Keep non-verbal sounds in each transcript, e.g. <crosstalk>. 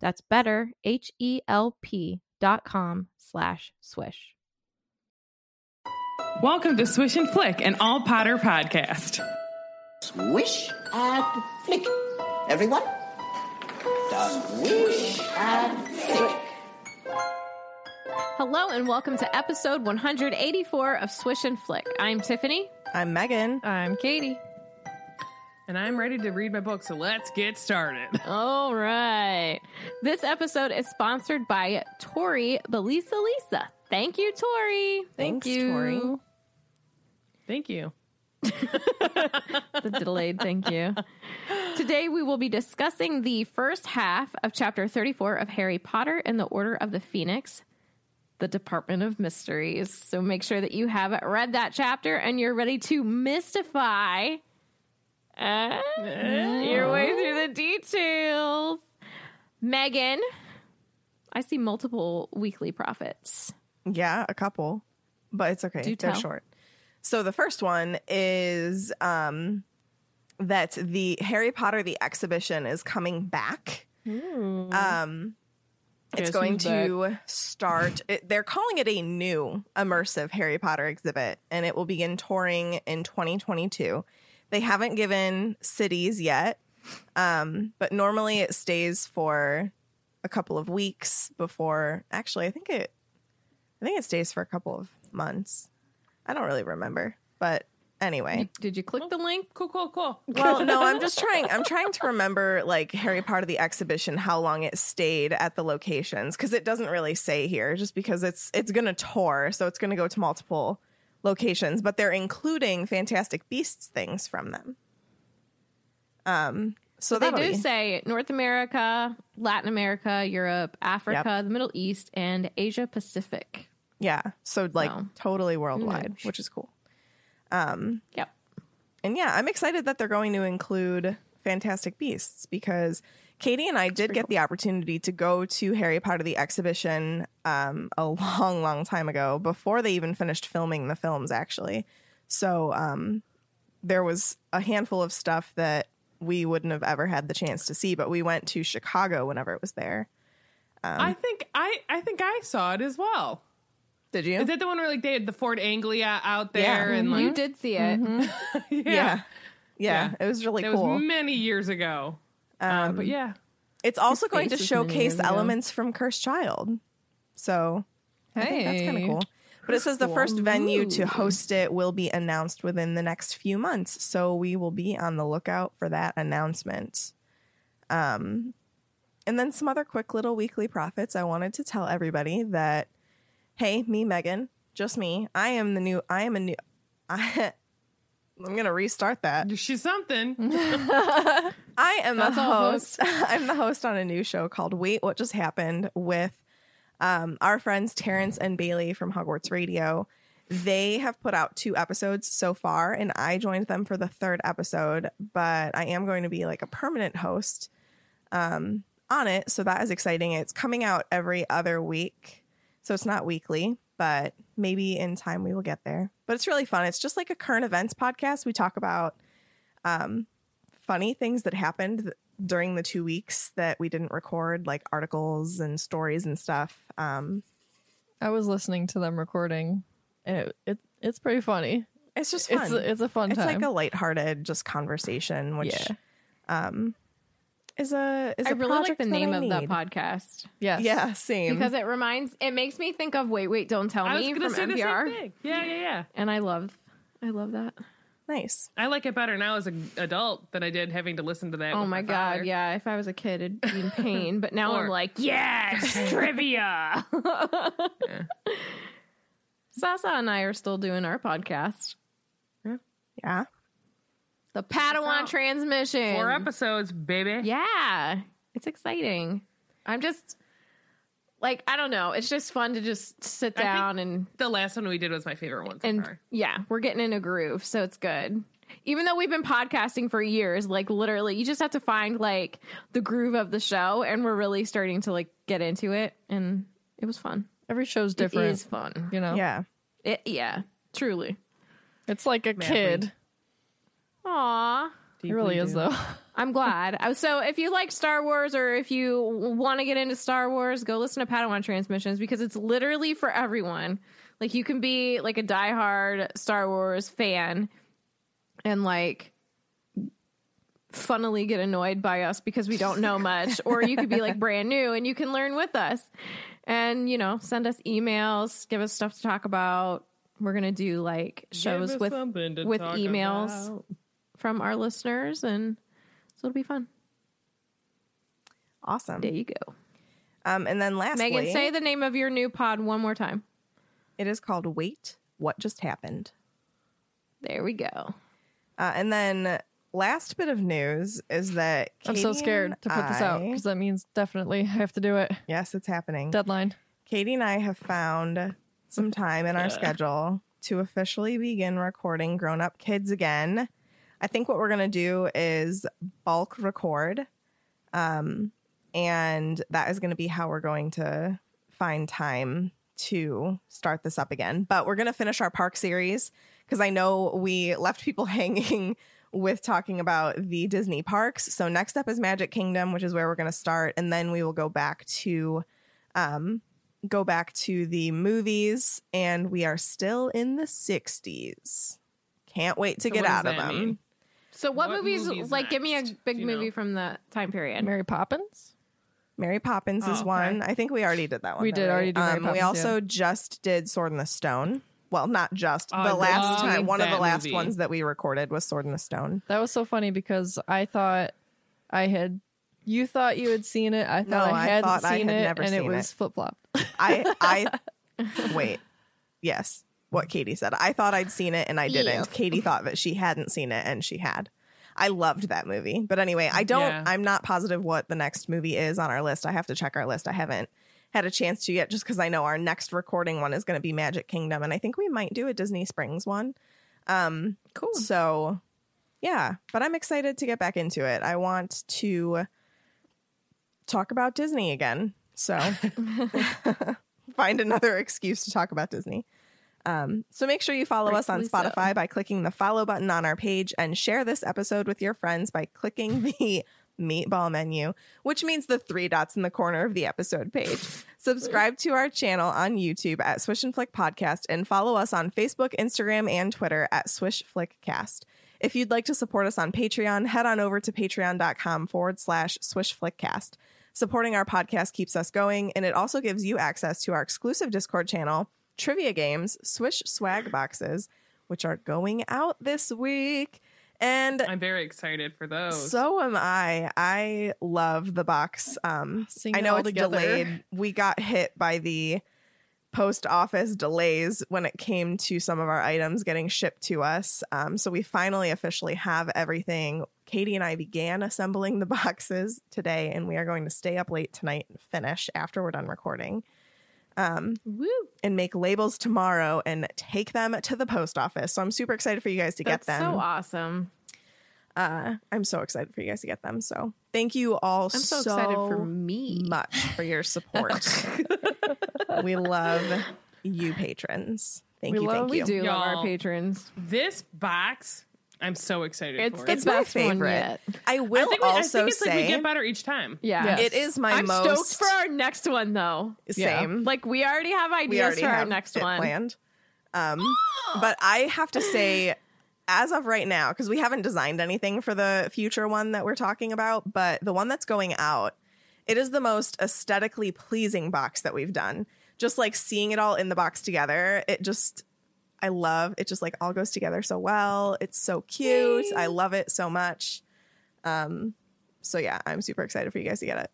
That's better, H-E-L-P dot com slash swish. Welcome to Swish and Flick, an all Potter podcast. Swish and flick. Everyone? Swish and flick. Hello and welcome to episode 184 of Swish and Flick. I'm Tiffany. I'm Megan. I'm Katie. And I'm ready to read my book, so let's get started. <laughs> All right. This episode is sponsored by Tori Belisa Lisa. Thank you, Tori. Thank Thanks, you. Tori. Thank you. <laughs> <laughs> the delayed thank you. Today we will be discussing the first half of chapter 34 of Harry Potter and the Order of the Phoenix, the Department of Mysteries. So make sure that you have read that chapter and you're ready to mystify uh, your way through the details. Megan, I see multiple weekly Prophets. Yeah, a couple, but it's okay. Do They're tell. short. So the first one is um, that the Harry Potter the exhibition is coming back. Um, it's going to start. It, they're calling it a new immersive Harry Potter exhibit, and it will begin touring in 2022. They haven't given cities yet, um, but normally it stays for a couple of weeks before. Actually, I think it. I think it stays for a couple of months. I don't really remember, but anyway. Did you click the link? Cool, cool, cool. Well, no, I'm <laughs> just trying. I'm trying to remember like Harry Potter the exhibition, how long it stayed at the locations because it doesn't really say here. Just because it's it's going to tour, so it's going to go to multiple locations, but they're including Fantastic Beasts things from them. Um, so They do be say North America, Latin America, Europe, Africa, the Middle East, and Asia Pacific. yeah. So like So, totally worldwide, knows? which is cool. Um, Yep. And yeah, I'm excited that they're going to include Fantastic Beasts because Katie and I did get the opportunity to go to Harry Potter the exhibition um, a <laughs> long, long time ago before they even finished filming the films, actually. So um, there was a handful of stuff that we wouldn't have ever had the chance to see, but we went to Chicago whenever it was there. I think I I think I saw it as well. Did you? Is that the one where like they had the Ford Anglia out there Yeah. and You did see it. <laughs> yeah, yeah. yeah. It was really that cool. was many years ago. Uh, but yeah, It's also going to face was many showcase elements from Cursed Child. So I think that's kind of cool. But it says the first venue to host it will be announced within the next few months. So we will be on the lookout for that announcement. Um, and then some other quick little weekly Prophets. I wanted to tell everybody that, hey, me, Megan, just me. I am the new. I am a new. <laughs> I, I'm gonna restart that. she's something. <laughs> <laughs> I am That's a host. <laughs> I'm the host on a new show called Wait What Just Happened with um, our friends Terrence and Bailey from Hogwarts Radio. They have put out two episodes so far, and I joined them for the third episode. But I am going to be like a permanent host um, on it. So that is exciting. It's coming out every other week. So it's not weekly, but maybe in time we will get there. But it's really fun. It's just like a current events podcast. We talk about um, funny things that happened th- during the two weeks that we didn't record, like articles and stories and stuff. Um, I was listening to them recording, and it, it it's pretty funny. it's just fun. It's a, it's a fun it's time. like a lighthearted just conversation, which Yeah. um, is a is I a really like the name of that need. podcast yes. Yeah, same. because it reminds it makes me think of Wait Wait Don't Tell I Me gonna from say the NPR, same thing. Yeah, yeah, yeah. and I love I love that. nice. I like it better now as an adult than I did having to listen to that. Oh with my father. god, yeah. If I was a kid, it'd be in pain. But now I'm Or- like, yes, <laughs> trivia. <laughs> Sasa and I are still doing our podcast, Yeah. The Padawan out. transmission. Four episodes, baby. Yeah, it's exciting. I'm just like I don't know. It's just fun to just sit I think down and The last one we did was my favorite one so and far. yeah, we're getting in a groove, so it's good. Even though we've been podcasting for years, like literally, you just have to find like the groove of the show, and we're really starting to like get into it, and it was fun. Every show's It different. is fun. You know. Yeah. It, yeah, truly. It's like a kid. Aw. It really is though. <laughs> I'm glad. So, if you like Star Wars or if you want to get into Star Wars, go listen to Padawan Transmissions because it's literally for everyone. Like, you can be like a diehard Star Wars fan and like funnily get annoyed by us because we don't know much, <laughs> or you could be like brand new and you can learn with us and, you know, send us emails, give us stuff to talk about. We're going to do like shows with with emails about. From our listeners and so it'll be fun. Awesome. There you go. Um, and then lastly, Megan, say the name of your new pod one more time. it is called Wait, What Just Happened. There we go. Uh, and then last bit of news is that I'm so scared to put this out because that means definitely I have to do it. Yes, it's happening. Deadline. Katie and I have found some time in our <laughs> schedule to officially begin recording Grown Up Kids again. I think what we're going to do is bulk record. Um, and that is going to be how we're going to find time to start this up again. But we're going to finish our park series because I know we left people <laughs> hanging with talking about the Disney parks. So next up is Magic Kingdom, which is where we're going to start. And then we will go back to um, go back to the movies, and we are still in the 60s. Can't wait to So get out of them. mean? So what, What movies, movie's like give me a big you movie know? from that time period. Mary Poppins. Mary Poppins is Oh, okay. one. I think we already did that one. We though, did right? already do Mary um, We Poppins, also just did Sword in the Stone. Well, not just I the last love time. One of the last movie. ones that we recorded was Sword in the Stone. That was so funny because I thought I had. You thought you had seen it. I thought No, I I hadn't thought I seen had it, never and it was flip flop. I I <laughs> wait. Yes, what Katie said. I thought I'd seen it and I didn't. Yes. Katie thought that she hadn't seen it and she had. I loved that movie. But anyway, I don't Yeah. I'm not positive what the next movie is on our list. I have to check our list. I haven't had a chance to yet just cuz I know our next recording one is going to be Magic Kingdom and I think we might do a Disney Springs one. Um Cool. so yeah, but I'm excited to get back into it. I want to talk about Disney again. So <laughs> <laughs> find another excuse to talk about Disney. Um, so make sure you follow us on Rightfully so. Spotify by clicking the follow button on our page and share this episode with your friends by clicking <laughs> the meatball menu, which means the three dots in the corner of the episode page. Subscribe to our channel on YouTube at Swish and Flick Podcast and follow us on Facebook, Instagram, and Twitter at Swish Flick Cast. If you'd like to support us on Patreon, head on over to patreon.com forward slash Swish Flickcast. Supporting our podcast keeps us going, and it also gives you access to our exclusive Discord channel, trivia games, Swish swag boxes, which are going out this week. And I'm very excited for those. so am I. I love the box. Um, <gasps> I know it's together. delayed. We got hit by the post office delays when it came to some of our items getting shipped to us. Um, so we finally officially have everything. Katie and I began assembling the <laughs> boxes today, and we are going to stay up late tonight and finish after we're done recording. Um, Woo. and make labels tomorrow and take them to the post office. So I'm super excited for you guys to That's get them. so awesome. Uh, I'm so excited for you guys to get them. So thank you all I'm so, excited for me. much for your support. <laughs> we love you patrons. Thank we you. love, thank we you. do love our Y'all. patrons. This box, I'm so excited It's for. the It's my best one favorite. yet. I I will think, we, I think it's say like we get better each time. Yeah. Yes. it is my I'm most stoked for our next one though. same. Like we already have ideas already for our next it one. planned. Um, <gasps> but I have to say, as of right now, because we haven't designed anything for the future one that we're talking about, but the one that's going out, it is the most aesthetically pleasing box that we've done. Just like seeing it all in the box together, it just, I love it. Just like all goes together so well. It's so cute. I love it so much. Um, so yeah, I'm super excited for you guys to get it.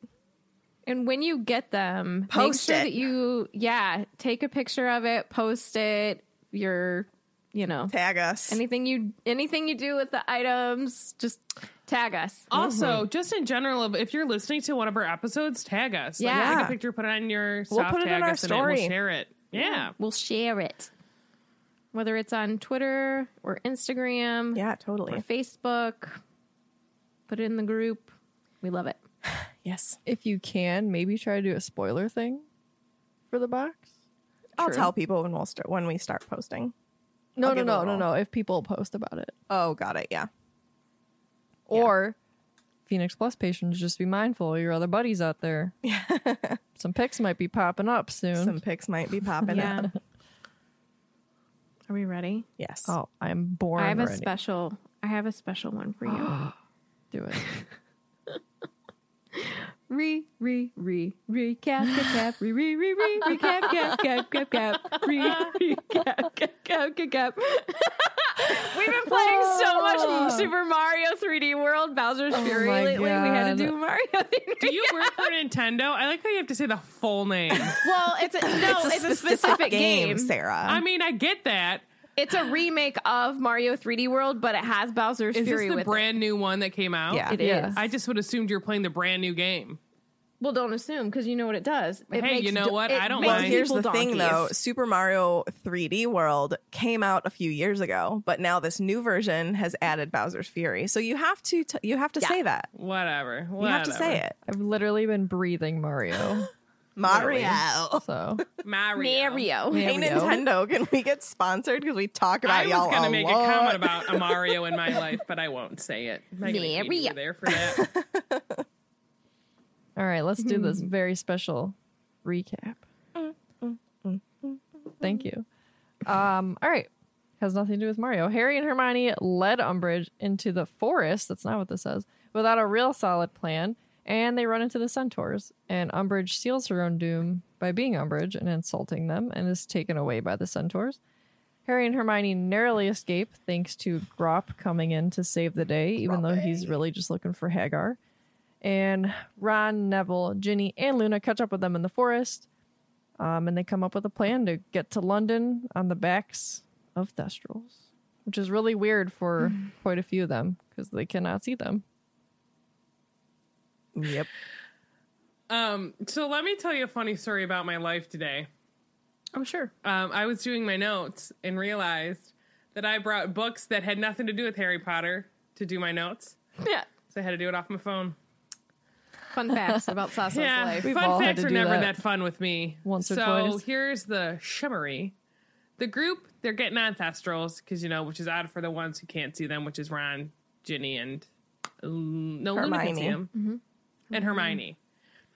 And when you get them, Post make sure it. that you, yeah, take a picture of it, post it. Your, you know, Tag us. anything you anything you do with the items, just tag us. Also, just in general, if you're listening to one of our episodes, tag us. Like, Yeah. take a picture, put it on your We'll stuff, put it in tag our us in it, story. we'll share it. Yeah. We'll share it, whether it's on Twitter or Instagram yeah, totally. or totally. Facebook. Put it in the group. We love it. <sighs> Yes. If you can, maybe try to do a spoiler thing for the box. I'll True. tell people when we'll start when we start posting. No, I'll no, no, no, no. If people post about it, Oh, got it. Yeah. or Phoenix Plus patients, just be mindful of your other buddies out there. <laughs> Some pics might be popping up soon. Some pics might be popping Yeah. up. <laughs> Are we ready? Yes. oh, I'm born I have a special. I have a special one for you. <gasps> Do it. <laughs> Re, re, re, recap, cap, cap, re, re, re, re, recap, cap, cap, cap, cap, re, re, cap, cap, cap, cap, cap. We've been playing so much oh. Super Mario 3D World Bowser's oh Fury my lately. We had to do Mario Do you work for Nintendo? I like how you have to say the full name. Well, it's a, <laughs> no, it's a, specific, game. Sarah. I mean, I get that. It's a remake of Mario 3D World, but it has Bowser's Is Fury this the with brand new one that came out? Yeah. it. It is. Yeah. I just would assumed you're playing the brand new game. well, don't assume because you know what it does. It Hey, you know what? it I don't makes well, mind. here's people the thing though. Super Mario 3D World came out a few years ago, but now this new version has added Bowser's Fury. So you have to t- you have to say that. Whatever. You have to say it. <laughs> <laughs> I've literally been breathing Mario. Mario. <laughs> So Mario. Mario. Hey Nintendo, can we get sponsored? Because we talk about I was y'all going to make lot. a comment about a Mario in my <laughs> life, but I won't say it. I'm not gonna keep you Mario. there for that. <laughs> All right, let's do this very special recap. Thank you. Um, all right. Has nothing to do with Mario. Harry and Hermione led Umbridge into the forest. That's not what this says. Without a real solid plan, and they run into the centaurs. And Umbridge seals her own doom by being Umbridge and insulting them, and is taken away by the centaurs. Harry and Hermione narrowly escape thanks to Grawp coming in to save the day, even though he's really just looking for Hagar and Ron, Neville, Ginny, and Luna catch up with them in the forest. Um, and they come up with a plan to get to London on the backs of Thestrals, which is really weird for quite a few of them because they cannot see them. Yep. Um, so let me tell you a funny story about my life today. I'm sure. Um, I was doing my notes and realized that I brought books that had nothing to do with Harry Potter to do my notes. Yeah. So I had to do it off my phone. Fun facts about Sasa's yeah, life. We've fun facts are never that that. fun with me. once or so twice. here's the shimmery. The group they're getting on Thestrals because you know, which is odd for the ones who can't see them, which is Ron, Ginny, and um, no Luna can see Hermione. them, and Hermione.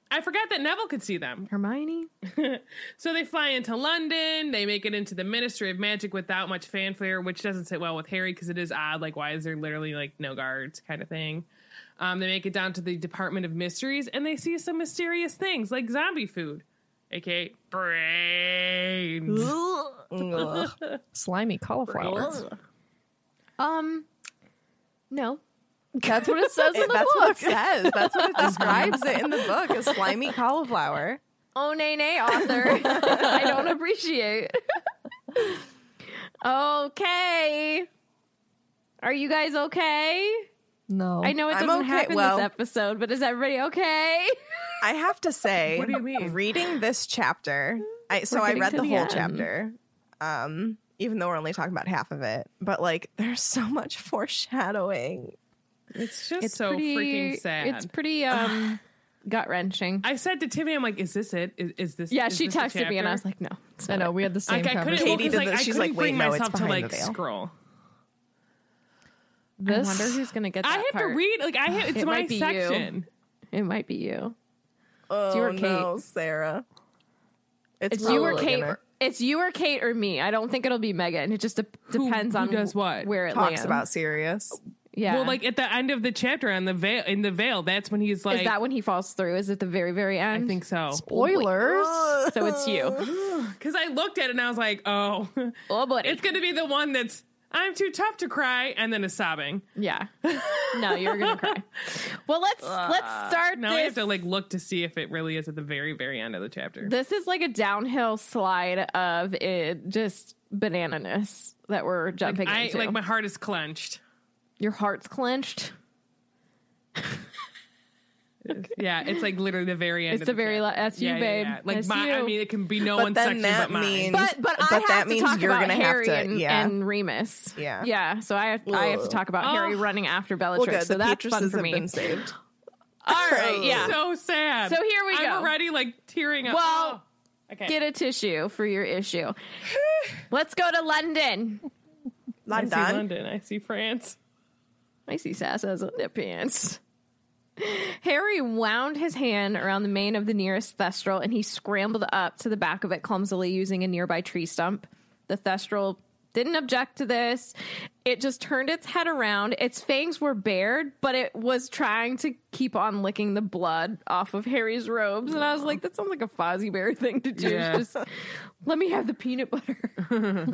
I forgot that Neville could see them. Hermione. <laughs> So they fly into London. They make it into the Ministry of Magic without much fanfare, which doesn't sit well with Harry because it is odd. Like, why is there literally like no guards kind of thing? Um, they make it down to the Department of Mysteries and they see some mysterious things like zombie food, aka brains. Ugh. <laughs> Slimy cauliflower. Um, no. That's what it says in It- the that's book. what it says. That's what it <laughs> describes it in the book. A slimy cauliflower. Oh, nay, nay, author. <laughs> I don't appreciate. okay. Are you guys okay? No. I know it doesn't okay. happen Well- this episode, but is everybody okay? I have to say, <laughs> What do you mean? reading this chapter, I so I read the the whole end. chapter. Um, even though we're only talking about half of it, but like there's so much foreshadowing. It's just It's so pretty, freaking sad. It's pretty um gut wrenching. I said to Timmy, I'm like, "Is this it? Is, is this?" Yeah, is she this the texted me and I was like, no. It's I know we had the same Like I couldn't. conversation. Well, Katie 'cause, did like, this. I She's couldn't like, bring "Wait, no, it's myself to like the veil." scroll. This I wonder who's gonna get that I have part. to read. Like I have. It's It my might be you. It might be you. Oh you or Kate. no, Sarah. It's, It's you or Kate. gonna- It's you or Kate or me. I don't think it'll be Megan. It just de- depends who on does what? where it talks lands. about Sirius. Yeah. Well, like at the end of the chapter on the veil in the veil, that's when he's like, is that when he falls through? Is it the very very end? I think so. spoilers. Oh, <laughs> so. It's you. <sighs> Because I looked at it and I was like, oh, <laughs> Oh, buddy. it's going to be the one that's I'm too tough to cry, and then a sobbing. yeah. <laughs> No, you're gonna cry. Well, let's let's start. Now this. I have to like look to see if it really is at the very, very end of the chapter. This is like a downhill slide of it, just banananess that we're jumping I into. like my heart is clenched. Your heart's clenched. <laughs> Yeah, it's like literally the very end. It's of the very last. la- that's you, Yeah, yeah, babe. yeah. Like That's my, I mean, it can be no But one's then section that but mine. means- But but, I have that to means talk you're about gonna have Harry to- and, yeah. and Remus. Yeah. yeah. So I have, I have to talk about Harry Oh. running after Well, Bellatrix. good. so the that's Petrus's fun for me. been saved. <laughs> All right, yeah. so sad. So here we I'm go. already like tearing up. Well, Oh. okay. Get a tissue for your issue. <sighs> Let's go to London. I see London. London. I see France. I see Sass has underpants. Harry wound his hand around the mane of the nearest thestral and he scrambled up to the back of it clumsily using a nearby tree stump. The thestral didn't object to this. It just turned its head around. Its fangs were bared, but it was trying to keep on licking the blood off of Harry's robes. And I was like, that sounds like a Fozzie Bear thing to do. Yeah. Just let me have the peanut butter. <laughs>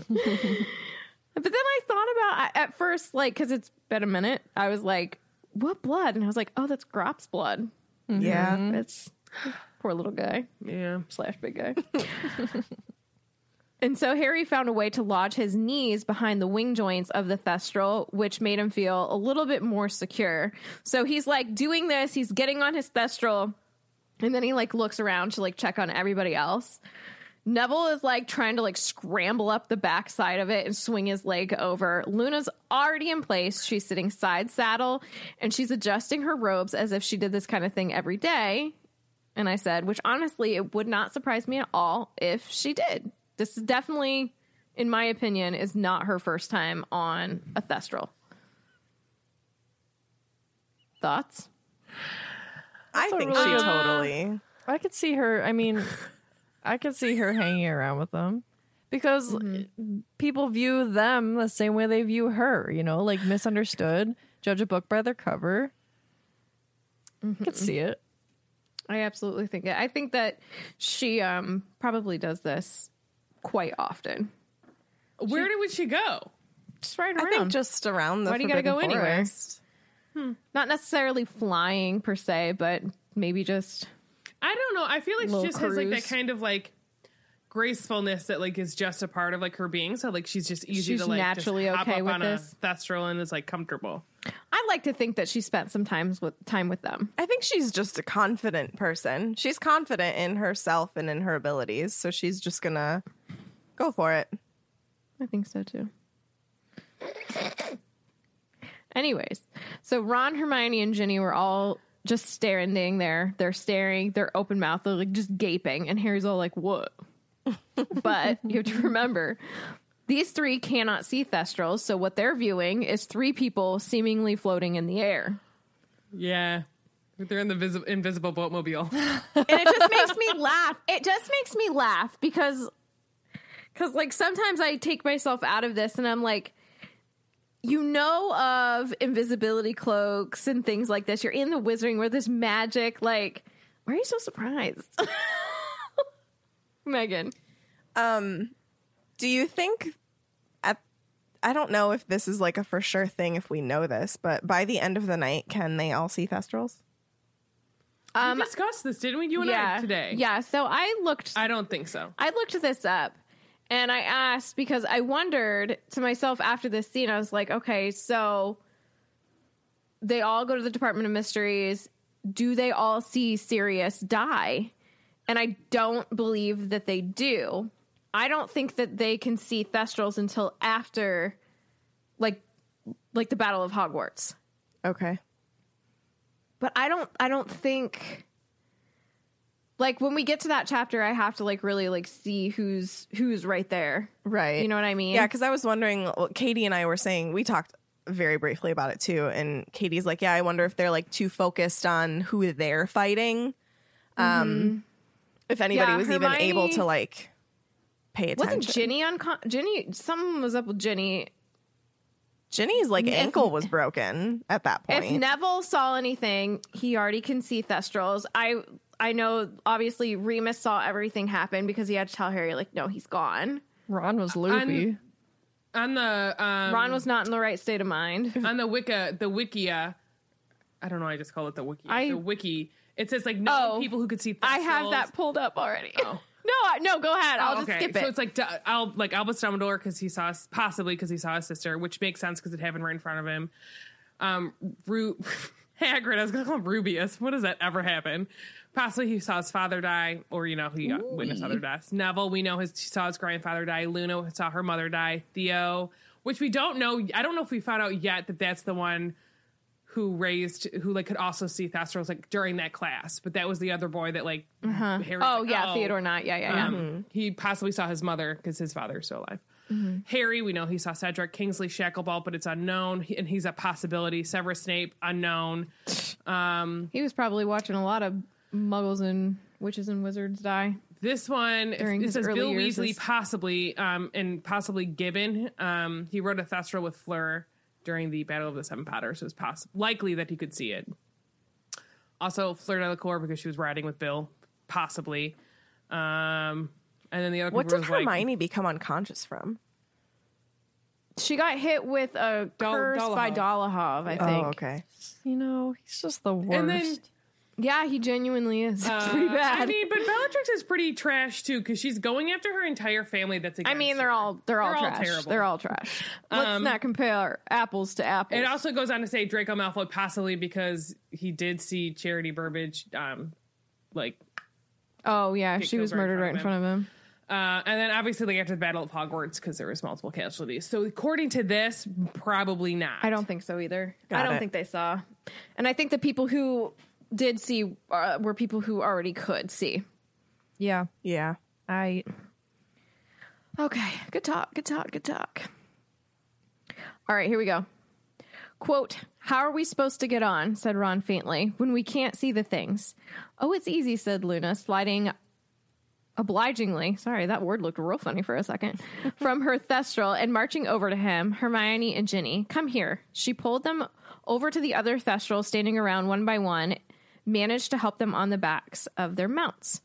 But then I thought about at first, like, because it's been a minute, I was like, what blood? And I was like, oh, that's Grawp's blood. Mm-hmm. Yeah. Mm-hmm. It's poor little guy Yeah. slash big guy. <laughs> and so Harry found a way to lodge his knees behind the wing joints of the Thestral, which made him feel a little bit more secure. So he's like doing this, he's getting on his Thestral, and then he like looks around to like check on everybody else. Neville is like trying to like scramble up the backside of it and swing his leg over. Luna's already in place. She's sitting side saddle and she's adjusting her robes as if she did this kind of thing every day. And I said, which honestly, it would not surprise me at all if she did. This is definitely, in my opinion, is not her first time on a Thestral. Thoughts? I think really she totally. I could see her. I mean, <laughs> I could see her hanging around with them because mm-hmm. people view them the same way they view her. You know, like misunderstood, judge a book by their cover. I could mm-hmm. see it. I absolutely think it. I think that she um probably does this quite often. Where did would she go? Just right around. I think just around the Why do you gotta Forbidden go anywhere? Forest. Hmm. not necessarily flying per se, but maybe just I don't know. I feel like she just has like that kind of like gracefulness that like is just a part of like her being. So like she's just easy She's to like naturally just hop okay up with on this. a thestral and is like comfortable. I like to think that she spent some times with time with them. I think she's just a confident person. She's confident in herself and in her abilities, so she's just gonna go for it. I think so too. Anyways, so Ron, Hermione, and Ginny were all just standing there. They're staring, they're open mouthed, they're like just gaping, and Harry's all like, "What?" <laughs> but you have to remember, these three cannot see Thestrals, so what they're viewing is three people seemingly floating in the air. Yeah. They're in the visi- invisible boatmobile. <laughs> and it just makes me laugh. It just makes me laugh because because like sometimes I take myself out of this and I'm like you know of invisibility cloaks and things like this. You're in the wizarding where there's magic like why are you so surprised? <laughs> Megan. Um, do you think at I don't know if this is like a for sure thing if we know this, but by the end of the night, can they all see Thestrals? Um we discussed this, didn't we? You and yeah. I today. Yeah, so I looked I don't think so. I looked this up and I asked because I wondered to myself after this scene, I was like, okay, so they all go to the Department of Mysteries. Do they all see Sirius die? And I don't believe that they do. I don't think that they can see Thestrals until after like like the Battle of Hogwarts. Okay. but I don't I don't think like when we get to that chapter I have to like really like see who's who's right there. Right. You know what I mean? Yeah, because I was wondering. well, Katie and I were saying we talked very briefly about it too, and Katie's like, "Yeah, I wonder if they're like too focused on who they're fighting. Um, if anybody Mm-hmm. Yeah, was even able to like pay attention. Wasn't Ginny on con- Ginny something was up with Ginny. Ginny's like ankle was broken at that point. If Neville saw anything, he already can see Thestrals. I I know obviously Remus saw everything happen because he had to tell Harry like no, he's gone. Ron was loopy. on the um, Ron was not in the right state of mind. <laughs> on the Wicca, the Wikia. I don't know. I just call it the Wiki. I- the Wiki. It says like no Oh, people who could see. I have that pulled up already. Oh. <laughs> no, no, go ahead. I'll Oh, just skip it. So it's like Du- I'll like Albus Dumbledore because he saw his- possibly because he saw his sister, which makes sense because it happened right in front of him. Um, Ru- <laughs> Hagrid. I was gonna call him Rubeus. What does that ever happen? Possibly he saw his father die, or you know he uh, witnessed other deaths. Neville, we know his he saw his grandfather die. Luna saw her mother die. Theo, which we don't know. I don't know if we found out yet that that's the one who raised who like could also see Thestrals like during that class, but that was the other boy that like Harry was oh like, yeah, Theodore Nott. Yeah, yeah, yeah. um, He possibly saw his mother because his father is still alive. Mm-hmm. Harry, we know he saw Cedric Kingsley Shacklebolt, but it's unknown, He- and he's a possibility. Severus Snape, unknown. Um, he was probably watching a lot of muggles and witches and wizards die. this one During it his says early Bill Weasley, as- possibly, um, and possibly Gibbon. Um, he wrote a Thestral with Fleur during the Battle of the Seven Potters, so it's poss- likely that he could see it. Also, Fleur Delacour because she was riding with Bill, possibly. Um, and then the other what did was like Hermione become unconscious from? She got hit with a Dol- curse by Dolohov, I think. Oh, okay. You know, he's just the worst. and then Yeah, he genuinely is. <laughs> Uh, pretty bad. I mean, but Bellatrix is pretty trash too because she's going after her entire family. That's I mean, they're her. all they're all They're all trash. terrible. They're all trash. Let's Um, not compare apples to apples. It also goes on to say Draco Malfoy possibly because he did see Charity Burbage, um, like, oh yeah, she was killed right in murdered right in front of him. uh, and then obviously like after the Battle of Hogwarts because there was multiple casualties. So according to this, probably not. I don't think so either. I don't it. think they saw, and I think the people who did see uh, were people who already could see. yeah, Yeah. I Okay, good talk, good talk, good talk. All right, here we go. Quote, How are we supposed to get on? said Ron faintly, when we can't see the things. Oh, it's easy, said Luna, sliding obligingly, sorry, that word looked real funny for a second, <laughs> from her thestral and marching over to him, Hermione and Ginny. Come here. She pulled them over to the other thestral, standing around one by one, managed to help them on the backs of their mounts.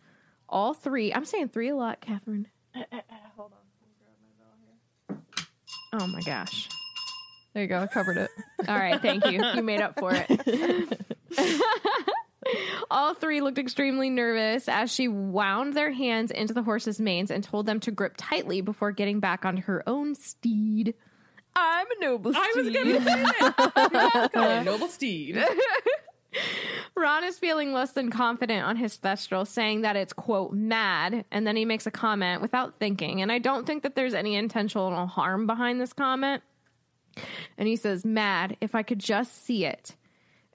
All three, I'm saying three a lot, Catherine. Uh, uh, uh, hold on. My oh my gosh. there you go. I covered it. <laughs> All right, thank you. You made up for it. <laughs> All three looked extremely nervous as she wound their hands into the horses' manes and told them to grip tightly before getting back on her own steed. I'm a noble steed. I was gonna say that. <laughs> It Noble Steed. Ron is feeling less than confident on his thestral, saying that it's, quote, mad. And then he makes a comment without thinking. And I don't think that there's any intentional harm behind this comment. And he says, mad, if I could just see it.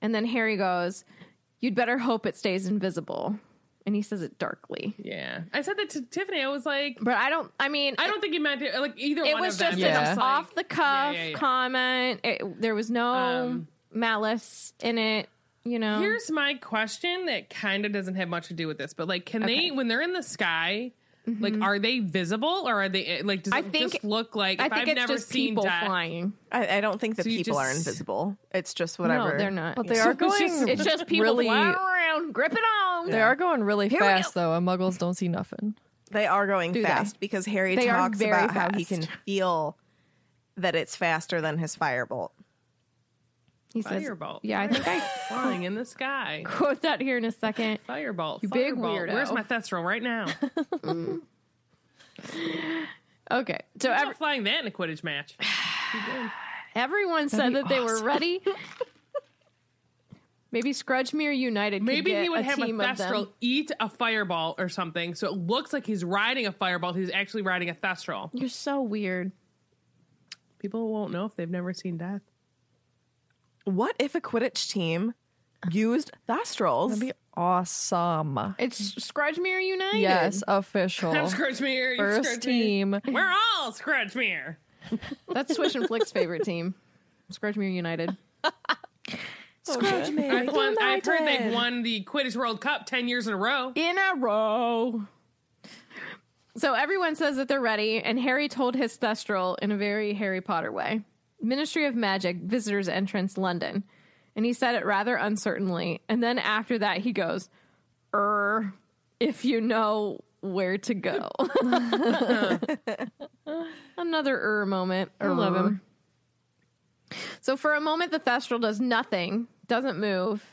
And then Harry goes, You'd better hope it stays invisible. And he says it darkly. Yeah, I said that to Tiffany. I was like, But I don't, I mean, I don't think he meant it. Like either it one was just Yeah. an off the cuff yeah, yeah. comment. It, there was no Um, malice in it, you know? Here's my question that kind of doesn't have much to do with this, but like, can Okay. they when they're in the sky? Like, mm-hmm. are they visible or are they eh, like? Does I it think- just look like? I if think I've it's never just seen people death, flying. I, I don't think the So you people are invisible. It's just whatever. No, they're not. But they So are it's just- going It's just people really- flying around, gripping on. They are going really Here fast though, and Muggles don't see nothing. They are going Do they? fast because Harry They talks very about how he can feel that it's faster than his firebolt. He says, Firebolt. "Yeah, I think I <laughs> flying in the sky. <laughs> quote that here in a second. Firebolt. You big Firebolt. weirdo. Where's my Thestral right now? <laughs> Okay, so I'm every, flying that in a Quidditch match. <sighs> everyone said be that they were ready. Maybe Scrudgemere United. could Maybe get he would a have a team of them. Thestral eat a fireball or something, so it looks like he's riding a fireball. He's actually riding a Thestral. You're so weird. People won't know if they've never seen death. What if a Quidditch team used Thestrals. That'd be awesome. It's Scrudgemere United. Yes, <laughs> official. I'm Scrudgemere. First Scrudgemere. team. We're all Scrudgemere. That's Swish and Flick's favorite team. Scrudgemere United. <laughs> Oh, I've, won, I've heard they've won the Quidditch World Cup 10 years in a row. in a row. So everyone says that they're ready, and Harry told his thestral in a very Harry Potter way. Ministry of Magic, Visitors Entrance, London. And he said it rather uncertainly. And then after that, he goes, Er, if you know where to go. <laughs> Another er moment. I love him. So for a moment, the thestral does nothing, doesn't move.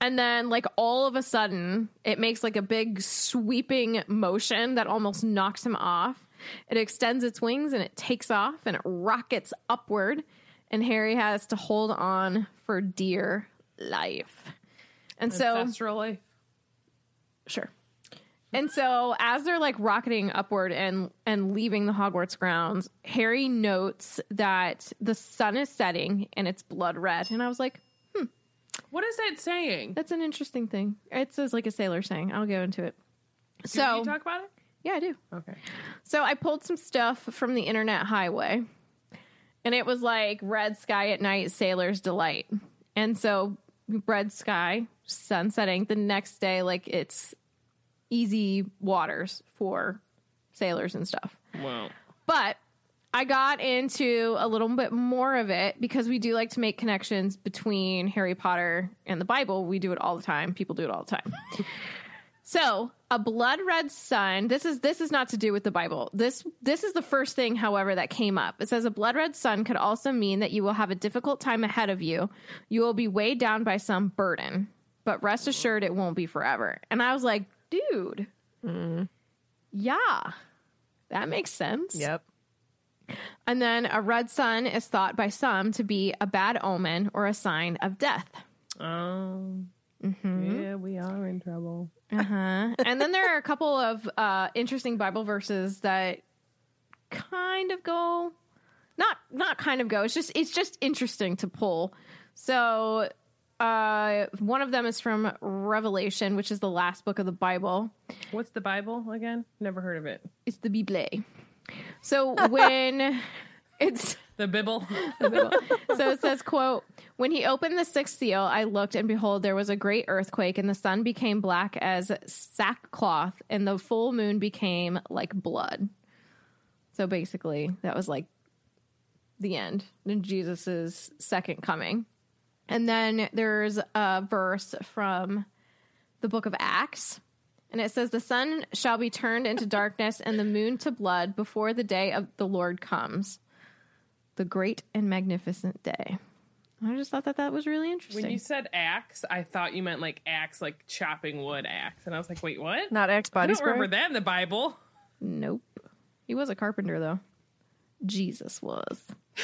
And then, like, all of a sudden, it makes like a big sweeping motion that almost knocks him off. It extends its wings and it takes off and it rockets upward. And Harry has to hold on for dear life. And so, Ancestral life. Sure. And so as they're like rocketing upward and and leaving the Hogwarts grounds, Harry notes that the sun is setting and it's blood red. And I was like, hmm. What is that saying? that's an interesting thing. It says like a sailor saying. I'll go into it. Can So you talk about it? Yeah, I do. Okay. So I pulled some stuff from the internet highway. And it was like red sky at night, sailor's delight. And so red sky, sun setting. The next day, like it's easy waters for sailors and stuff. Well, But I got into a little bit more of it because we do like to make connections between Harry Potter and the Bible. We do it all the time. People do it all the time. <laughs> so, a blood red sun. This is this is not to do with the Bible. This this is the first thing, however, that came up. It says a blood red sun could also mean that you will have a difficult time ahead of you. You will be weighed down by some burden, but rest assured it won't be forever. And I was like, dude, mm. yeah, that makes sense. Yep. And then a red sun is thought by some to be a bad omen or a sign of death. um, Mm-hmm. yeah, we are in trouble. Uh-huh. and then there are a couple of uh, interesting Bible verses that kind of go not not kind of go. It's just it's just interesting to pull. So uh one of them is from Revelation, which is the last book of the Bible. What's the Bible again? Never heard of it. It's the Bible. So when <laughs> it's The Bible. <laughs> so it says quote when he opened the sixth seal i looked and behold there was a great earthquake and the sun became black as sackcloth and the full moon became like blood. So basically that was like the end in jesus's second coming. And then there's a verse from the book of acts and it says the sun shall be turned into darkness and the moon to blood before the day of the lord comes the great and magnificent day. I just thought that that was really interesting. When you said axe, I thought you meant like axe, like chopping wood axe. And I was like, wait, what? Not Axe I body don't spray. remember that in the Bible. nope. He was a carpenter though. Jesus was. <laughs>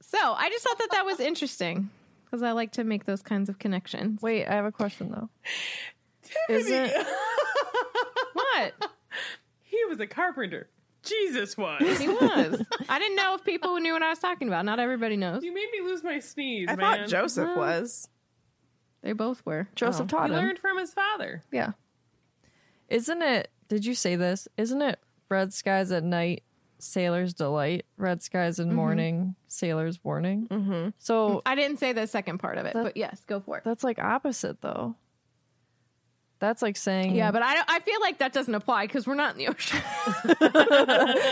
so I just thought that that was interesting because I like to make those kinds of connections. Wait, I have a question though. Isn't <laughs> What? He was a carpenter. Jesus was. He was. <laughs> I didn't know if people knew what I was talking about. Not everybody knows. you made me lose my sneeze, I man. thought Joseph was. They both were. Joseph Oh. taught He him? learned from his father. Yeah. Isn't it? Did you say this? Isn't it red skies at night, sailor's delight, red skies in morning, sailor's warning? Mm-hmm. So I didn't say the second part of it, That- but yes, go for it. that's like opposite though. That's like saying Yeah, but I, I feel like that doesn't apply because we're not in the ocean.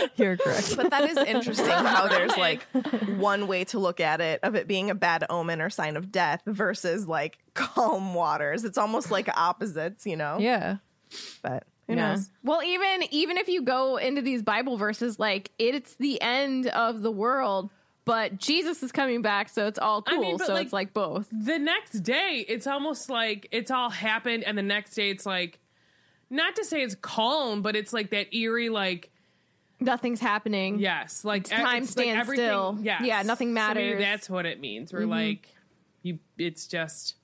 <laughs> you're correct. But that is interesting how <laughs> there's like one way to look at it of it being a bad omen or sign of death versus like <laughs> calm waters. It's almost like opposites, you know? yeah. But who Yeah. knows? Well, even even if you go into these Bible verses, like it's the end of the world, but Jesus is coming back, so it's all I cool. mean, so like- it's like both. The next day, it's almost like it's all happened, and the next day, it's like, not to say it's calm, but it's like that eerie, like, Nothing's happening. yes, like time it's stands everything- still. Yes. Yeah, nothing So maybe matters. Mm-hmm. that's what it means. We're like, you, it's just,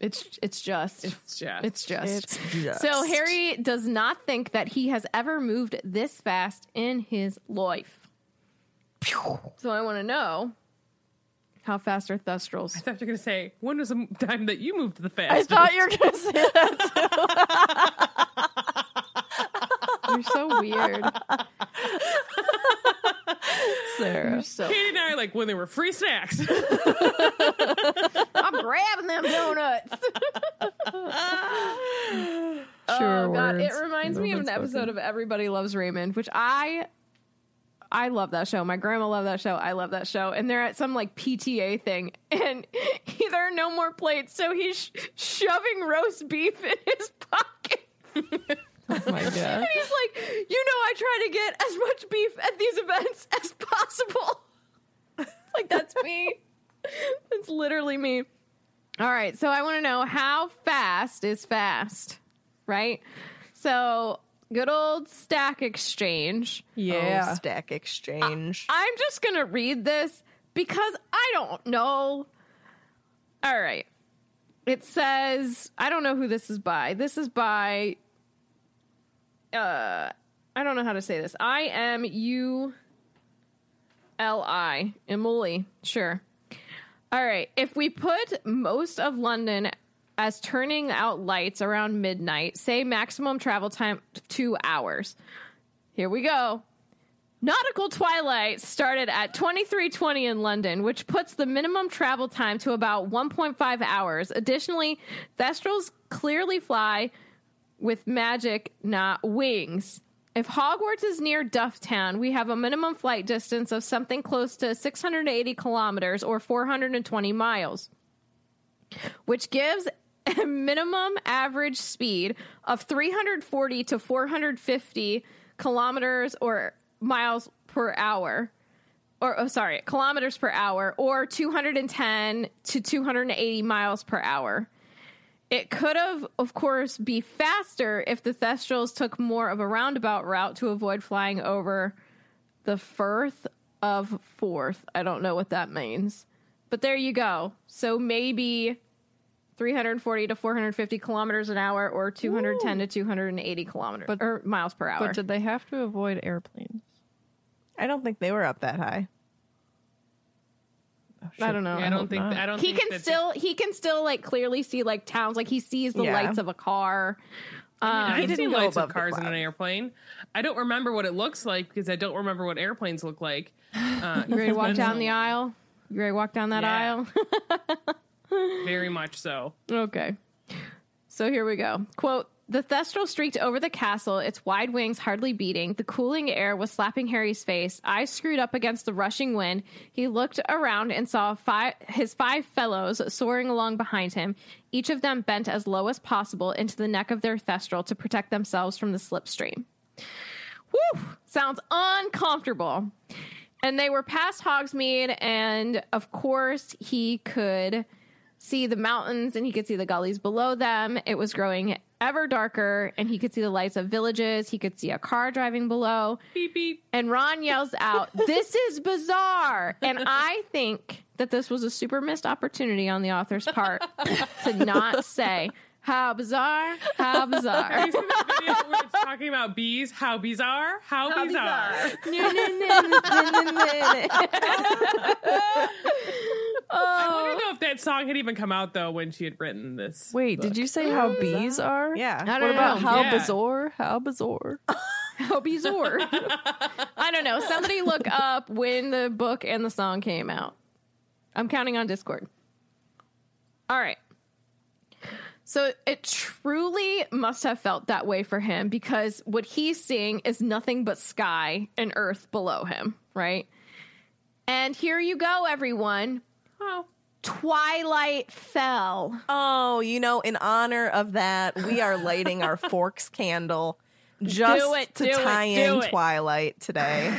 It's it's just it's just, it's just. It's just. So Harry does not think that he has ever moved this fast in his life. So I want to know How fast are Thestrals? I thought you were gonna say when was the time that you moved the fast? I thought you were going to say that You're so weird. too, Sarah. You're so. Katie and I are like when there were free snacks. <laughs> I'm grabbing them donuts. Sure oh god, it words. reminds me of an Moments episode spoken. of Everybody Loves Raymond, which I I love that show. My grandma loved that show. I love that show. And they're at some like PTA thing, <laughs> and he, there are no more plates, so he's sh- shoving roast beef in his pocket. <laughs> Oh my god. And he's like, you know, I try to get as much beef at these events <laughs> as possible. like, that's me. That's literally me. All right. So I want to know how fast is fast, right? So, good old stack exchange. Yeah. Oh, stack exchange. I'm just going to read this because I don't know. All right. It says, I don't know who this is by. This is by uh I don't know how to say this. I M U L I. Emily. Sure. All right. If we put most of London as turning out lights around midnight, say maximum travel time two hours. Here we go. Nautical twilight started at 23:20 in London, which puts the minimum travel time to about 1.5 hours. Additionally, Thestrals clearly fly with magic, not wings. If Hogwarts is near Dufftown, we have a minimum flight distance of something close to 680 kilometers or 420 miles, which gives a <laughs> minimum average speed of 340 to 450 kilometers or miles per hour. Or, oh, sorry, kilometers per hour, or 210 to 280 miles per hour. It could have, of course, be faster if the Thestrals took more of a roundabout route to avoid flying over the Firth of Forth. I don't know what that means. But there you go. So maybe 340 to 450 kilometers an hour or 210 to 280 kilometers But- or miles per hour. But did they have to avoid airplanes? I don't think they were up that high. I don't know. I don't think not. I don't. he think can that's- still he can still like clearly see like towns like he sees the Yeah. lights of a car. Um, I've didn't seen lights of cars in an airplane. I don't remember what it looks like because I don't remember what airplanes look like. Uh, You ready to walk down the aisle? You ready to walk down that Yeah. aisle? <laughs> Very much so. okay. So here we go. Quote The Thestral streaked over the castle, its wide wings hardly beating. The cooling air was slapping Harry's face. Eyes screwed up against the rushing wind. He looked around and saw five, his five fellows soaring along behind him, each of them bent as low as possible into the neck of their Thestral to protect themselves from the slipstream. Whew! Sounds uncomfortable. And they were past Hogsmeade, and of course, he could see the mountains and he could see the gullies below them. It was growing ever darker, and he could see the lights of villages. He could see a car driving below. Beep beep. And Ron yells out, <laughs> This is bizarre. And I think that this was a super missed opportunity on the author's part <laughs> to not say, How bizarre, how bizarre. Have you seen that video where it's talking about bees? How bizarre! How, bizarre! I oh, wonder though if that song had even come out though when she had written this. Wait, book. did you say how bees are? Yeah. I What don't about know. how Yeah. bizarre? How bizarre? <laughs> How bizarre. <laughs> I don't know. Somebody look up when the book and the song came out. I'm counting on Discord. All right. So it truly must have felt that way for him because what he's seeing is nothing but sky and earth below him, right? And here you go, everyone. Oh, Twilight fell. Oh, you know, in honor of that, we are lighting our <laughs> forks candle just Do it, to do it, tie do in it. Twilight today.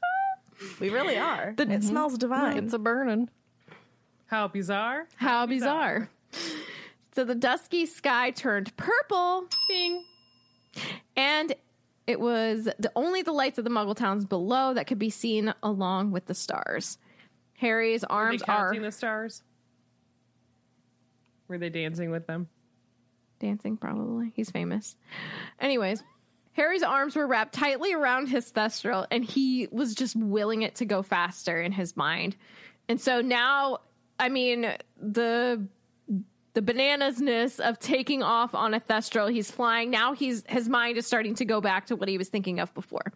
<laughs> we really are. it smells mm-hmm. divine. It's a burning. how bizarre! How bizarre. So the dusky sky turned purple. Bing. And it was the only the lights of the Muggle towns below that could be seen along with the stars. Harry's they arms are counting the stars? Were they dancing with them? dancing, probably. He's famous. Anyways, Harry's arms were wrapped tightly around his thestral, and he was just willing it to go faster in his mind. And so now, I mean, the the bananasness of taking off on a thestral, he's flying. Now he's his mind is starting to go back to what he was thinking of before.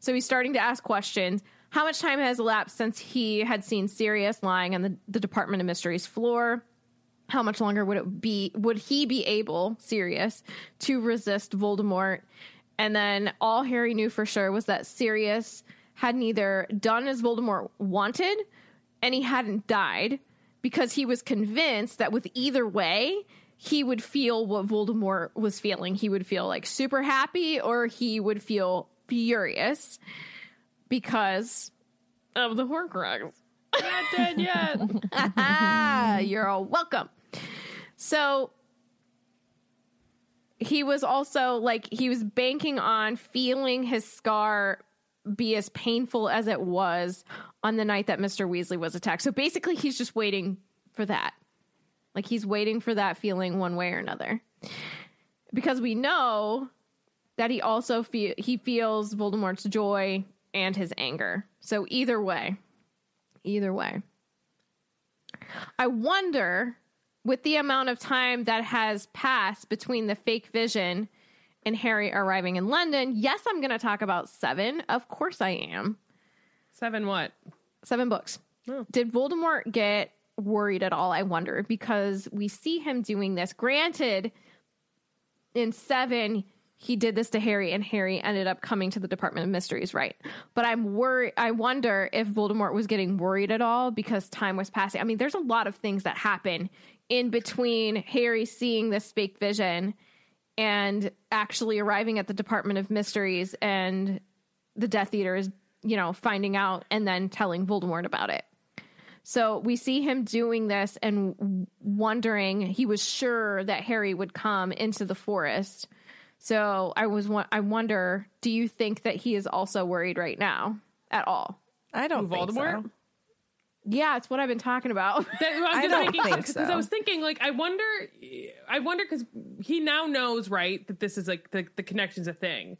So he's starting to ask questions. How much time has elapsed since he had seen Sirius lying on the, the Department of Mysteries floor? How much longer would it be would he be able, Sirius, to resist Voldemort? And then all Harry knew for sure was that Sirius had neither done as Voldemort wanted and he hadn't died because he was convinced that with either way, he would feel what Voldemort was feeling. He would feel like super happy or he would feel furious because of the Horcrux. Not dead yet. Ah, <laughs> you're all welcome. So he was also like he was banking on feeling his scar be as painful as it was on the night that Mr. Weasley was attacked. So basically he's just waiting for that. Like he's waiting for that feeling one way or another. Because we know that he also feel he feels Voldemort's joy and his anger. So either way, either way. I wonder, with the amount of time that has passed between the fake vision and Harry arriving in London, yes, I'm going to talk about seven. Of course, I am. Seven what? Seven books. Oh. Did Voldemort get worried at all? I wonder because we see him doing this. Granted, in seven, he did this to Harry, and Harry ended up coming to the Department of Mysteries, right? But I'm worried. I wonder if Voldemort was getting worried at all because time was passing. I mean, there's a lot of things that happen in between Harry seeing this fake vision and actually arriving at the Department of Mysteries and the Death Eater is, you know, finding out and then telling Voldemort about it. So we see him doing this and wondering. He was sure that Harry would come into the forest. So I was. wa- I wonder. Do you think that he is also worried right now at all? I don't think Voldemort? so. Yeah, it's what I've been talking about. <laughs> That, well, I'm I just don't thinking, think Because so. I was thinking, like, I wonder, I wonder, because he now knows, right, that this is like the, the connection's a thing.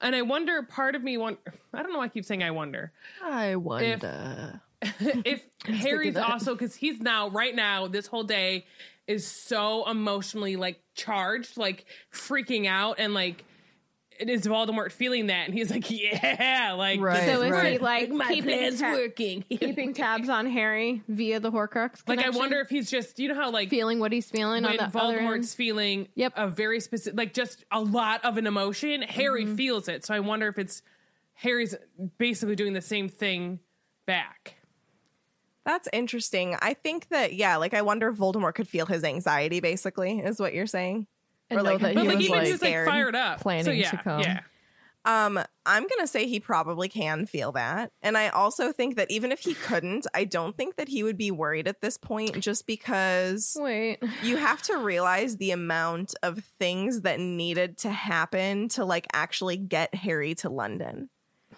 And I wonder, part of me, want, I don't know why I keep saying I wonder. I wonder. if <laughs> Harry's also because he's now right now this whole day is so emotionally like charged, like freaking out, and like it is Voldemort feeling that, and he's like, yeah, like Right, so is he right. like my keeping plan's ta- working. <laughs> keeping tabs on Harry via the Horcrux? like I wonder if he's just you know how like feeling what he's feeling on when the other. Voldemort's feeling Yep. a very specific, like just a lot of an emotion, Harry Mm-hmm. feels it. So I wonder if it's Harry's basically doing the same thing back. That's interesting. I think that yeah, like I wonder if Voldemort could feel his anxiety. Basically, is what you're saying. And Or, like, that But he like was even like, he was like fired up, planning so, to come. Yeah. Um, I'm gonna say he probably can feel that, and I also think that even if he couldn't, I don't think that he would be worried at this point, just because Wait, you have to realize the amount of things that needed to happen to like actually get Harry to London.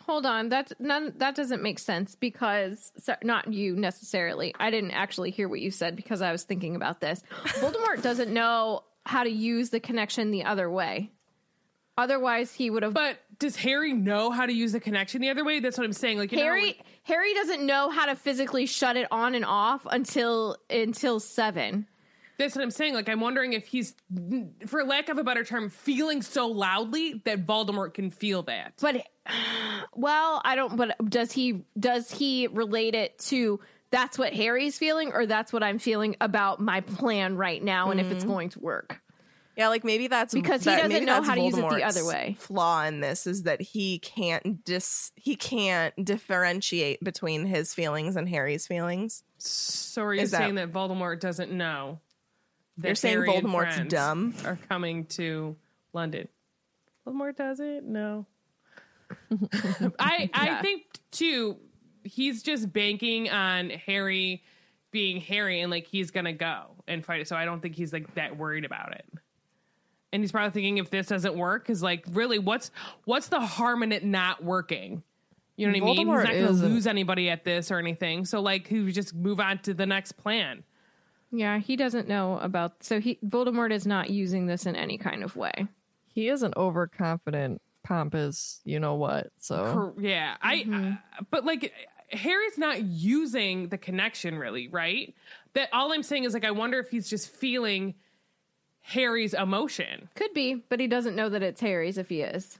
Hold on. That none that doesn't make sense because so, not you necessarily. I didn't actually hear what you said because I was thinking about this. Voldemort <laughs> doesn't know how to use the connection the other way. Otherwise, he would have. But does Harry know how to use the connection the other way? That's what I'm saying. Like you know, Harry Harry doesn't know how to physically shut it on and off until until seven. That's what I'm saying. Like I'm wondering if he's, for lack of a better term, feeling so loudly that Voldemort can feel that. But well, I don't. But does he does he relate it to that's what Harry's feeling, or that's what I'm feeling about my plan right now, and if it's mm-hmm. going to work? Yeah, like maybe that's Because he doesn't know how to use it the other way. Flaw in this is that he can't dis he can't differentiate between his feelings and Harry's feelings. So are you Is that- saying that, Voldemort doesn't know? That You're saying Harry Voldemort's dumb? Are coming to London. Voldemort does it? No. <laughs> I I think too. He's just banking on Harry being Harry and like he's gonna go and fight it. So I don't think he's like that worried about it. And he's probably thinking if this doesn't work, is like really what's what's the harm in it not working? You know what I mean? Voldemort He's not going to lose anybody at this or anything. So like, he would just move on to the next plan. Yeah, he doesn't know about. So he Voldemort is not using this in any kind of way. he is an overconfident, pompous, you know what. So Cor- Yeah, I, I- But like, Harry's not using the connection really, right? That all I'm saying is like I wonder if he's just feeling Harry's emotion. Could be, but he doesn't know that it's Harry's if he is.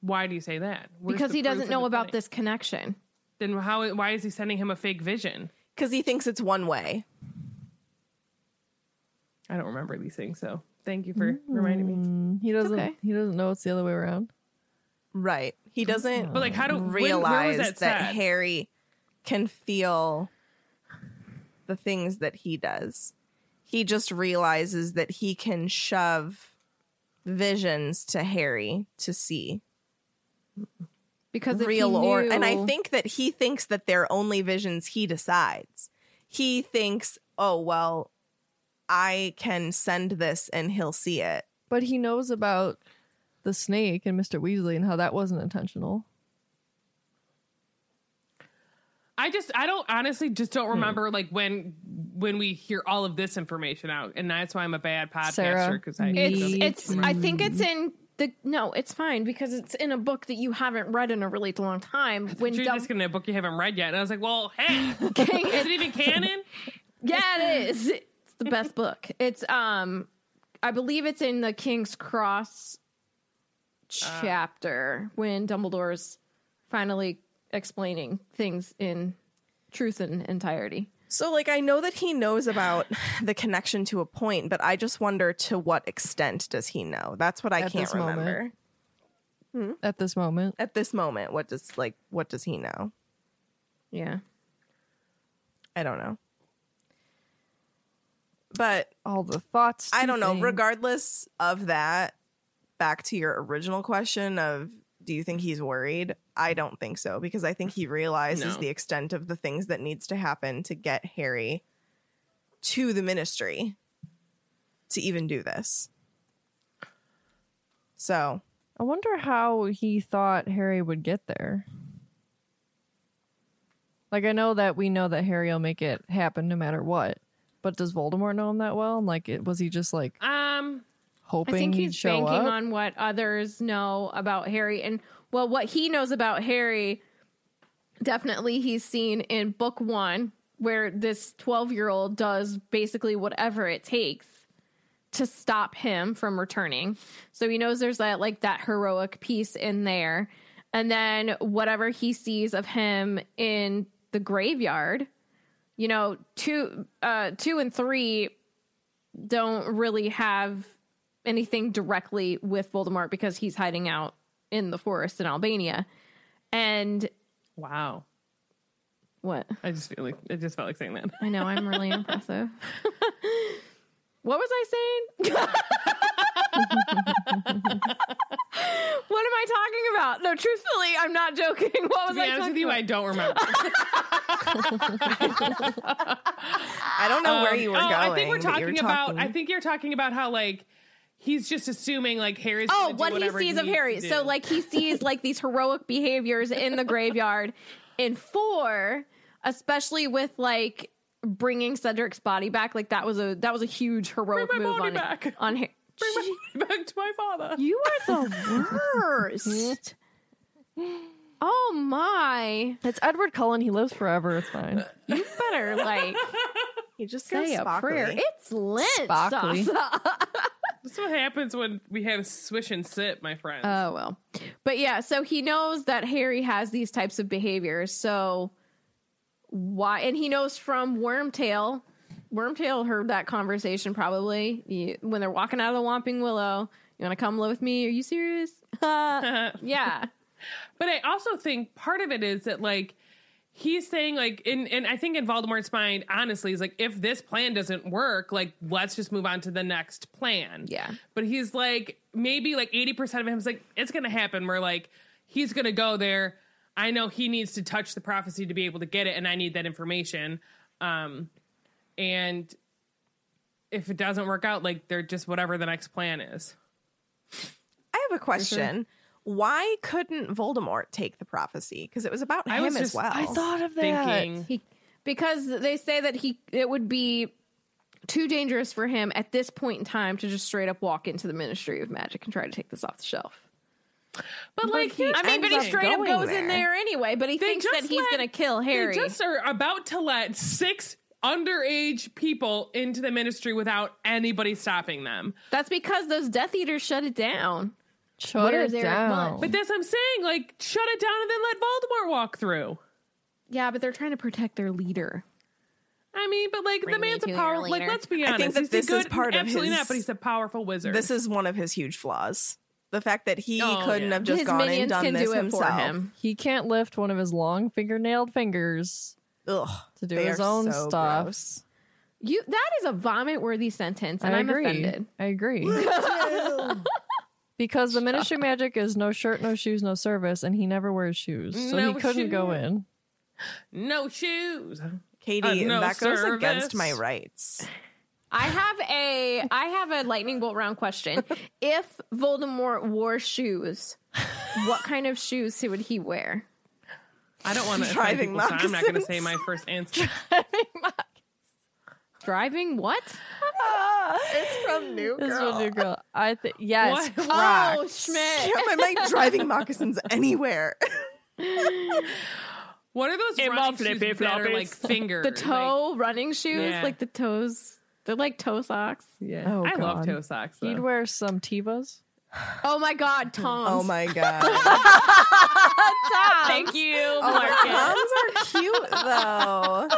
Why do you say that? Where's because he doesn't know about pudding? this connection. Then how? Why is he sending him a fake vision? Because he thinks it's one way. I don't remember these things, so thank you for reminding me. Mm, he doesn't. okay. He doesn't know it's the other way around. Right. He doesn't But like, how do when- realize that, that. Harry can feel the things that he does. He just realizes that he can shove visions to Harry to see Because if real he or and I think that he thinks that they're only visions he decides. He thinks, "Oh, well, I can send this and he'll see it." But he knows about the snake and Mr. Weasley and how that wasn't intentional. I just I don't honestly just don't hmm. remember like when when we hear all of this information out, and that's why I'm a bad podcaster because I it's it's I think it's in the no, it's fine because it's in a book that you haven't read in a really long time. When you're Dum- just gonna a book you haven't read yet, and I was like, well, hey, <laughs> King- is it even canon? yeah, it is. The best book. It's um, I believe it's in the King's Cross chapter when Dumbledore's finally explaining things in truth and entirety. So, like, I know that he knows about the connection to a point, but I just wonder to what extent does he know? That's what I At can't remember. At this moment, At this moment, what does like what does he know? Yeah. I don't know. But all the thoughts. I don't know. think. Regardless of that, back to your original question of do you think he's worried? I don't think so because I think he realizes No. the extent of the things that needs to happen to get Harry to the ministry to even do this. So, I wonder how he thought Harry would get there. Like I know that we know that Harry will make it happen no matter what. But does Voldemort know him that well? And like, it, was he just like Um, hoping I think he's banking up? on what others know about Harry. And well, what he knows about Harry, definitely he's seen in book one, where this 12 year old does basically whatever it takes to stop him from returning. So he knows there's that like that heroic piece in there. And then whatever he sees of him in the graveyard, you know, two uh two and three don't really have anything directly with Voldemort because he's hiding out in the forest in Albania. And wow. what? I just feel like it just felt like saying that. I know I'm really <laughs> impressive. what was I saying? <laughs> <laughs> what am I talking about? No, truthfully, I'm not joking. <laughs> What was To was be I honest talking with you, about? I don't remember. <laughs> I don't know where Um, you were oh, going. I think we're talking about. talking- I think you're talking about how like he's just assuming like Harry's. Oh, gonna do what he whatever sees of Harry. So, like, he sees like these heroic behaviors in the graveyard in four, especially with like bringing Cedric's body back. Like that was a that was a huge heroic Bring my move body on back. on Harry. Bring my <laughs> back to my father. You are the worst. <laughs> oh my! It's Edward Cullen. He lives forever. It's fine. You better like <laughs> he just goes say a spockly. prayer. It's Lent Spockly. sauce. That's what happens when we have swish and sit, my friend. Oh well. But yeah, so he knows that Harry has these types of behaviors. So why and he knows from Wormtail. Wormtail heard that conversation probably You- when they're walking out of the Whomping Willow. You want to come live with me? Are you serious? Uh, <laughs> <laughs> yeah. But I also think part of it is that like he's saying like in and I think in Voldemort's mind, honestly, is like if this plan doesn't work, like let's just move on to the next plan. Yeah. But he's like maybe like 80% of him is like, it's gonna happen where like he's gonna go there. I know he needs to touch the prophecy to be able to get it, and I need that information. Um and if it doesn't work out, like they're just whatever the next plan is. I have a question. Why couldn't Voldemort take the prophecy? Because it was about I him was as well. I thought of that. Thinking He because they say that he it would be too dangerous for him at this point in time to just straight up walk into the Ministry of Magic and try to take this off the shelf. But like, he- I mean, but he ends up thing. straight up going goes in there. there anyway. But he They thinks that he's let- going to kill Harry. They just are about to let six underage people into the ministry without anybody stopping them. That's because those Death Eaters shut it down. Shut Where's it down. Munn? But that's what I'm saying. Like, shut it down and then let Voldemort walk through. Yeah, but they're trying to protect their leader. I mean, but like Bring the man's a your power. Like, leader. let's be honest. I think that He's a this is good- part of absolutely his- not. But he's a powerful wizard. This is one of his huge flaws. The fact that he Oh, couldn't yeah. have just His gone and done can this do it himself. for him. He can't lift one of his long fingernailed fingers Ugh, to do his own so stuff. gross. You that is a vomit worthy sentence, and I am agree. offended. I agree. <laughs> because the ministry magic is no shirt, no shoes, no service, and he never wears shoes, so No he couldn't go in. no shoes. Katie, Uh, no that goes service. against my rights. I have a I have a lightning bolt round question. if Voldemort wore shoes, what kind of shoes would he wear? I don't want to Driving people, so I'm not going to say my first answer. <laughs> Driving moccasins. Driving what? Ah, it's from <laughs> New This is Girl. a new girl. I think yes, What? Crocs. Oh, Schmidt. Yeah, am I driving moccasins anywhere? <laughs> What are those In my running shoes flippy that are like floppies. finger? The toe running shoes, Yeah. like the toes. They're like toe socks. Yeah. Oh, I love toe socks. Though. He'd wear some Tevas. Oh my God, Tom's. oh my <laughs> god. Thank you, Oh, Toms are cute though.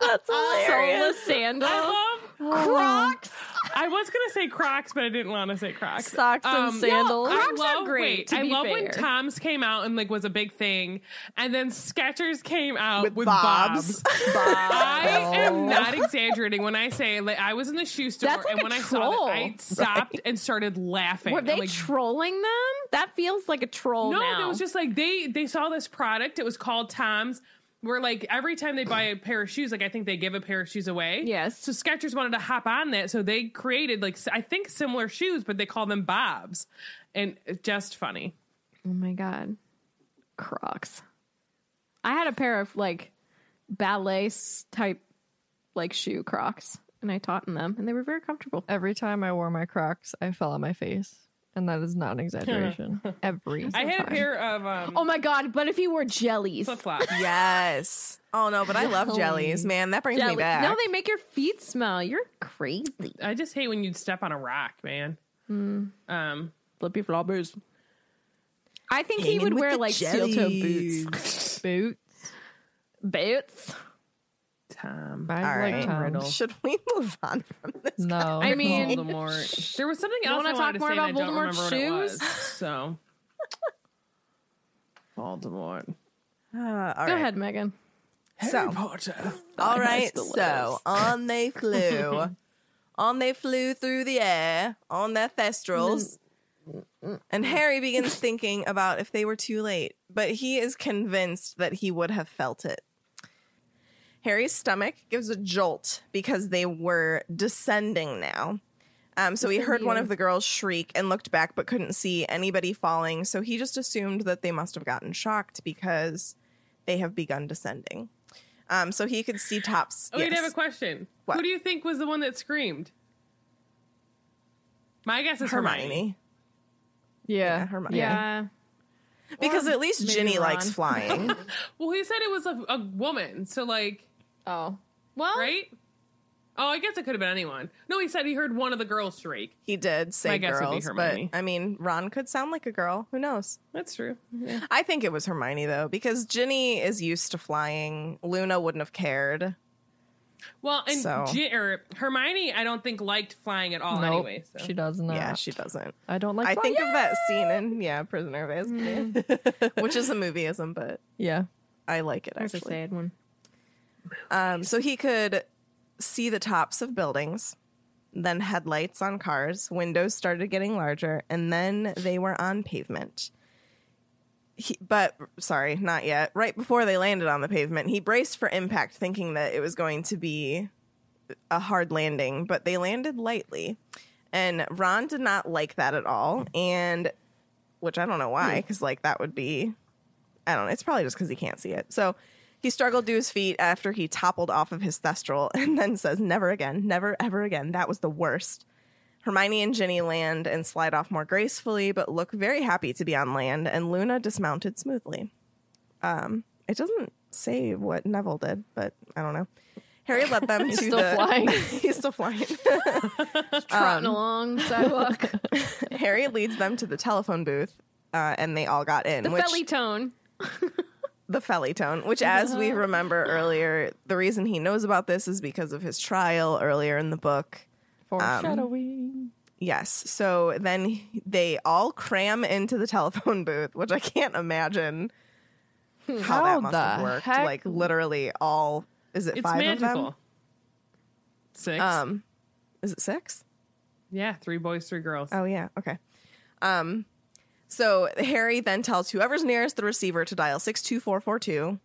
<laughs> That's Soulless sandals. I love oh. Crocs. I was gonna say Crocs, but I didn't want to say Crocs. Socks and Um, sandals. I Crocs are love, great, Wait, to I be love when. Tom's came out and like was a big thing, and then Skechers came out with, With Bob's. Bob's. <laughs> I am not exaggerating when I say like I was in the shoe store like and a when I saw that, I stopped and started laughing. Were they like, trolling them? That feels like a troll no, now. it was just like they they saw this product. It was called Tom's. Where like every time they buy a pair of shoes, like I think they give a pair of shoes away. Yes. So Skechers wanted to hop on that, so they created like I think similar shoes, but they call them Bobs, and just funny. Oh my god. Crocs. I had a pair of like ballet type like shoe Crocs and I taught in them and they were very comfortable. Every time I wore my Crocs, I fell on my face, and that is not an exaggeration. <laughs> Every I had a pair of um, Oh my god, but if you wore jellies. flip flops. <laughs> Yes. Oh no, but I love jellies, man. That brings Jelly- me back. No, they make your feet smell. You're crazy. I just hate when you'd step on a rock, man. Um, Flippy floppers. I think he Hanging would with wear the like steel toe jellies. boots. boots. Boots. Tom. I All like right. Tom. Riddle. Should we move on from this? No, I mean- Voldemort. There was something You else wanna wanted talk to more say and about I don't remember Voldemort's what it was. So, Voldemort. Uh, all Go right. ahead, Megan. So, Potter. <laughs> all right. the So, on they flew. <laughs> on they flew through the air on their thestrals. And Harry begins thinking about if they were too late, but he is convinced that he would have felt it. Harry's stomach gives a jolt because they were descending now. Um, so he heard one of the girls shriek and looked back but couldn't see anybody falling. So he just assumed that they must have gotten shocked because they have begun descending. Um, so he could see tops. Oh, wait, I have a question. What? Who do you think was the one that screamed? My guess is Hermione. Hermione. yeah, Yeah, Hermione. Yeah. Because Or at least maybe Ginny likes flying. <laughs> Well, he said it was a, a woman, so like, Oh. Well, right? Oh, I guess it could have been anyone. No, he said he heard one of the girls shriek. he did say My guess would be girls, but I mean, Ron could sound like a girl. Who knows? That's true. I think it was Hermione though, because Ginny is used to flying. Luna wouldn't have cared. Well, and So- Gi- or Hermione, I don't think liked flying at all. nope, Anyway, so she does not. Yeah, she doesn't. I don't like. I think flying. of that scene in yeah, Prisoner of Azkaban, <laughs> which is a movieism, but Yeah, I like it that's a sad one. Um, so he could see the tops of buildings, then headlights on cars, windows started getting larger, and then they were on pavement. He, but sorry, not yet. Right before they landed on the pavement, he braced for impact, thinking that it was going to be a hard landing, but they landed lightly. And Ron did not like that at all, and which I don't know why, because like that would be I don't know. It's probably just because he can't see it. So he struggled to his feet after he toppled off of his thestral <laughs> and then says, Never again, never, ever again. That was the worst. Hermione and Ginny land and slide off more gracefully, but look very happy to be on land, and Luna dismounted smoothly. Um, it doesn't say what Neville did, but I don't know. Harry led them He's to still the flying. <laughs> he's still flying. <laughs> Trotting along the sidewalk. Harry leads them to the telephone booth, uh, and they all got in. the which, felly tone. The felly tone, which, as we remember earlier, the reason he knows about this is because of his trial earlier in the book. Foreshadowing. Yes. So then they all cram into the telephone <laughs> booth, which I can't imagine how, How that must have worked. heck- Like literally all. Is it It's five of them? Six. Um, is it six? yeah, three boys, three girls. Oh yeah, okay. Um so Harry then tells whoever's nearest the receiver to dial 62442,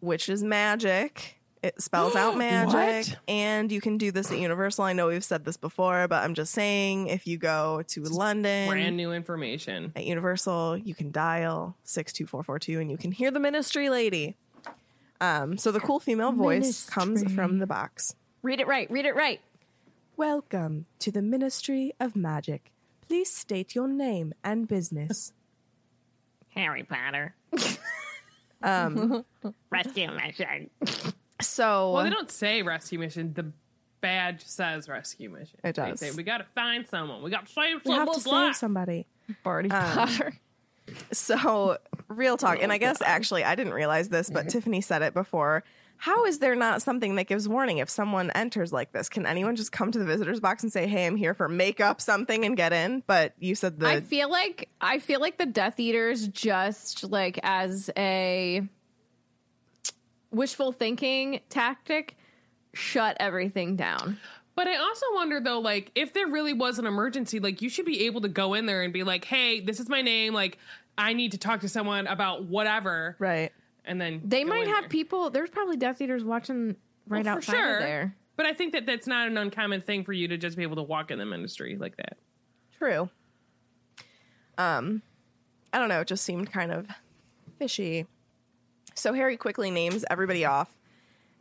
which is magic. It spells out <gasps> magic What? and you can do this at Universal. I know we've said this before, but I'm just saying if you go to London Brand new information. at Universal, you can dial 62442 and you can hear the ministry lady. Um so the cool female voice comes from the box. Read it right. Read it right. Welcome to the Ministry of Magic. Please state your name and business. <laughs> Harry Potter. <laughs> Um, <laughs> Rescue mission. so Well, they don't say rescue mission. The badge says rescue mission. It They does. say we got to find someone. We got to save we have to someone's life. save somebody. Barty Um, Potter. So, real talk, and I guess actually I didn't realize this, but Tiffany said it before. How is there not something that gives warning if someone enters like this? Can anyone just come to the visitors box and say, "Hey, I'm here for make up something and get in"? But you said the I feel like I feel like the Death Eaters just like as a wishful thinking tactic shut everything down. But I also wonder though, like, if there really was an emergency, like, you should be able to go in there and be like, "Hey, this is my name. Like, I need to talk to someone about whatever." right. And then They go might in have there. people. There's probably Death Eaters watching right Well, for outside sure. of there. But I think that that's not an uncommon thing for you to just be able to walk in the ministry like that. True. Um, I don't know. It just seemed kind of fishy. So Harry quickly names everybody off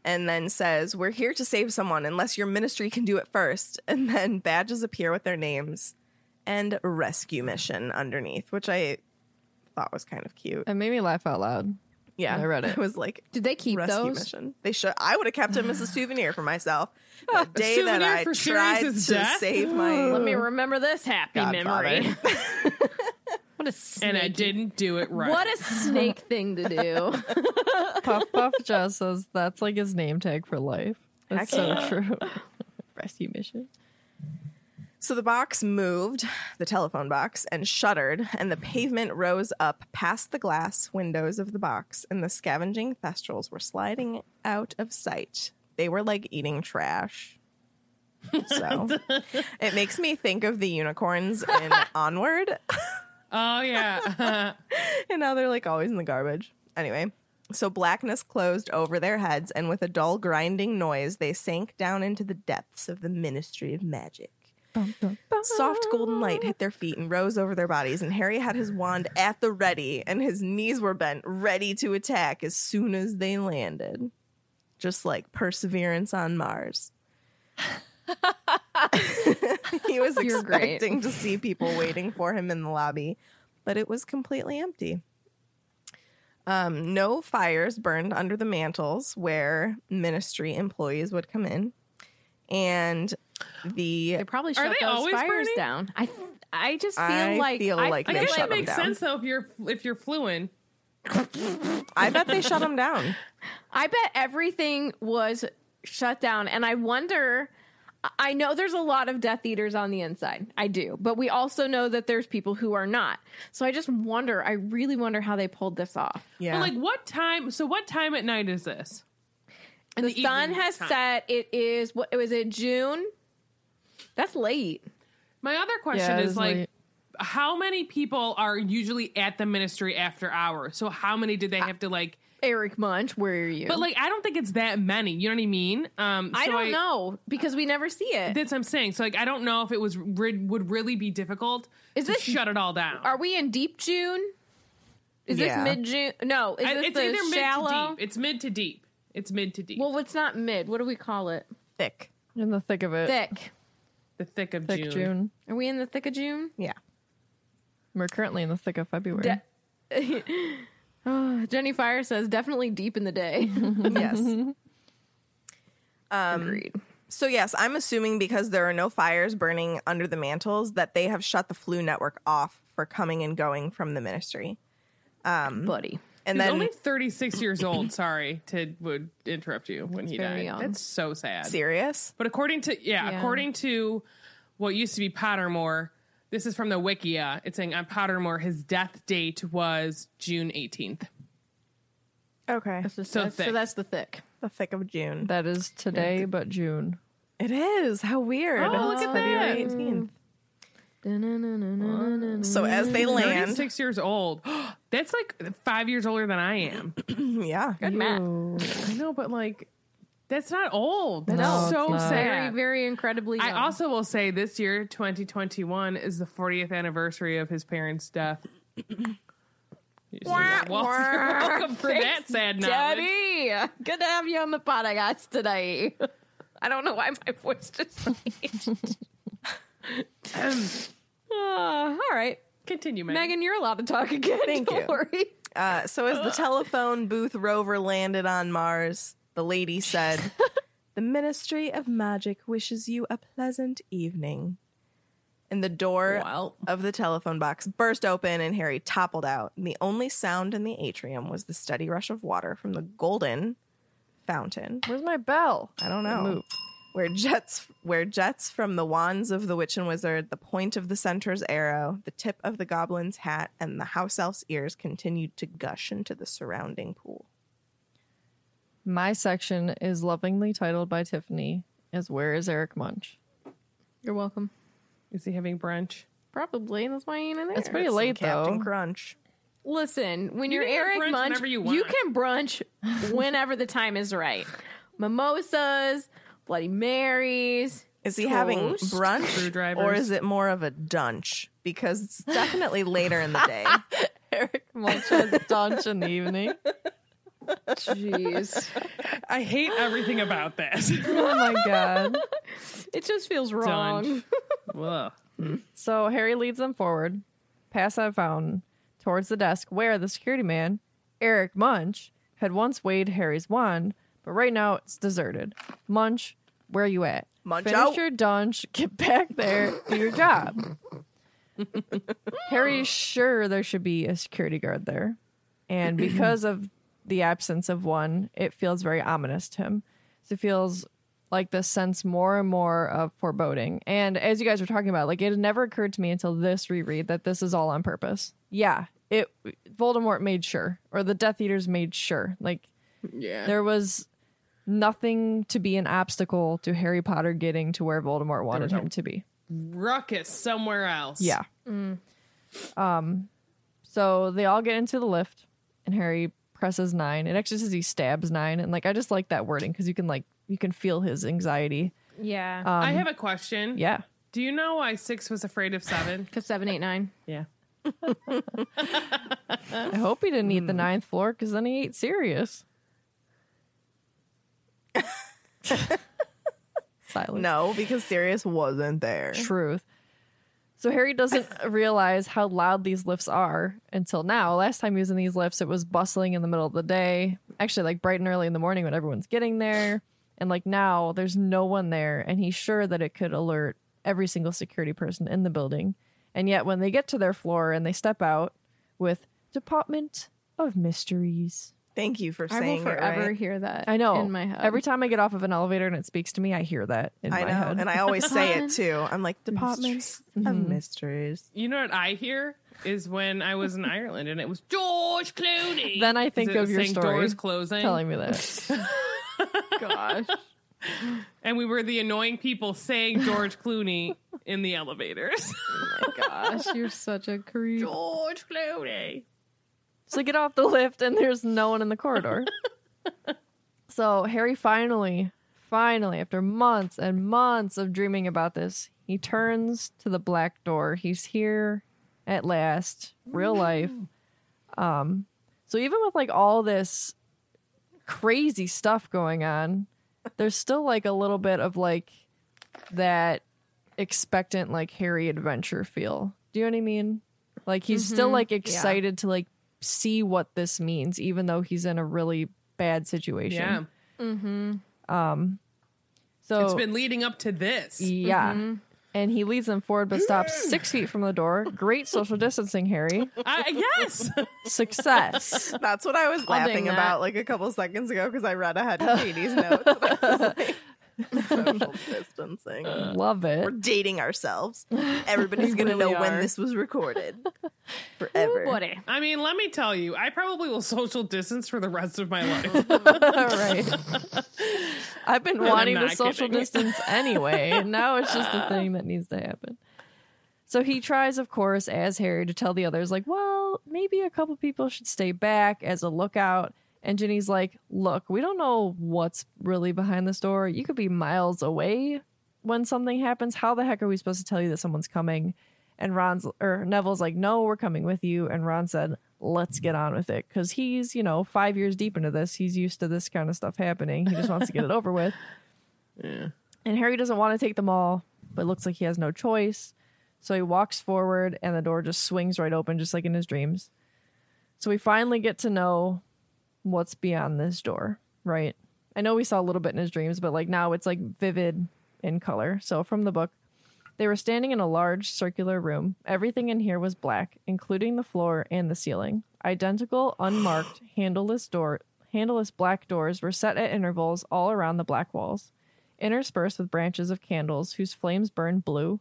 and then says, We're here to save someone unless your ministry can do it first. <laughs> And then badges appear with their names and rescue mission underneath, which I thought was kind of cute. It made me laugh out loud. Yeah. I read it. <laughs> It was like, Did they keep rescue those? mission. They should. I would have kept him as a souvenir for myself. <laughs> The day that souvenir I for tried to death? save my Let me remember this happy Godfather. memory. <laughs> what a snake. And I didn't do it right. What a snake thing to do. Puff Puff Jazz says that's like his name tag for life. That's so true. Rescue mission. So the box moved, the telephone box, and shuddered, and the pavement rose up past the glass windows of the box, and the scavenging thestrals were sliding out of sight. They were like eating trash. So <laughs> it makes me think of the unicorns <laughs> in Onward, Oh yeah. <laughs> and now they're like always in the garbage. Anyway, so blackness closed over their heads, and with a dull grinding noise, they sank down into the depths of the Ministry of Magic. Soft golden light hit their feet and rose over their bodies, and Harry had his wand at the ready, and his knees were bent, ready to attack as soon as they landed. Just like Perseverance on Mars. <laughs> he was You're great. expecting to see people waiting for him in the lobby, but it was completely empty. Um, no fires burned under the mantles where ministry employees would come in. And the They probably shut they those fires burning? down. I I just feel I like feel like I they guess shut that them makes sense though if you're if you're fluent. I bet they shut them down. <laughs> I bet everything was shut down, and I wonder. I know there's a lot of Death Eaters on the inside. I do, but we also know that there's people who are not. So I just wonder. I really wonder how they pulled this off. Yeah. But like what time so what time at night is this? In The, sun has time. set. It is what was it June? That's late. My other question Yeah, it is is like late. how many people are usually at the ministry after hours? So how many did they have to like Eric Munch, where are you? But like I don't think it's that many. You know what I mean? Um I don't know because we never see it. That's what I'm saying. So like I don't know if it was re- would really be difficult Is to this- shut it all down. Are we in deep June? Is Yeah. this mid June? No, is I- this it's the either mid shallow? to deep. It's mid to deep. It's mid to deep. Well, it's not mid. What do we call it? thick. In the thick of it. Thick. The thick of Thick June. June. Are we in the thick of June? Yeah. We're currently in the thick of February. De- oh, <laughs> Jenny Fire says definitely deep in the day. <laughs> yes. Um, Agreed. So yes, I'm assuming because there are no fires burning under the mantles that they have shut the Floo network off for coming and going from the ministry. Um, Buddy. And He's then only 36 years old. <clears throat> Sorry to would interrupt you when he died. young. That's so sad. serious. But according to yeah, Yeah. according to what used to be Pottermore, this is from the Wikia. It's saying on Pottermore his death date was June 18th. Okay. So, So that's, thick. so that's the thick. The thick of June. That is today, but June. It is. How weird. Oh, look It's at February that. 18th. So So as they land, 36 years old. <gasps> <gasps> That's like five years older than I am. <clears throat> yeah. Good math. I know, but like that's not old. That's No, so it's not. Very, sad. very incredibly. I also will say this year, 2021, is the 40th anniversary of his parents' death. <clears throat> Well, you're <laughs> welcome for that sad knowledge. Daddy, good to have you on the pod, podcast today. I don't know why my voice just <laughs> changed. Uh, all right, Continue, Megan. Megan, you're allowed to talk again. <laughs> Thank don't you. worry. Uh, so as the telephone booth rover landed on Mars, the lady said, <laughs> "The Ministry of Magic wishes you a pleasant evening." And the door Well. of the telephone box burst open, and Harry toppled out. And the only sound in the atrium was the steady rush of water from the golden fountain. Where's my bell? I don't know. Move. Where jets where jets from the wands of the witch and wizard, the point of the centaur's arrow, the tip of the goblin's hat, and the house elf's ears continued to gush into the surrounding pool. My section is lovingly titled by Tiffany as Where is Eric Munch? You're welcome. Is he having brunch? Probably. That's why you ain't in there. It's pretty Some late Captain though. Crunch. Listen, when You you are Eric Munch, you you can brunch <laughs> whenever the time is right. Mimosas, Bloody Marys. Is he having brunch or is it more of a dunch? Because it's <laughs> definitely later in the day. <laughs> Eric Munch has dunch in the evening. Jeez. I hate everything about this. <laughs> Oh my god. it just feels wrong. So Harry leads them forward, past that fountain, towards the desk where the security man, Eric Munch, had once weighed Harry's wand, but right now it's deserted. Munch, where are you at? Munch Finish out. your dunch, get back there, do your job. Harry's sure there should be a security guard there. And <clears throat> because of the absence of one, it feels very ominous to him. So it feels like this sense more and more of foreboding. And as you guys were talking about, like it had never occurred to me until this reread that this is all on purpose. Yeah, it Voldemort made sure, or the Death Eaters made sure. Like Yeah. there was nothing to be an obstacle to Harry Potter getting to where Voldemort wanted him to be. Ruckus somewhere else. Yeah. Um. So they all get into the lift, and Harry presses nine. It actually says he stabs nine, and like I just like that wording because you can like you can feel his anxiety. Yeah. Um, I have a question. Yeah. Do you know why six was afraid of seven? <laughs> Because seven, eight, nine. <laughs> yeah. I hope he didn't eat the ninth floor because then he ate Sirius. Silence. No, because Sirius wasn't there. Truth. So Harry doesn't <laughs> realize how loud these lifts are until now. Last time he was in these lifts, it was bustling in the middle of the day. Actually, like bright and early in the morning when everyone's getting there. And like now, there's no one there, and he's sure that it could alert every single security person in the building. And yet, when they get to their floor and they step out with Department of Mysteries, Thank you for saying that. I will saying it forever right. hear that. I know in my head. every time I get off of an elevator and it speaks to me, I hear that in I my know, head. and I always say it <laughs> too. I'm like Department of Mhm. Mysteries. You know what I hear is when I was in <laughs> Ireland and it was George Clooney. Then I think Is it of your saying story, Doors closing. telling me that. <laughs> gosh. And we were the annoying people saying George Clooney in the elevators. Oh my gosh, you're such a creep. George Clooney. So get off the lift and there's no one in the corridor. <laughs> so Harry finally, finally, after months and months of dreaming about this, he turns to the black door. He's here at last, real life. Um, so even with like all this crazy stuff going on, there's still like a little bit of like that expectant like Harry adventure feel. Do you know what I mean? Like he's still like excited to like see what this means, even though he's in a really bad situation. Yeah. Mm-hmm. Um So It's been leading up to this. yeah. And he leads them forward but stops six feet from the door. Great social distancing, Harry. Uh, yes. Success. That's what I was ding laughing that. about like a couple seconds ago because I read ahead of Katie's notes. and I was <laughs> like, <laughs> Social <laughs> distancing. Uh, Love it. We're dating ourselves. <laughs> Everybody's We gonna really know when are. this was recorded. Forever. Buddy. I mean, let me tell you, I probably will social distance for the rest of my life. All right. I've been I'm wanting to not social kidding. distance anyway. Now it's just the thing that needs to happen. So he tries, of course, as Harry to tell the others, like, well, maybe a couple people should stay back as a lookout. And Ginny's like, look, we don't know what's really behind this door. You could be miles away when something happens. How the heck are we supposed to tell you that someone's coming? And Ron's or Neville's like, no, we're coming with you. And Ron said, let's get on with it. Cause he's, you know, five years deep into this. He's used to this kind of stuff happening. He just wants to get it <laughs> over with. Yeah. And Harry doesn't want to take them all, but it looks like he has no choice. So he walks forward and the door just swings right open, just like in his dreams. So we finally get to know what's beyond this door, right? I know we saw a little bit in his dreams, but like now it's like vivid in color. So from the book, they were standing in a large circular room. Everything in here was black, including the floor and the ceiling. Identical, unmarked, <sighs> handleless door handleless black doors were set at intervals all around the black walls interspersed with branches of candles whose flames burned blue.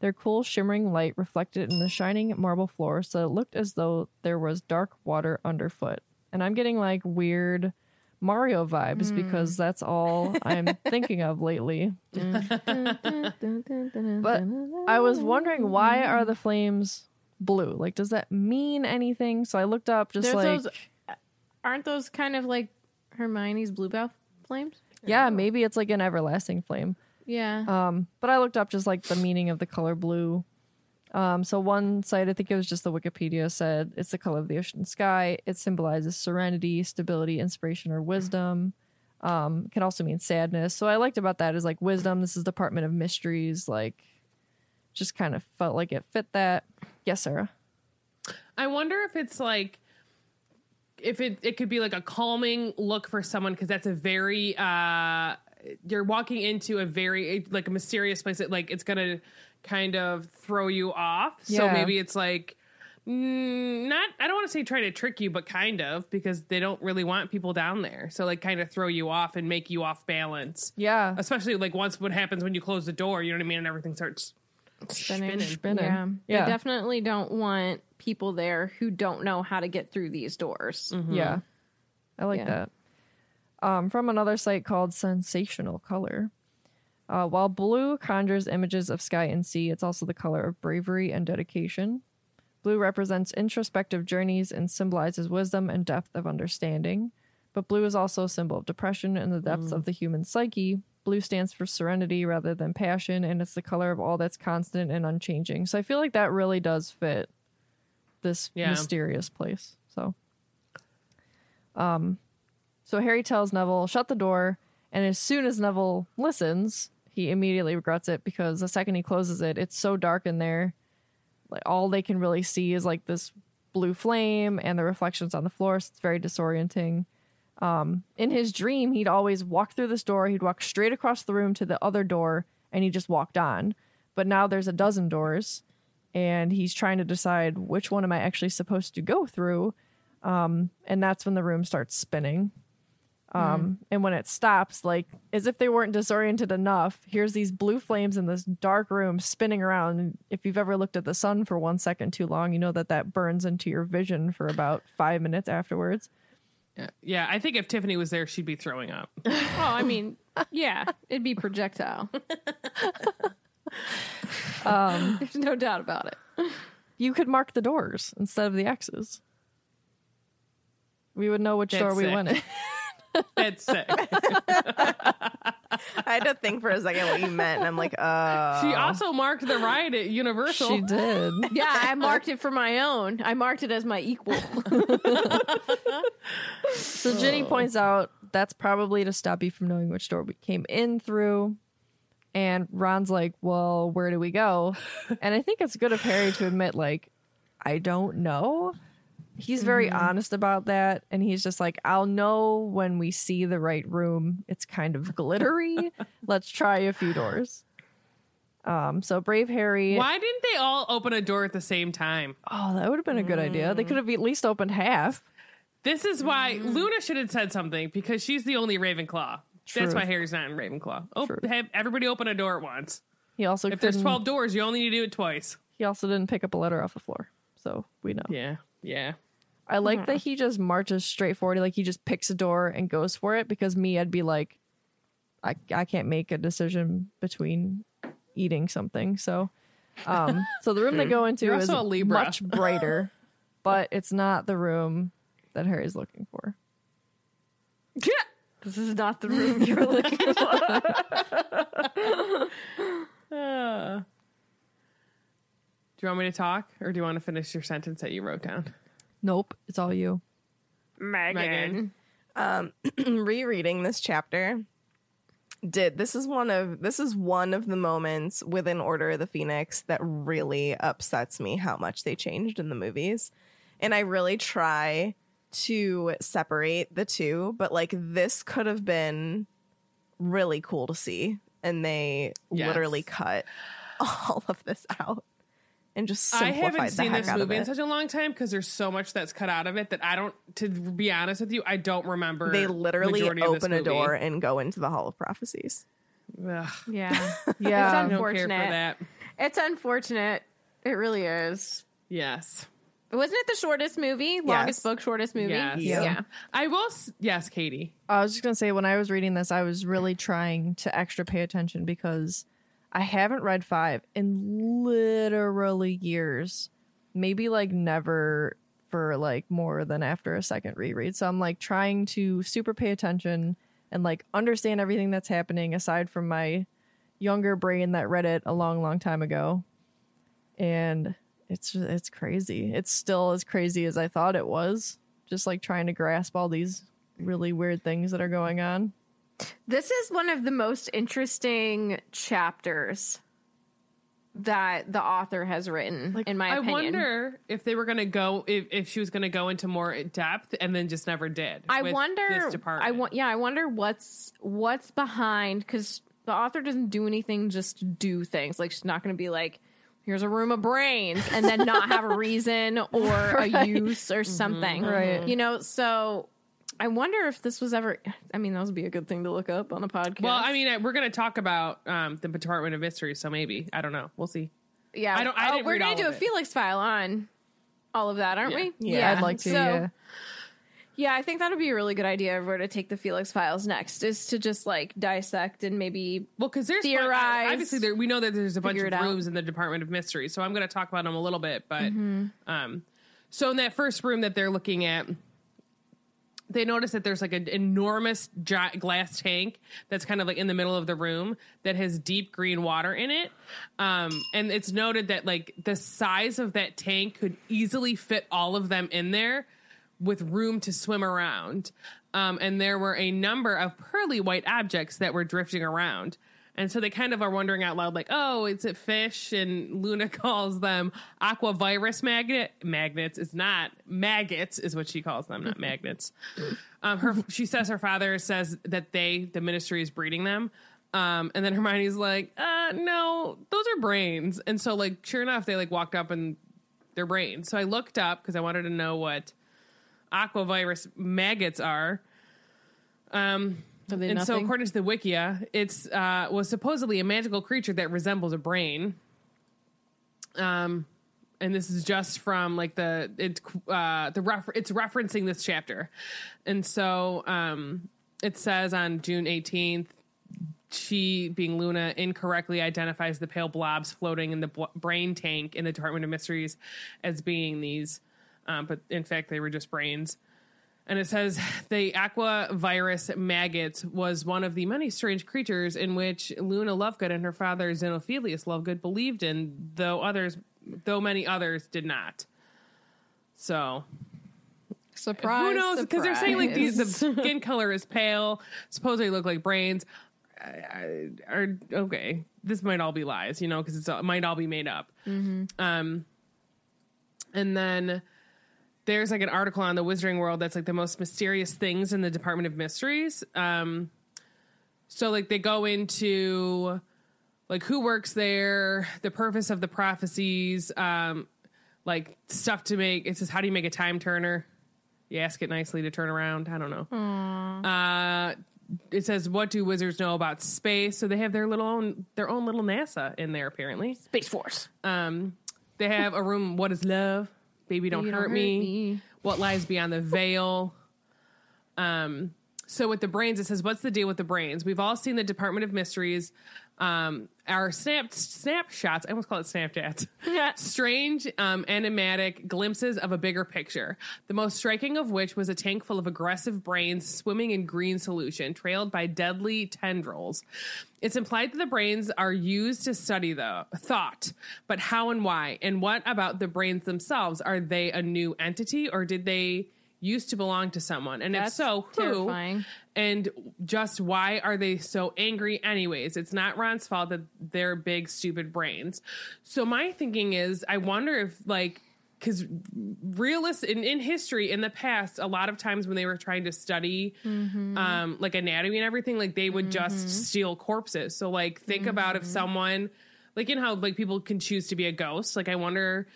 Their cool, shimmering light reflected in the shining marble floor, so it looked as though there was dark water underfoot. And I'm getting like weird Mario vibes because that's all I'm <laughs> thinking of lately. <laughs> But I was wondering why are the flames blue? Like, does that mean anything? So I looked up just There's like, those- Aren't those kind of like Hermione's bluebell flames? yeah, maybe it's like an everlasting flame. Yeah. Um, but I looked up just like the meaning of the color blue. Um, so one site, I think it was just the Wikipedia said it's the color of the ocean sky. It symbolizes serenity, stability, inspiration, or wisdom. Um, can also mean sadness. So I liked about that is like wisdom. This is Department of Mysteries. Like, just kind of felt like it fit that. Yes, Sarah. I wonder if it's like if it it could be like a calming look for someone because that's a very uh you're walking into a very like a mysterious place that like it's gonna kind of throw you off. So maybe it's like mm, not I don't want to say try to trick you, but kind of because they don't really want people down there. So like kind of throw you off and make you off balance. Yeah. Especially like once what happens when you close the door, you know what I mean, and everything starts spinning. Spinning. Yeah. Yeah. They definitely don't want people there who don't know how to get through these doors. Yeah. I like Yeah. that. Um, from another site called Sensational Color. Uh, while blue conjures images of sky and sea, it's also the color of bravery and dedication. Blue represents introspective journeys and symbolizes wisdom and depth of understanding. But blue is also a symbol of depression and the depths of the human psyche. Blue stands for serenity rather than passion, and it's the color of all that's constant and unchanging. So I feel like that really does fit this Yeah. mysterious place. So um, so Harry tells Neville, shut the door. And as soon as Neville listens, he immediately regrets it because the second he closes it, it's so dark in there. Like all they can really see is like this blue flame and the reflections on the floor. So it's very disorienting. Um, in his dream, he'd always walk through this door, he'd walk straight across the room to the other door, and he just walked on. But now there's a dozen doors, and he's trying to decide which one am I actually supposed to go through. Um, and that's when the room starts spinning. Um, and when it stops, like as if they weren't disoriented enough, here's these blue flames in this dark room spinning around. And if you've ever looked at the sun for one second too long, you know that that burns into your vision for about five minutes afterwards. yeah. yeah, I think if Tiffany was there, she'd be throwing up. <laughs> Oh, I mean, yeah, it'd be projectile. <laughs> Um, <laughs> There's no doubt about it. you could mark the doors instead of the X's. We would know which That's door we sick. went in. <laughs> That's sick. <laughs> I had to think for a second what you meant, and I'm like, uh She also marked the ride at Universal. she did. <laughs> Yeah, I marked it for my own. I marked it as my equal. So Ginny points out that's probably to stop you from knowing which door we came in through. And Ron's like, "Well, where do we go?" and I think it's good of Harry to admit, like, I don't know. He's very mm-hmm. honest about that, and he's just like, "I'll know when we see the right room. It's kind of glittery. <laughs> Let's try a few doors." Um, so brave Harry. Why didn't they all open a door at the same time? Oh, that would have been a good idea. They mm. could have at least opened half. This is why mm. Luna should have said something because she's the only Ravenclaw. That's why Harry's not in Ravenclaw. Oh, Truth. have everybody open a door at once. He also If there's 12 doors, you only need to do it twice. He also didn't pick up a letter off the floor, so we know. Yeah, yeah. I like that he just marches straight forward. Like he just picks a door and goes for it. Because me, I'd be like, I I can't make a decision between eating something. So, um, <laughs> so the room they go into is a Libra. much brighter, <laughs> but it's not the room that Harry's looking for. Yeah. This is not the room you're looking for. Uh, <laughs> do you want me to talk or do you want to finish your sentence that you wrote down? Nope, it's all you. Megan. Megan. Um, <clears throat> rereading this chapter did this is one of this is one of the moments within Order of the Phoenix that really upsets me how much they changed in the movies. And I really try to separate the two, but like this could have been really cool to see and they Yes. literally cut <laughs> all of this out and just I haven't the seen heck this movie in such a long time because there's so much that's cut out of it that I don't, to be honest with you, I don't remember. They literally majority of this open a door and go into the Hall of Prophecies. Ugh, yeah. <laughs> Yeah, It's don't care for Unfortunate. that. It's unfortunate. It really is. Yes. Wasn't it the shortest movie? Longest Yes. book, shortest movie? Yes. Yeah. Yeah. I will, s- yes, Katie. I was just gonna say when I was reading this, I was really trying to extra pay attention because I haven't read five in literally years, maybe like never for like more than after a second reread. So I'm like trying to super pay attention and like understand everything that's happening aside from my younger brain that read it a long, long time ago. And it's it's crazy. It's still as crazy as I thought it was. Just like trying to grasp all these really weird things that are going on. This is one of the most interesting chapters that the author has written, in my opinion. I wonder if they were going to go, if, if she was going to go into more depth and then just never did. I wonder. This I want. Yeah, I wonder what's what's behind because the author doesn't do anything just do things. Like she's not going to be like, "Here's a room of brains," and then not have a reason or a <laughs> use or something. Mm-hmm. Right. You know. So I wonder if this was ever. I mean, that would be a good thing to look up on the podcast. Well, I mean, we're going to talk about um, the Department of Mystery, so maybe I don't know. We'll see. yeah. I don't- I oh, we're gonna do a it. Felix file on all of that, aren't Yeah. we? Yeah, I'd like to. So- yeah. Yeah, I think that'd be a really good idea if we're to take the Felix files next, is to just like dissect and maybe Well, because there's Theorize. obviously there, we know that there's a bunch of it out. rooms in the Department of Mystery, so I'm going to talk about them a little bit. But Mm-hmm. um, so in that first room that they're looking at, they notice that there's like an enormous glass tank that's kind of like in the middle of the room that has deep green water in it. Um, and it's noted that like the size of that tank could easily fit all of them in there with room to swim around. Um, and there were a number of pearly white objects that were drifting around. And so they kind of are wondering out loud, like, oh, is it fish? And Luna <laughs> calls them Aquavirius magnet magnets. It's not maggots, is what she calls them, not <laughs> magnets. Um, her she says her father says that they, the ministry, is breeding them. Um, and then Hermione's like, uh, no, those are brains. And so, like, sure enough, they like walked up and they're brains. So I looked up because I wanted to know what Aquavirius maggots are. Um, Are they and so, according to the Wikia, it's uh, was supposedly a magical creature that resembles a brain. Um, and this is just from like the it uh the refer- it's referencing this chapter, and so um it says on June eighteenth. She, being Luna, incorrectly identifies the pale blobs floating in the bl- brain tank in the Department of Mysteries as being these, um, but in fact they were just brains. And it says the Aquavirius maggots was one of the many strange creatures in which Luna Lovegood and her father Xenophilius Lovegood believed in, though others, though many others did not. So surprise. who knows? Because they're saying like these, the <laughs> skin color is pale, supposedly look like brains. Are okay. This might all be lies, you know, because it's it might all be made up. Um, and then there's like an article on the Wizarding World that's like the most mysterious things in the Department of Mysteries. Um, so like they go into like who works there, the purpose of the prophecies, um, like stuff to make. It says how do you make a time turner? You ask it nicely to turn around. I don't know. Uh, it says what do wizards know about space? So they have their little own their own little NASA in there apparently. Space Force. Um, they have a room. What is love? Baby, don't, Baby, hurt, don't me. me. What lies beyond the veil? Um, so with the brains, it says, "What's the deal with the brains?" We've all seen the Department of Mysteries. Um, our snap snapshots. I almost call it Snapchats. <laughs> Strange, um, enigmatic glimpses of a bigger picture. The most striking of which was a tank full of aggressive brains swimming in green solution, trailed by deadly tendrils. It's implied that the brains are used to study the thought, but how and why? And what about the brains themselves? Are they a new entity or did they used to belong to someone? And That's if so, who? terrifying. And just why are they so angry anyways? It's not Ron's fault that they're big stupid brains. So my thinking is I wonder if like because realists in, in history in the past a lot of times when they were trying to study mm-hmm. um like anatomy and everything like they would just mm-hmm. steal corpses so like think about if mm-hmm. someone like in how like people can choose to be a ghost like i wonder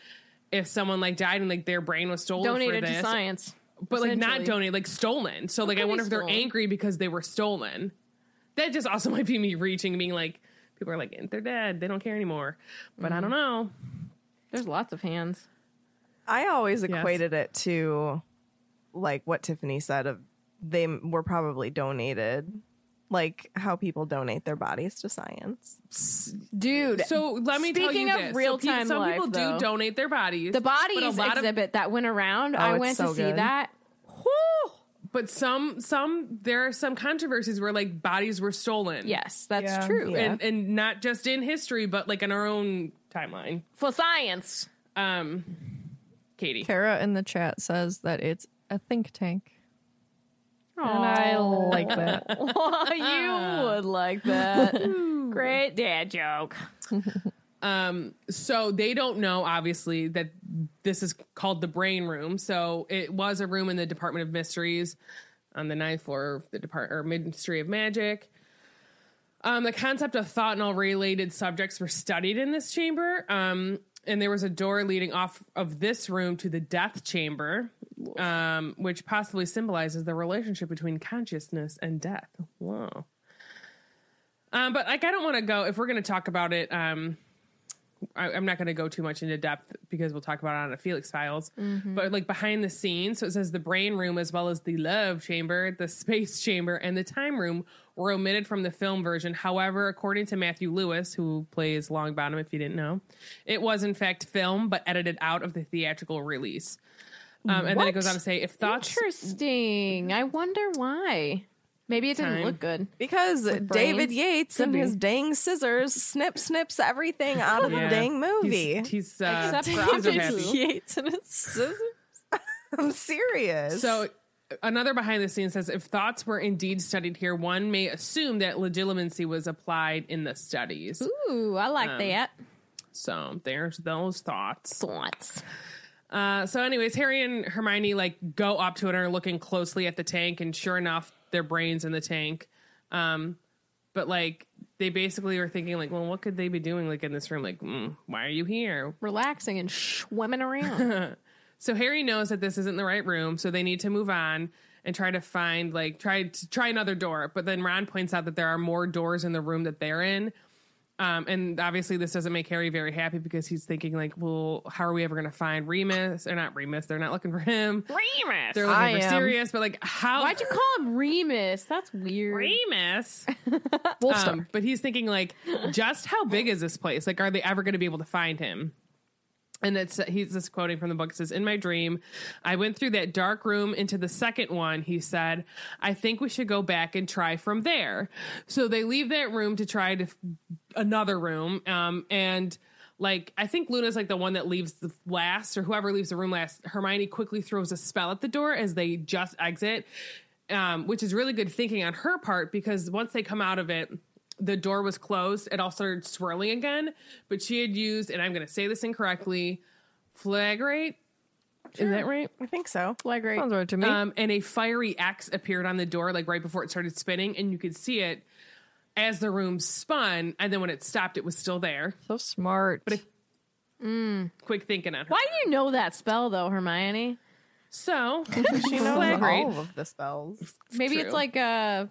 if someone like died and like their brain was stolen Donated for to this science. But like not essentially. donated, like stolen. So like I wonder if they're stolen. angry because they were stolen. That just also <laughs> might be me reaching, being like, people are like, they're dead, they don't care anymore. But Mm-hmm. I don't know. There's lots of hands. I always equated it to like what Tiffany said of they were probably donated, like how people donate their bodies to science. Dude. So let me tell Speaking you of this. So real-time pe- some life, people though, do donate their bodies. the but a bodies lot of- exhibit that went around. I went so to see that. Whew. but some some there are some controversies where like bodies were stolen. Yes, that's Yeah. true. Yeah. And and not just in history, but like in our own timeline. For science. Um Katie. Kara in the chat says that it's a think tank. And I like that. <laughs> you <laughs> would like that. Great dad joke. Um, so they don't know obviously that this is called the brain room. So it was a room in the Department of Mysteries on the ninth floor of the Depart or Ministry of Magic. Um, the concept of thought and all related subjects were studied in this chamber. Um, and there was a door leading off of this room to the death chamber, um, which possibly symbolizes the relationship between consciousness and death. Whoa. Um, but like, I don't want to go if we're going to talk about it. Um, I, I'm not going to go too much into depth because we'll talk about it on the Felix Files. But like behind the scenes, so it says the brain room as well as the love chamber, the space <laughs> chamber, and the time room were omitted from the film version. However, according to Matthew Lewis, who plays Longbottom, if you didn't know, it was in fact filmed but edited out of the theatrical release. Um, and then it goes on to say if thoughts Interesting. I wonder why. Maybe it didn't Time. look good. Because David? Yates Could and be. his dang scissors snip snips everything out of Yeah. the dang movie. he's, he's uh, Except he's for so David. Yates and his scissors. <laughs> I'm serious. So another behind the scenes says if thoughts were indeed studied here, one may assume that legitimacy was applied in the studies. Ooh, I like that. So there's those thoughts. Thoughts. Uh, so, anyways, Harry and Hermione like go up to it and are looking closely at the tank, and sure enough, their brains in the tank. Um, but like they basically are thinking like, well, what could they be doing like in this room? Like, mm, why are you here? Relaxing and swimming around. <laughs> So Harry knows that this isn't the right room, so they need to move on and try to find like try to try another door. But then Ron points out that there are more doors in the room that they're in. Um, and obviously this doesn't make Harry very happy because he's thinking like, well, how are we ever going to find Remus? Or not Remus? They're not looking for him. Remus. They're looking I for am. Sirius, but like, how? Why'd you call him Remus? That's weird. Remus? <laughs> Wolfstar. Um, but he's thinking like, just how big is this place? Like, are they ever going to be able to find him? And it's he's just quoting from the book. It says, "In my dream, I went through that dark room into the second one." He said, "I think we should go back and try from there." So they leave that room to try to f- another room, um, and like I think Luna's like the one that leaves the last, or whoever leaves the room last. Hermione quickly throws a spell at the door as they just exit, um, which is really good thinking on her part because once they come out of it, the door was closed, it all started swirling again. But she had used, and I'm going to say this incorrectly, flagrate. Is that right? I think so. Flag right. Sounds right to me. Um, and a fiery axe appeared on the door, like right before it started spinning, and you could see it as the room spun. And then when it stopped, it was still there. so smart. But Quick thinking on her. Why do you know that spell though, Hermione? So <laughs> She knows all of the spells. Maybe True. it's like a,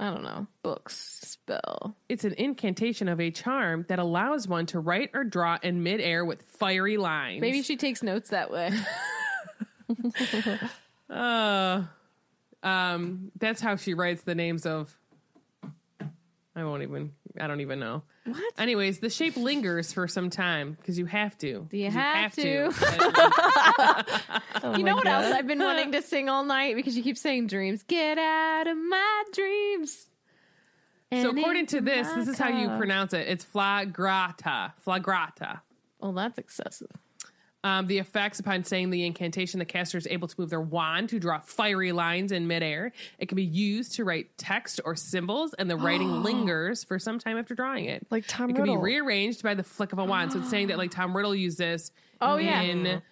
I don't know, books spell. It's an incantation of a charm that allows one to write or draw in midair with fiery lines. Maybe she takes notes that way. <laughs> Uh, um, that's how she writes the names of. I won't even. I don't even know. What? Anyways, the shape lingers for some time because you have to. Do you have <laughs> <laughs> Oh you my know what God. else I've been wanting to sing all night because you keep saying dreams. Get out of my dreams. so according to this, this is how you pronounce it. It's flagrata. Flagrata. Oh, that's excessive. Um, the effects upon saying the incantation, the caster is able to move their wand to draw fiery lines in midair. It can be used to write text or symbols, and the writing <gasps> lingers for some time after drawing it. Like Tom Riddle. it can be rearranged by the flick of a wand. So it's saying that like Tom Riddle used this. Oh, yeah. in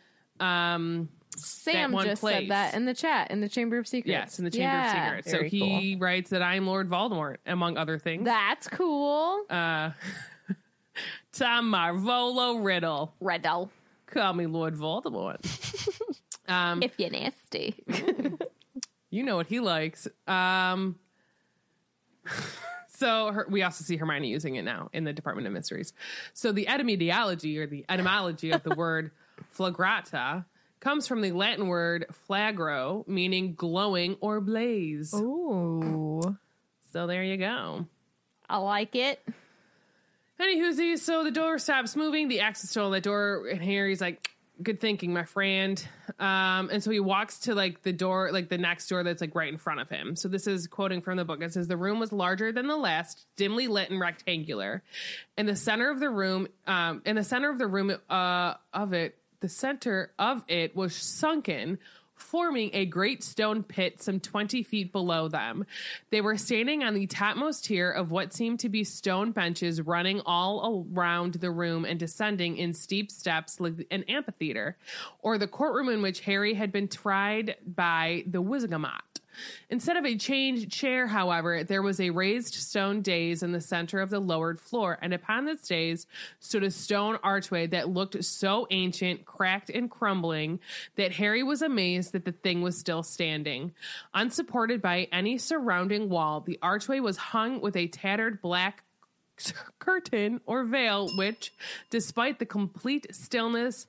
um Sam just place. said that in the chat in the Chamber of Secrets. yes in the Chamber Yeah. of Secrets. So very he writes that I am Lord Voldemort among other things. That's cool. uh, <laughs> Tom Marvolo Riddle, Riddle. Call me Lord Voldemort. <laughs> um, If you're nasty. <laughs> You know what he likes. Um, <laughs> so her, we also see Hermione using it now in the Department of Mysteries. So the etymology or the etymology of the word flagrata comes from the Latin word flagro, meaning glowing or blaze. Ooh. So there you go. I like it. Anywho, so the door stops moving. The axe is still on the door, and Harry's like, "Good thinking, my friend." Um, and so he walks to like the door, like the next door that's like right in front of him. So this is quoting from the book. It says the room was larger than the last, dimly lit and rectangular. In the center of the room, um, in the center of the room uh, of it, the center of it was sunken forming a great stone pit some 20 feet below them. They were standing on the topmost tier of what seemed to be stone benches running all around the room and descending in steep steps like an amphitheater, or the courtroom in which Harry had been tried by the Wizengamot. Instead of a chained chair, however, there was a raised stone dais in the center of the lowered floor, and upon this dais stood a stone archway that looked so ancient, cracked, and crumbling that Harry was amazed that the thing was still standing. Unsupported by any surrounding wall, the archway was hung with a tattered black curtain or veil, which, despite the complete stillness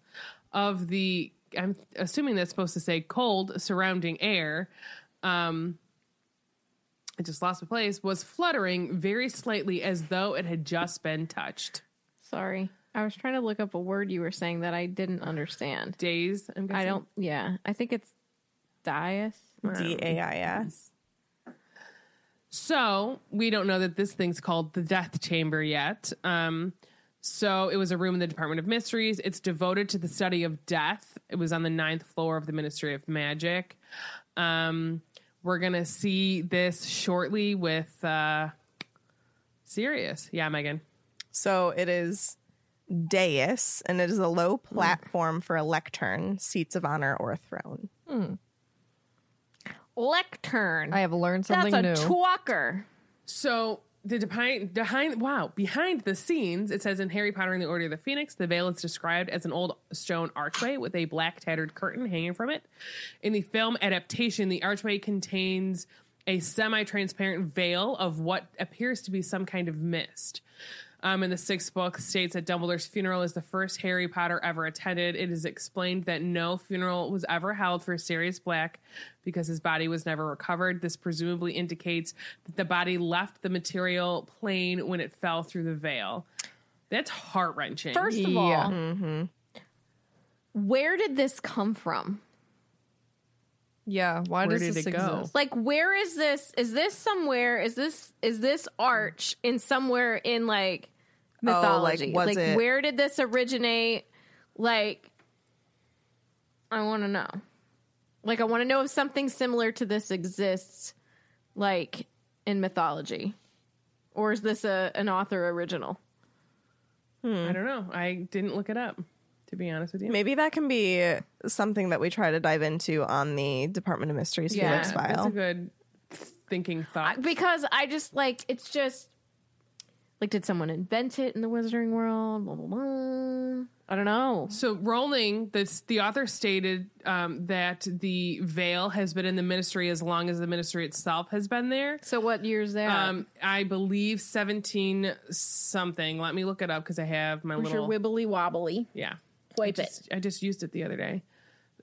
of the, I'm assuming that's supposed to say cold surrounding air, um, I just lost my place, was fluttering very slightly as though it had just been touched. Sorry. I was trying to look up a word you were saying that I didn't understand. Days, I'm guessing. I don't, yeah. I think it's dais. D A I S. So we don't know that this thing's called the Death Chamber yet. Um, so it was a room in the Department of Mysteries. It's devoted to the study of death. It was on the ninth floor of the Ministry of Magic. Um, we're gonna see this shortly with uh, Sirius. Yeah, Megan. So it is dais, and it is a low platform for a lectern, seats of honor, or a throne. Lectern. I have learned something That's a new. twalker. So the behind behind wow behind the scenes it says in Harry Potter and the Order of the Phoenix the veil is described as an old stone archway with a black tattered curtain hanging from it. In the film adaptation, the archway contains a semi-transparent veil of what appears to be some kind of mist. Um, in the sixth book states that Dumbledore's funeral is the first Harry Potter ever attended. It is explained that no funeral was ever held for Sirius Black because his body was never recovered. This presumably indicates that the body left the material plane when it fell through the veil. That's heart wrenching. First of all, Yeah. where did this come from? Yeah. Why Where does did this it go? exist? Like, where is this? Is this somewhere? Is this is this arch in somewhere in like oh, mythology? was it- where did this originate? Like, I want to know. Like, I want to know if something similar to this exists, like in mythology, or is this a an author original? Hmm. I don't know. I didn't look it up, to be honest with you. Maybe that can be something that we try to dive into on the Department of Mysteries Yeah, Felix file. That's a good thinking thought. Because I just like it's just like did someone invent it in the Wizarding world? Blah blah blah. I don't know. So Rowling, this the author stated um, that the veil has been in the ministry as long as the ministry itself has been there. So what year's that? Um, I believe seventeen something. Let me look it up because I have my Where's your little wibbly wobbly? yeah. Wipe I it. just, I just used it the other day.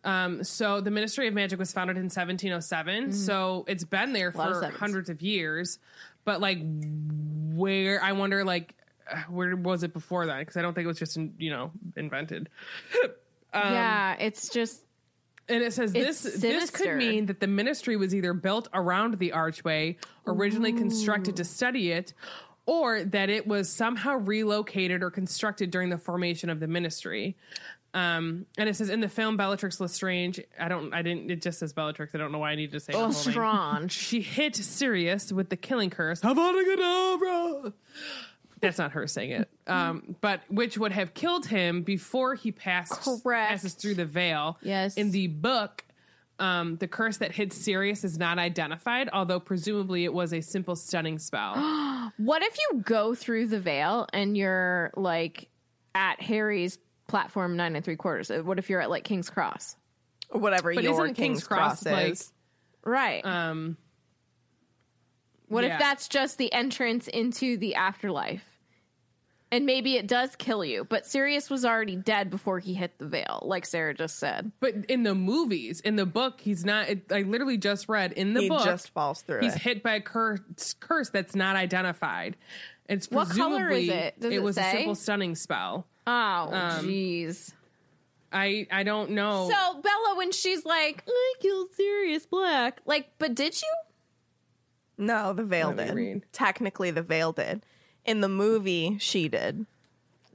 Um, so the Ministry of Magic was founded in 1707. So it's been there Mm-hmm. of for hundreds of years. But like, where I wonder, like, uh, where was it before that? Because I don't think it was just you know invented. <laughs> Um, yeah, it's just And it says this this could mean that the ministry was either built around the archway, originally constructed to study it, or that it was somehow relocated or constructed during the formation of the ministry. Um, and it says in the film Bellatrix Lestrange, I don't, I didn't, it just says Bellatrix. I don't know why I need to say the oh whole She hit Sirius with the killing curse. Avada Kedavra! That's not her saying it. Um, but which would have killed him before he passed Correct. passes through the veil. Yes. In the book, um, the curse that hit Sirius is not identified, although presumably it was a simple stunning spell. <gasps> What if you go through the veil and you're like at Harry's platform nine and three quarters? Uh, What if you're at like King's Cross? Or whatever But your isn't King's, King's Cross, Cross, like- Right. um, what yeah. if that's just the entrance into the afterlife? And maybe it does kill you, but Sirius was already dead before he hit the veil, like Sarah just said. but in the movies, in the book, he's not. It, I literally just read in the he book. just falls through he's it. hit by a curse, curse that's not identified. It's What color is presumably it? Does it was a simple stunning spell. Oh, um, jeez. I I don't know. So Bella, when she's like, "I killed Sirius Black," like, but did you? No, the veil Let me did. read. Technically, the veil did. In the movie, she did.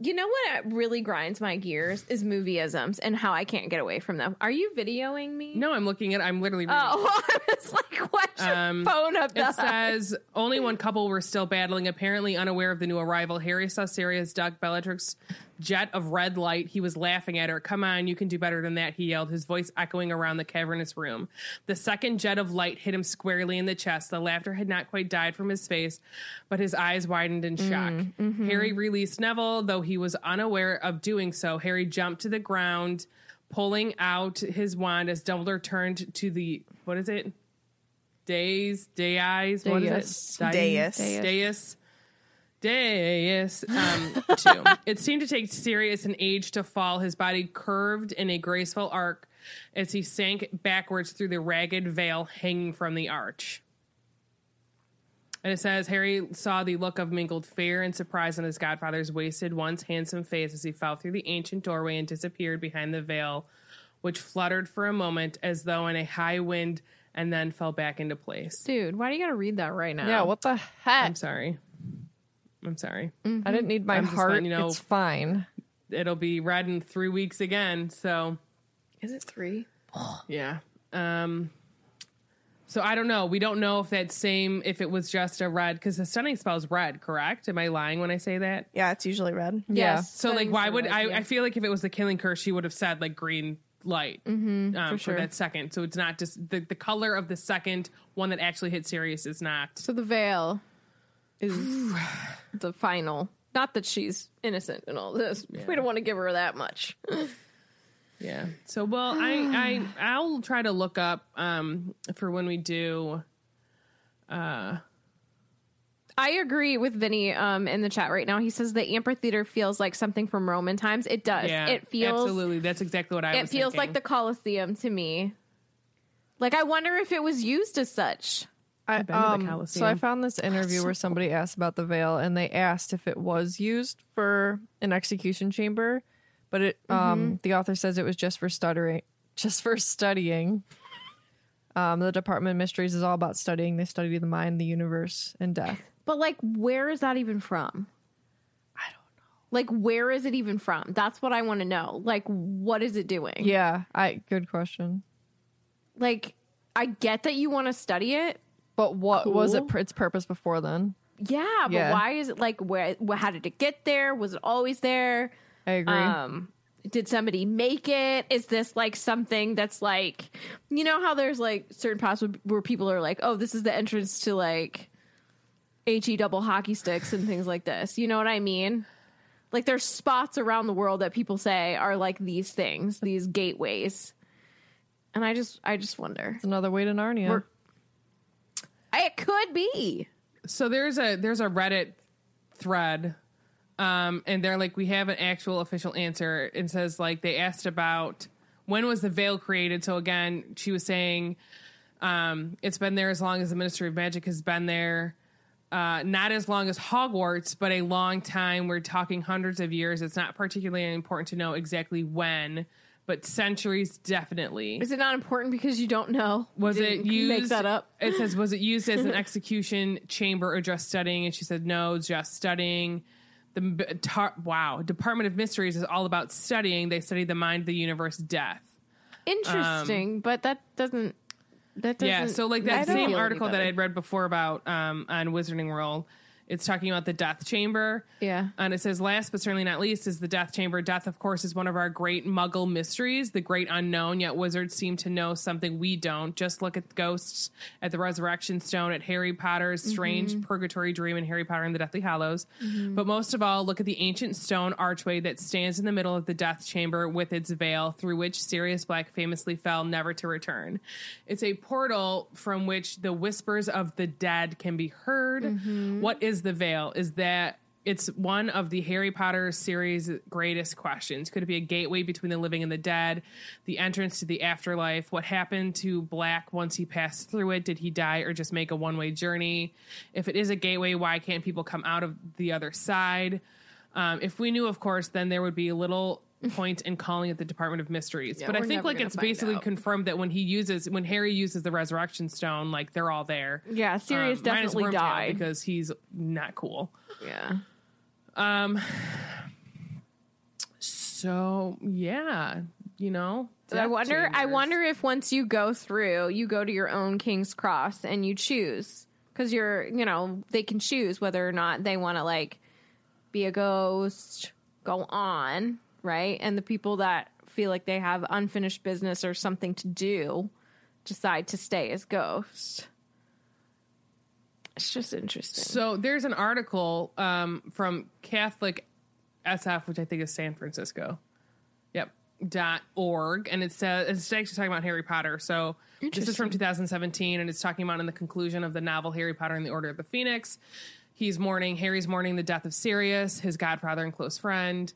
You know what really grinds my gears is movieisms and how I can't get away from them. Are you videoing me? no, I'm looking at. I'm literally. <laughs> Reading. Oh, I was like, why's your Um, phone up? It says only one couple were still battling, apparently unaware of the new arrival. Harry saw Sirius duck Bellatrix jet of red light. He was laughing at her. Come on, you can do better than that, he yelled, his voice echoing around the cavernous room. The second jet of light hit him squarely in the chest. The laughter had not quite died from his face, but his eyes widened in shock. Mm, mm-hmm. Harry released Neville, though he was unaware of doing so. Harry jumped to the ground, pulling out his wand as Dumbledore turned to the what is it? Days, day eyes, what is Deus. it? Deus. Deus. Deus. Um, <laughs> two. It seemed to take Sirius an age to fall. His body curved in a graceful arc as he sank backwards through the ragged veil hanging from the arch. And it says Harry saw the look of mingled fear and surprise on his godfather's wasted, once handsome face as he fell through the ancient doorway and disappeared behind the veil, which fluttered for a moment as though in a high wind and then fell back into place. Dude, why do you got to read that right now? Yeah, what the heck? I'm sorry. I'm sorry. I didn't need my I'm heart. letting you know- It's fine. It'll be red in three weeks again. So Is it three? <sighs> yeah. Um. So I don't know. We don't know if that same if it was just a red because the stunning spell is red. Correct? Am I lying when I say that? Yeah, it's usually red. Yeah. Yes. So like, why would red, I? yeah. I feel like if it was the killing curse, she would have said like green light um, for, sure. that second. So it's not just the the color of the second one that actually hit Sirius is not. So the veil is the final. Not that she's innocent in all this. We don't want to give her that much. Yeah. So well, I I I'll try to look up um for when we do. Uh. I agree with Vinny um, in the chat right now. He says the amphitheater feels like something from Roman times. It does. Yeah, it feels absolutely. That's exactly what I. it feels like the thinking. Colosseum to me. Like I wonder if it was used as such. I, been to the um, so I found this interview where somebody asked about the veil, and they asked if it was used for an execution chamber, but it um, the author says it was just for stuttering, <laughs> just for studying. Um, the Department of Mysteries is all about studying. They study the mind, the universe, and death. But like, where is that even from? I don't know. Like, where is it even from? That's what I want to know. Like, what is it doing? Yeah, I good question. Like, I get that you want to study it. But what was it? Its purpose before then? Yeah, but Yeah. why is it like where? How did it get there? Was it always there? I agree. Um, did somebody make it? Is this like something that's like, you know, how there's like certain where- where people are like, oh, this is the entrance to like he double hockey sticks and things like this. You know what I mean? Like there's spots around the world that people say are like these things, these gateways. And I just, I just wonder. it's another way to Narnia. We're- It could be. So there's a there's a Reddit thread, um, and they're like, we have an actual official answer. It says like they asked about when was the veil created. So again, she was saying um, it's been there as long as the Ministry of Magic has been there. Uh, not as long as Hogwarts, but a long time. We're talking hundreds of years. It's not particularly important to know exactly when, but centuries definitely. Is it not important because you don't know? Was You it used? Make that up. It says, was it used as an <laughs> execution chamber or just studying? And she said, no, just studying. The tar- wow, Department of Mysteries is all about studying. They study the mind, the universe, death. Interesting, but that doesn't. That doesn't. Yeah, so like that same article that. I'd read before about um, on Wizarding World, it's talking about the death chamber. Yeah. And it says, last but certainly not least, is the death chamber. Death, of course, is one of our great muggle mysteries, the great unknown, yet wizards seem to know something we don't. Just look at the ghosts, at the resurrection stone, at Harry Potter's strange mm-hmm. purgatory dream in Harry Potter and the Deathly Hallows. Mm-hmm. But most of all, look at the ancient stone archway that stands in the middle of the death chamber with its veil, through which Sirius Black famously fell, never to return. It's a portal from which the whispers of the dead can be heard. Mm-hmm. What is the veil? Is that it's one of the Harry Potter series' greatest questions. Could it be a gateway between the living and the dead? The entrance to the afterlife? What happened to Black once he passed through it? Did he die or just make a one way journey? If it is a gateway, why can't people come out of the other side? Um, if we knew, of course, then there would be a little <laughs> point in calling it the Department of Mysteries. but I think like it's basically out. confirmed that when he uses when Harry uses the Resurrection Stone, like they're all there. Yeah, Sirius Um, definitely died. because he's not cool. yeah. Um. So yeah, you know. I wonder. I wonder if once you go through, you go to your own King's Cross and you choose because you're, you know, they can choose whether or not they want to like be a ghost, go on, right? And the people that feel like they have unfinished business or something to do decide to stay as ghosts. It's just interesting. So there's an article um, from Catholic SF, which I think is San Francisco. Yep. Dot org, and it says it's actually talking about Harry Potter. So this is from 2017, and it's talking about in the conclusion of the novel Harry Potter and the Order of the Phoenix. He's mourning. Harry's mourning the death of Sirius, his godfather and close friend.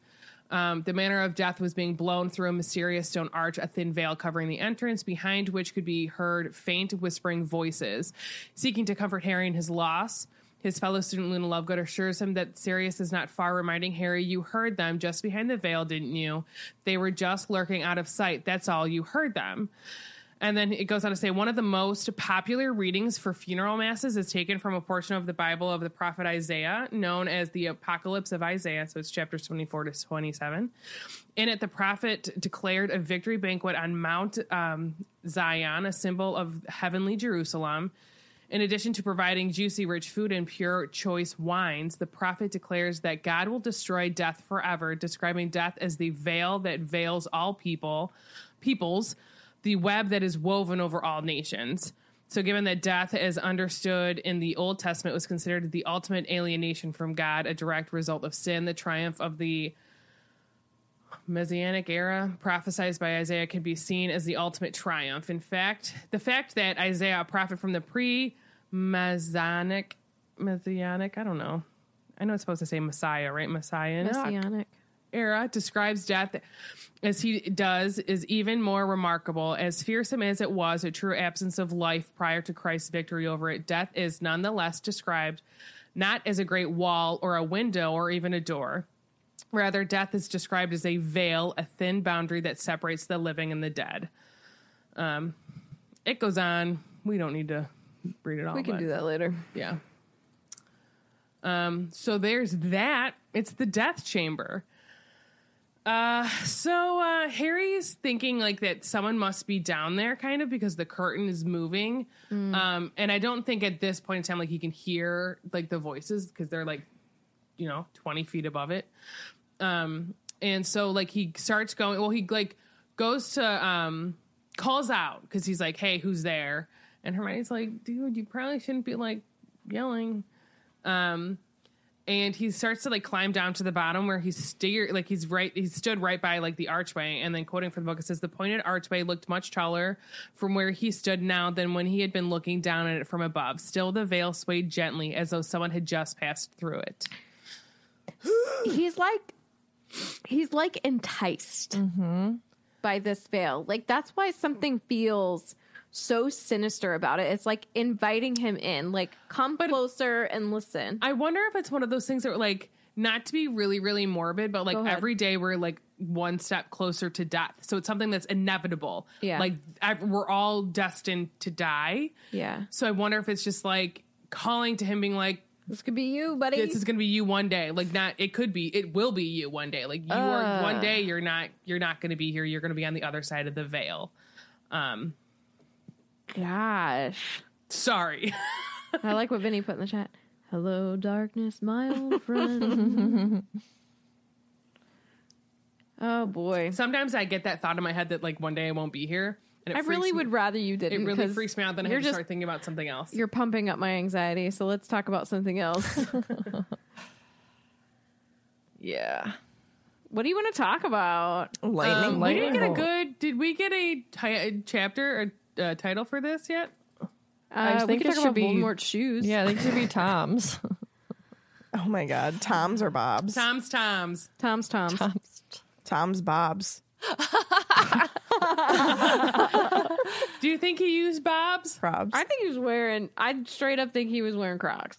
Um, the manner of death was being blown through a mysterious stone arch, a thin veil covering the entrance, behind which could be heard faint whispering voices, seeking to comfort Harry in his loss. His fellow student Luna Lovegood assures him that Sirius is not far, reminding Harry, You heard them just behind the veil, didn't you? They were just lurking out of sight. That's all. You heard them. And then it goes on to say one of the most popular readings for funeral masses is taken from a portion of the Bible of the prophet Isaiah, known as the Apocalypse of Isaiah. So it's chapters 24 to 27. In it, the prophet declared a victory banquet on Mount um, Zion, a symbol of heavenly Jerusalem. In addition to providing juicy, rich food and pure, choice wines, the prophet declares that God will destroy death forever, describing death as the veil that veils all people, peoples, the web that is woven over all nations. So, given that death, as understood in the Old Testament, was considered the ultimate alienation from God, a direct result of sin, the triumph of the Messianic era prophesied by Isaiah can be seen as the ultimate triumph. In fact, the fact that Isaiah, a prophet from the pre Messianic, Messianic, I don't know. I know it's supposed to say Messiah, right? Messiah Messianic. Era describes death as he does is even more remarkable. As fearsome as it was, a true absence of life prior to Christ's victory over it, death is nonetheless described not as a great wall or a window or even a door. Rather, death is described as a veil, a thin boundary that separates the living and the dead. Um, it goes on. We don't need to read it all. We can but- do that later. yeah. Um, so there's that. It's the death chamber. Uh, so uh, Harry's thinking like that someone must be down there, kind of because the curtain is moving. Um, and I don't think at this point in time like he can hear like the voices because they're like, you know, twenty feet above it. Um, and so like he starts going. Well, he like goes to um calls out because he's like, "Hey, who's there?" And Hermione's like, "Dude, you probably shouldn't be like yelling." Um, and he starts to like climb down to the bottom where he's steer like he's right he stood right by like the archway. And then quoting from the book it says the pointed archway looked much taller from where he stood now than when he had been looking down at it from above. Still the veil swayed gently as though someone had just passed through it. <gasps> He's like he's like enticed mm-hmm. by this veil. Like that's why something feels so sinister about it. It's like inviting him in. Like come closer and listen. i wonder if it's one of those things that like not to be really really morbid but like every day we're like one step closer to death so it's something that's inevitable Yeah. like I, we're all destined to die yeah. so i wonder if it's just like calling to him being like This could be you, buddy. this is gonna be you one day like not it could be it will be you one day like you are one Uh. day you're not you're not gonna be here you're gonna be on the other side of the veil um Gosh. sorry I like what Vinny put in the chat. Hello, darkness, my old friend. <laughs> oh boy. sometimes i get that thought in my head that like one day i won't be here and it I really freaks me- would rather you didn't. It really freaks me out then i you're have to start thinking about something else you're pumping up my anxiety. So let's talk about something else. <laughs> <laughs> yeah. What do you want to talk about? Lightning. um, we didn't get a good did we get a chapter or uh, title for this yet I Uh, think we it could talk should about be- Voldemort's shoes. Yeah, they should be <laughs> Tom's. oh my god. Tom's or Bob's? tom's tom's Tom's Tom's. Tom's. Tom's Bob's. <laughs> do you think he used bob's Probs. I think he was wearing. I straight up think he was wearing Crocs.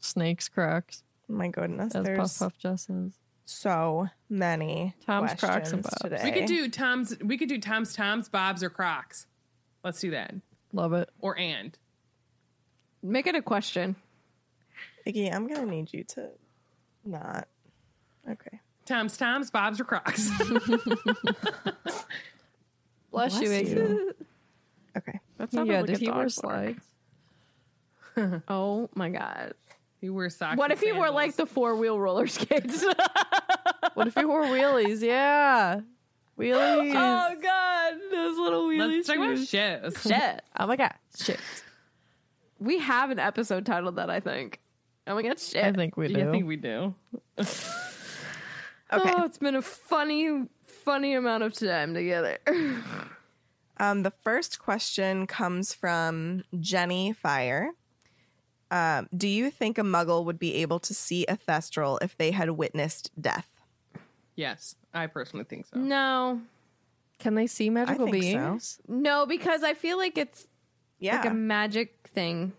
Snakes, Crocs, my goodness. as Puff There's Puff just says. So many Tom's, Crocs, and questions Bob's. today. we could do tom's we could do tom's tom's bob's or crocs let's do that Love it. or and Make it a question. Iggy, I'm gonna need you to not. Okay. Tom's Tom's, Bob's, or Crocs. <laughs> Bless, you, Iggy. you. Okay. That's not Yeah, like did a he wear dog bark. slides? <laughs> Oh my god! He wears socks. What if he wore like the four wheel roller skates? <laughs> What if he wore wheelies? Yeah. Wheelies. oh god, those little wheelie Let's talk about shoes. shoes. <laughs> Shit. Oh my god. Shit. We have an episode titled that. I think. Oh my god, shit. I think we do. Yeah, I think we do. <laughs> Okay. Oh, it's been a funny, funny amount of time together. Um, the first question comes from Jenny Fire. Um, do you think a muggle would be able to see a thestral if they had witnessed death? Yes, I personally think so. no, Can they see magical think so. beings? no, because I feel like it's Yeah. like a magic thing.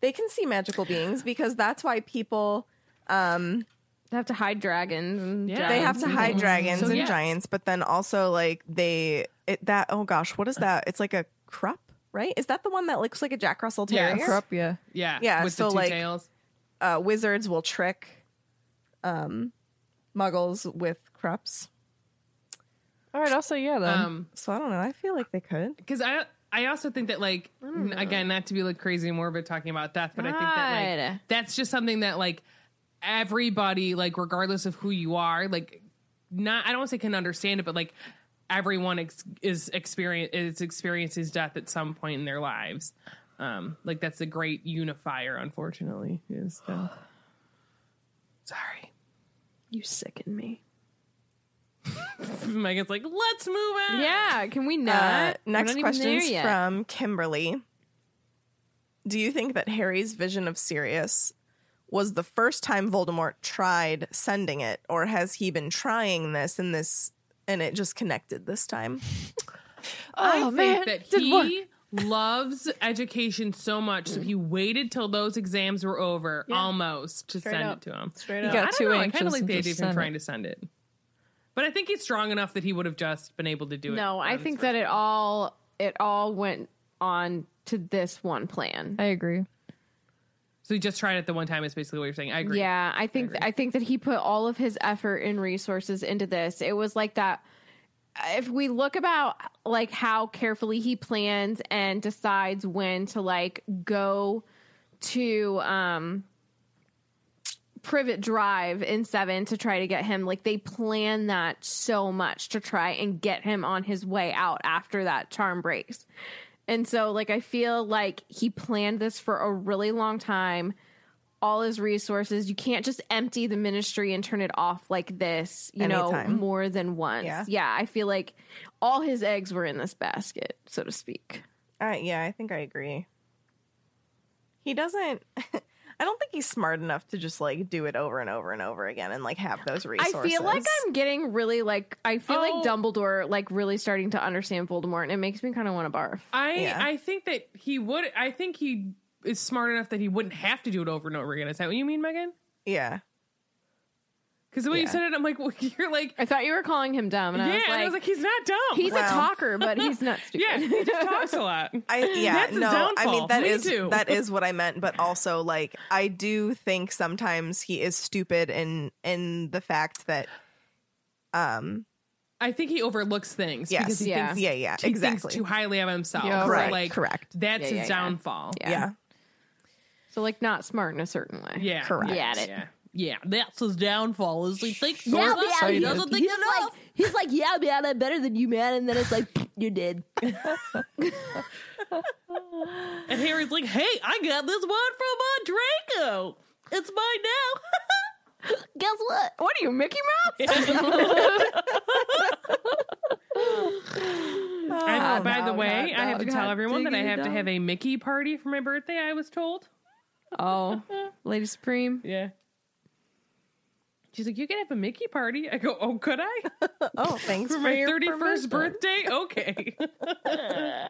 they can see magical beings because that's why people um, They have to hide dragons. And Yeah. they have to and hide things. dragons So, and yes. giants, but then also like they it, that oh gosh, what is that? It's like a crup, right? Is that the one that looks like a Jack Russell Yes. Terrier? Yeah. Yeah, Yeah, With so, the two like- tails. Uh, wizards will trick um, muggles with crups. All right, I'll yeah then. Um, So I don't know. I feel like they could. because I I also think that like n- again not to be like crazy and morbid talking about death, but I think that like that's just something that like everybody like regardless of who you are like not I don't want to say can understand it, but like everyone ex- is experience is experiences death at some point in their lives. Um, like that's a great unifier. Unfortunately, is death. <sighs> Sorry, You sicken me. <laughs> Megan's like, let's move on. Yeah, can we not? Uh, next question from Kimberly. Do you think that Harry's vision of Sirius was the first time Voldemort tried sending it, or has he been trying this and this and it just connected this time? Oh, I Oh, think man, that didn't he loves education so much, so he waited till those exams were over Yeah. almost to Straight send up. it to him. Straight He up. got I don't too know. I anxious kind of like and the idea of him trying it. to send it, but I think he's strong enough that he would have just been able to do it. No, I think first that it all it all went on to this one plan. I agree. So he just tried it the one time. Is basically what you're saying. I agree. Yeah, I think agree. I, think that he put all of his effort and resources into this. It was like that. If we look about like how carefully he plans and decides when to like go to um Privet Drive in seven to try to get him, like they plan that so much to try and get him on his way out after that charm breaks. And so, like, I feel like he planned this for a really long time, all his resources. You can't just empty the ministry and turn it off like this, you know, more than once. Yeah. yeah, I feel like all his eggs were in this basket, so to speak. Uh, yeah, I think I agree. He doesn't. <laughs> I don't think he's smart enough to just like do it over and over and over again and like have those resources. I feel like I'm getting really like I feel Oh. like Dumbledore like really starting to understand Voldemort, and it makes me kind of want to barf. I Yeah. I think that he would. I think he is smart enough that he wouldn't have to do it over and over again. Is that what you mean, Megan? Yeah. Because the way you said it, I'm like, <laughs> well, you're like, I thought you were calling him dumb, and yeah. I was and like, I was like, he's not dumb. he's a talker, but he's <laughs> not stupid. yeah, he just talks a lot. I yeah, That's a no. I mean that Me is too. that is <laughs> what I meant, but also like I do think sometimes he is stupid in in the fact that um I think he overlooks things Yes. because he Yeah. thinks yeah, yeah, he exactly. thinks too highly of himself. Yeah, So, correct, like, correct. That's Yeah, his yeah, yeah. downfall. Yeah. Yeah. So like not smart in a certain way. Yeah, Correct. Get. Yeah, yeah. That's his downfall. Is he thinks Yeah, he doesn't think He's enough. like, he's like, yeah, man, I'm better than you, man. And then it's like, you're dead. <laughs> and Harry's like, "Hey, I got this one from uh, Draco. It's mine now." <laughs> Guess what? What are you, Mickey Mouse? <laughs> And by the dog, way, hot I have to dog, tell everyone that I have to have a Mickey party for my birthday. I was told. oh, Lady Supreme. Yeah. She's like, "You can have a Mickey party." I go, "Oh, could I <laughs> Oh, thanks <laughs> for for, my your thirty-first birthday?" Okay. <laughs>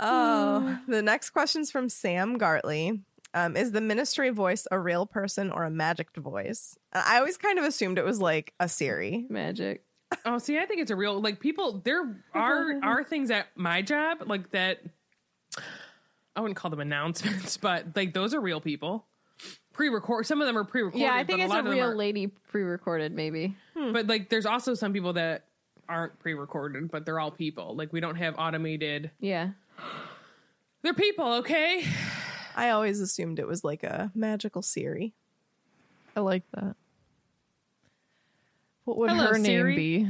Oh, the next question's from Sam Gartley. Um, is the ministry voice a real person or a magic voice? I always kind of assumed it was like a Siri. Magic. oh, see, I think it's a real like people. There are are things at my job like that. I wouldn't call them announcements, but like those are real people. Pre-record. Some of them are pre-recorded. Yeah, I think it's a a lot of them real lady pre-recorded, maybe. Hmm. But like, there's also some people that aren't pre-recorded, but they're all people. Like, we don't have automated. Yeah. They're people, okay? I always assumed it was like a magical Siri. I like that. What would Hello, her name be?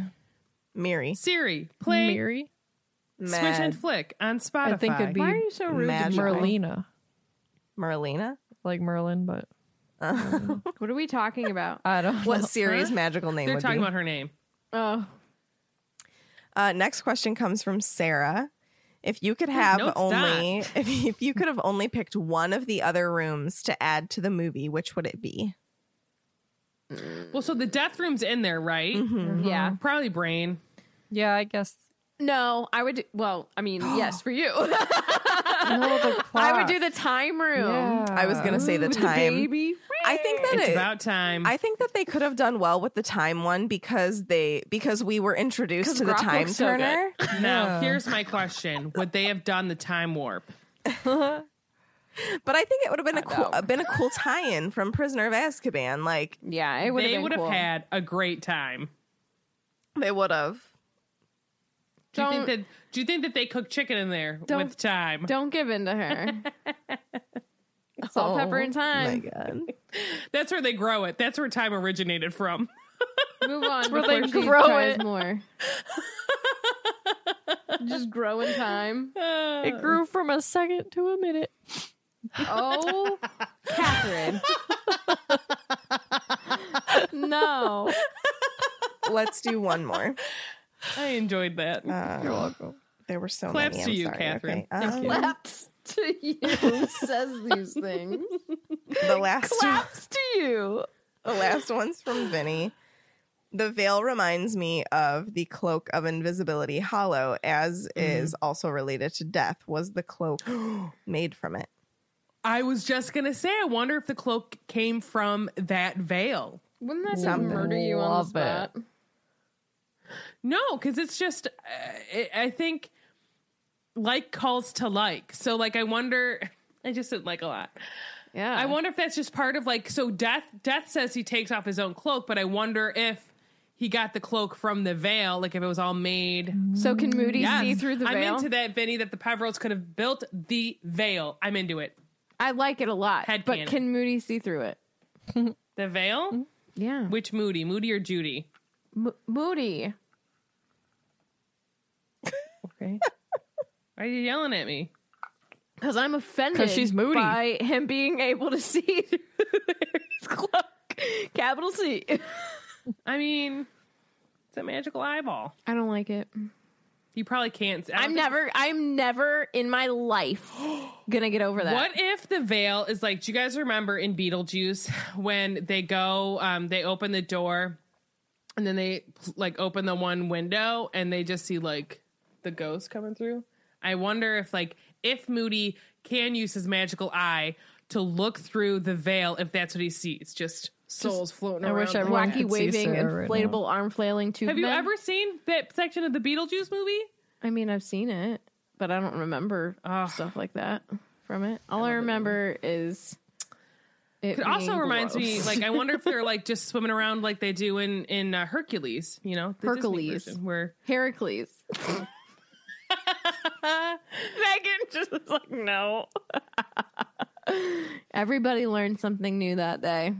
Miri. Siri, play Mary? Switch Mad and Flick on Spotify. I think it'd be Why are you so rude to Magical. Merlina. Merlina. Like Merlin, but <laughs> What are we talking about? I don't What know. Siri's <laughs> magical name They're would talking be. about her name. Oh, Uh, next question comes from Sarah. If you could have no, it's only <laughs> if, if you could have only picked one of the other rooms to add to the movie, which would it be? Well, so the death room's in there, right? Mm-hmm. yeah. Probably Brain. Yeah, I guess. No, I would. Do, well, I mean, <gasps> yes, for you. <laughs> No, the I would do the time room. Yeah. I was gonna say the With time. baby. I think that It's it, about time. I think that they could have done well with the time one because they because we were introduced to the Grok time looks so good. turner. <laughs> now, Yeah. here's my question: Would they have done the time warp? <laughs> But I think it would have been a cool know. been a cool tie-in from Prisoner of Azkaban. Like Yeah, it would have They would have cool. had a great time. they would have. Do you think that? Do you think that they cook chicken in there Don't- with time? Don't give in to her. <laughs> Salt, pepper, oh and Oh my time. god. <laughs> That's where they grow it. That's where time originated from. <laughs> Move on. where they grow it. more. Just grow in time. Uh. It grew from a second to a minute. Oh, Catherine. no. Let's do one more. I enjoyed that. Uh, You're welcome. there were so many. Claps many. to I'm you, sorry. Catherine. Okay. Um, Claps to you <laughs> says these things. the last Claps to you. the last one's from Vinny. The veil reminds me of the cloak of invisibility hollow, as is also related to death. Was the cloak <gasps> made from it? I was just gonna say, I wonder if the cloak came from that veil. Wouldn't that just murder you on Love the spot? No, because it's just, uh, it, I think, like calls to like. So, like, I wonder. <laughs> I just didn't like a lot. Yeah. I wonder if that's just part of like so death death says he takes off his own cloak, but I wonder if he got the cloak from the veil, like if it was all made. So can Moody Yes. see through the veil? I'm into that, Vinny, that the Peverells could have built the veil. I'm into it. I like it a lot. Head but can Moody see through it? The veil? Yeah. Which Moody? Moody or Judy? M- Moody. Okay. Why are you yelling at me? Because I'm offended Because she's moody. by him being able to <laughs> see through his cloak. Capital C. I mean, it's a magical eyeball. I don't like it. You probably can't. I'm never, I'm never in my life <gasps> gonna get over that. What if the veil is like? Do you guys remember in Beetlejuice when they go, um, they open the door, and then they like open the one window, and they just see like the ghost coming through? I wonder if like if Moody can use his magical eye to look through the veil, if that's what he sees, just souls floating I around. wish the everyone room. Wacky waving, Sarah right inflatable arm flailing tube. Have you men? ever seen that section of the Beetlejuice movie? I mean, I've seen it, but I don't remember stuff like that from it. All I, remember is it It also being reminds me, like, I wonder if they're like just <laughs> swimming around like they do in in uh, Hercules. You know, the Hercules. version, where Heracles. <laughs> Megan just was like, no. <laughs> Everybody learned something new that day.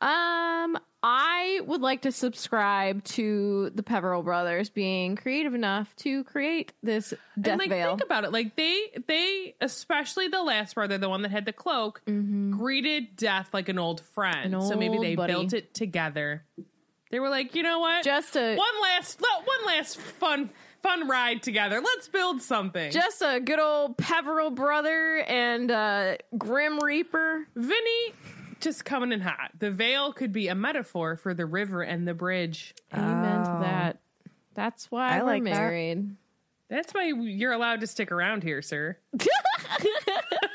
Um, I would like to subscribe to the Peverell brothers being creative enough to create this death and like veil. think about it, like they they especially the last brother, the one that had the cloak, greeted death like an old friend. An so maybe they buddy. built it together. They were like, you know what, just a one last one last fun fun ride together. Let's build something. just a good old Peverell brother and uh, Grim Reaper. Vinny. Just coming in hot. The veil could be a metaphor for the river and the bridge. Amen to Oh. that. That's why I we're like that. married. That's why you're allowed to stick around here, sir. <laughs>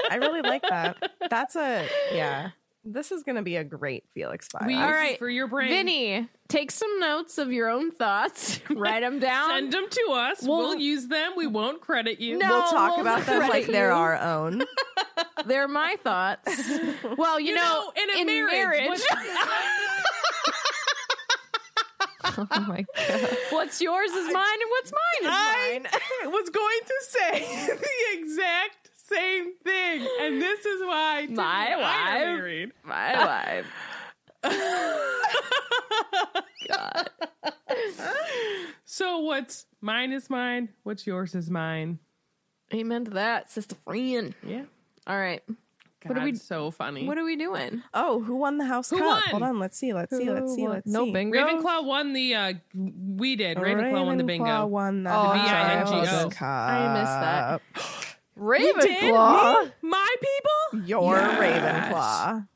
I really like that. That's a yeah. This is gonna be a great Felix file. We- All right, for your brain. Vinny, take some notes of your own thoughts. <laughs> <laughs> Write them down. Send them to us. We'll- We'll, use them. We won't credit you. No. we'll talk we'll about them credit like they're our own. <laughs> They're my thoughts. Well, you, You know, know, in a in marriage, what- Oh my god. what's yours is mine, and what's mine is mine. I was going to say the exact same thing, and this is why My and I are wife. married. My wife. <laughs> So what's mine is mine. What's yours is mine. Amen to that, sister friend. Yeah. All right, God, What are we- so funny. what are we doing? Oh, who won the house Who cup? won? Hold on, let's see. Let's see. Let's see. Let's no see. bingo. Ravenclaw won the. uh We did. Ravenclaw, won the bingo. Won the Oh, I'm house sorry. I cup. I missed that. <gasps> <gasps> <gasps> Ravenclaw. My people. Your Yes. Ravenclaw.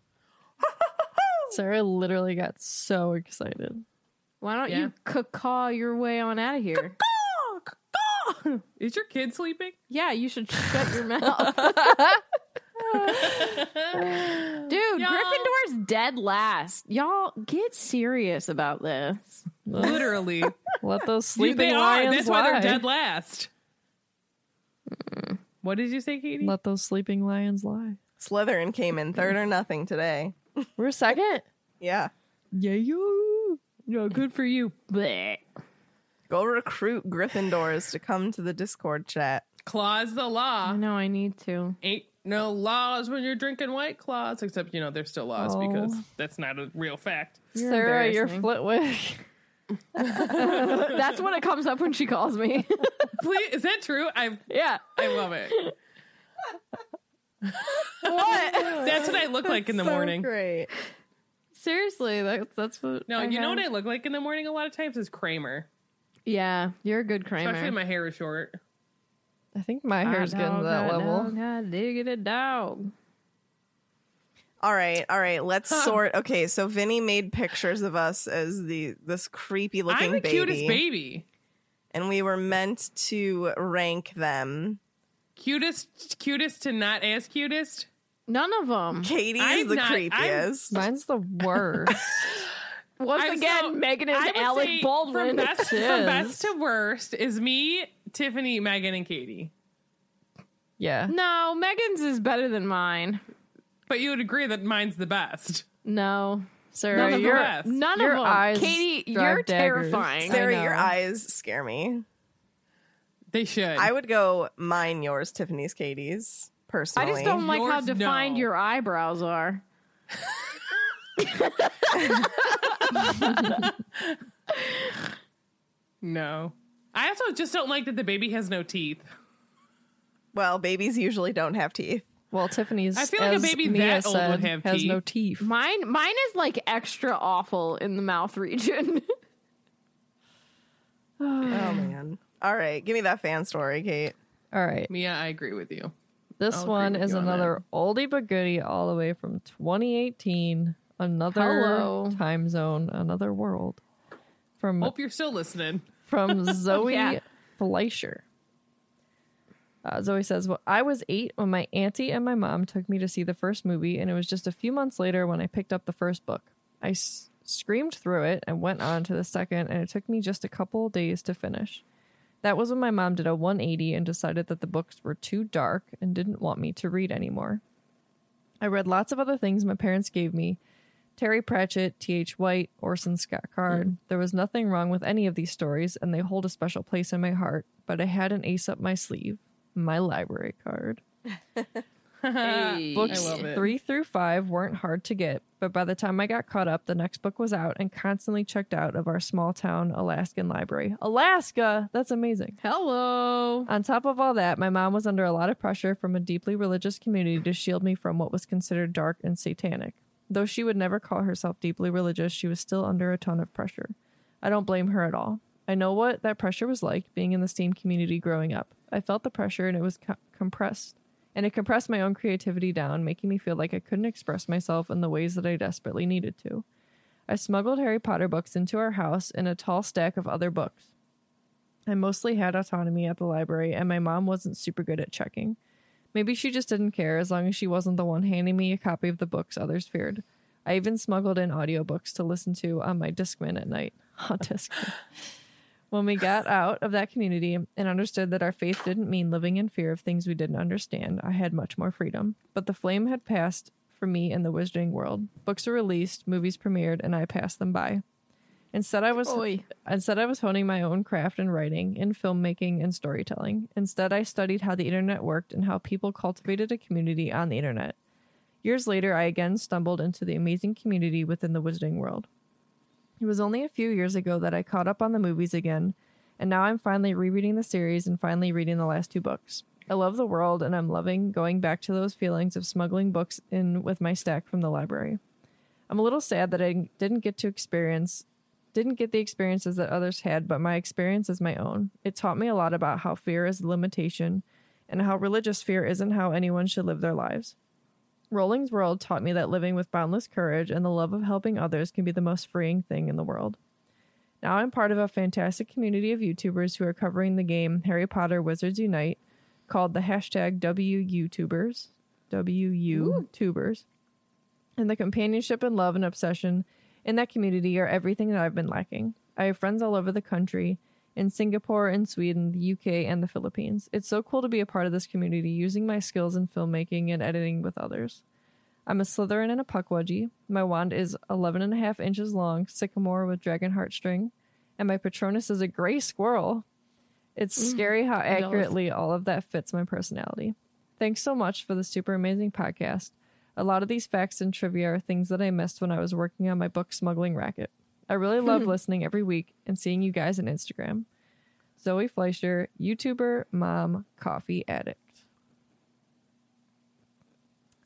<laughs> Sarah literally got so excited. Why don't Yeah. you caw your way on out of here? Is your kid sleeping? yeah, you should shut your mouth. <laughs> <laughs> Dude, Y'all- Gryffindor's dead last. Y'all get serious about this. Literally. Let those You- sleeping they are. lions That's lie. why they're dead last. Mm. What did you say, Katie? Let those sleeping lions lie. Slytherin came in third or nothing today. <laughs> We're second. Yeah. Yeah, you. No, good for you. Blech. Go recruit Gryffindors to come to the Discord chat. Claws the law. I know I need to. Ain't no laws when you're drinking white claws, except you know there's still laws Oh. because that's not a real fact. You're Sarah, you're embarrassing. Flitwick. <laughs> <laughs> That's what it comes up when she calls me. <laughs> Please, is that true? I yeah. I love it. What? That's what I look like in the morning. Great. Seriously, that's that's what. No, I you know what I look like in the morning a lot of times is Kramer, Yeah, you're a good Kramer. especially my hair is short. I think my hair's getting to that level. God, dig it, dog. All right, all right. Let's sort. Okay, so Vinny made pictures of us as the this creepy looking I'm the baby, cutest baby. and we were meant to rank them. Cutest, cutest to not as cutest. None of them. Katie is I'm the not- I'm- creepiest. Mine's the worst. <laughs> Once I'm again, so- Megan is I Alec Baldwin. From best, from best to worst is me, Tiffany, Megan, and Katie. yeah. no, Megan's is better than mine. But you would agree that mine's the best. No, Sarah, None of the best. None your of them. eyes Katie, you're daggers. terrifying. I Sarah, your eyes scare me. They should. I would go mine, yours, Tiffany's, Katie's. Personally, I just don't like how defined no. your eyebrows are. <laughs> no. I also just don't like that the baby has no teeth. Well, babies usually don't have teeth. Well, Tiffany's. I feel like a baby Mia that old would have has teeth. no teeth. Mine, mine is like extra awful in the mouth region. <laughs> <sighs> Oh man. All right, give me that fan story, Kate. All right, Mia, I agree with you. this I'll one is on another oldie but goodie, all the way from 2018. Another Hello. time zone, another world. From Hope you're still listening. from <laughs> Zoe Yeah. Fleischer. Uh, Zoe says, Well, I was eight when my auntie and my mom took me to see the first movie, and it was just a few months later when I picked up the first book. I s- screamed through it and went on to the second, and it took me just a couple days to finish. That was when my mom did a 180 and decided that the books were too dark and didn't want me to read anymore. I read lots of other things my parents gave me Terry Pratchett, T.H. White, Orson Scott Card. There was nothing wrong with any of these stories, and they hold a special place in my heart, but I had an ace up my sleeve my library card. <laughs> Books I love it. three through five weren't hard to get, but by the time I got caught up, the next book was out and constantly checked out of our small town Alaskan library. Alaska! That's amazing. Hello. On top of all that, my mom was under a lot of pressure from a deeply religious community to shield me from what was considered dark and satanic. Though she would never call herself deeply religious, she was still under a ton of pressure. I don't blame her at all. I know what that pressure was like being in the STEAM community growing up. I felt the pressure and it was co- compressed. And it compressed my own creativity down, making me feel like I couldn't express myself in the ways that I desperately needed to. I smuggled Harry Potter books into our house in a tall stack of other books. I mostly had autonomy at the library, and my mom wasn't super good at checking. Maybe she just didn't care as long as she wasn't the one handing me a copy of the books others feared. I even smuggled in audiobooks to listen to on my Discman at night. <laughs> On Discman. <laughs> When we got out of that community and understood that our faith didn't mean living in fear of things we didn't understand, I had much more freedom. But the flame had passed for me in the wizarding world. Books were released, movies premiered, and I passed them by. Instead, I was Oy. instead I was honing my own craft in writing, in filmmaking, and storytelling. Instead, I studied how the internet worked and how people cultivated a community on the internet. Years later, I again stumbled into the amazing community within the wizarding world. It was only a few years ago that I caught up on the movies again, and now I'm finally rereading the series and finally reading the last two books. I love the world, and I'm loving going back to those feelings of smuggling books in with my stack from the library. I'm a little sad that I didn't get to experience didn't get the experiences that others had, but my experience is my own. It taught me a lot about how fear is limitation and how religious fear isn't how anyone should live their lives. Rowling's World taught me that living with boundless courage and the love of helping others can be the most freeing thing in the world. Now I'm part of a fantastic community of YouTubers who are covering the game Harry Potter Wizards Unite called the hashtag WUTubers. WUTubers. And the companionship and love and obsession in that community are everything that I've been lacking. I have friends all over the country in Singapore and Sweden, the UK, and the Philippines. It's so cool to be a part of this community using my skills in filmmaking and editing with others. I'm a Slytherin and a Pukwudgie. My wand is 11 and a half inches long, sycamore with dragon heartstring, and my Patronus is a gray squirrel. It's mm, scary how accurately all of that fits my personality. Thanks so much for the super amazing podcast. A lot of these facts and trivia are things that I missed when I was working on my book smuggling racket. I really love <laughs> listening every week and seeing you guys on Instagram. Zoe Fleischer, YouTuber, mom, coffee addict.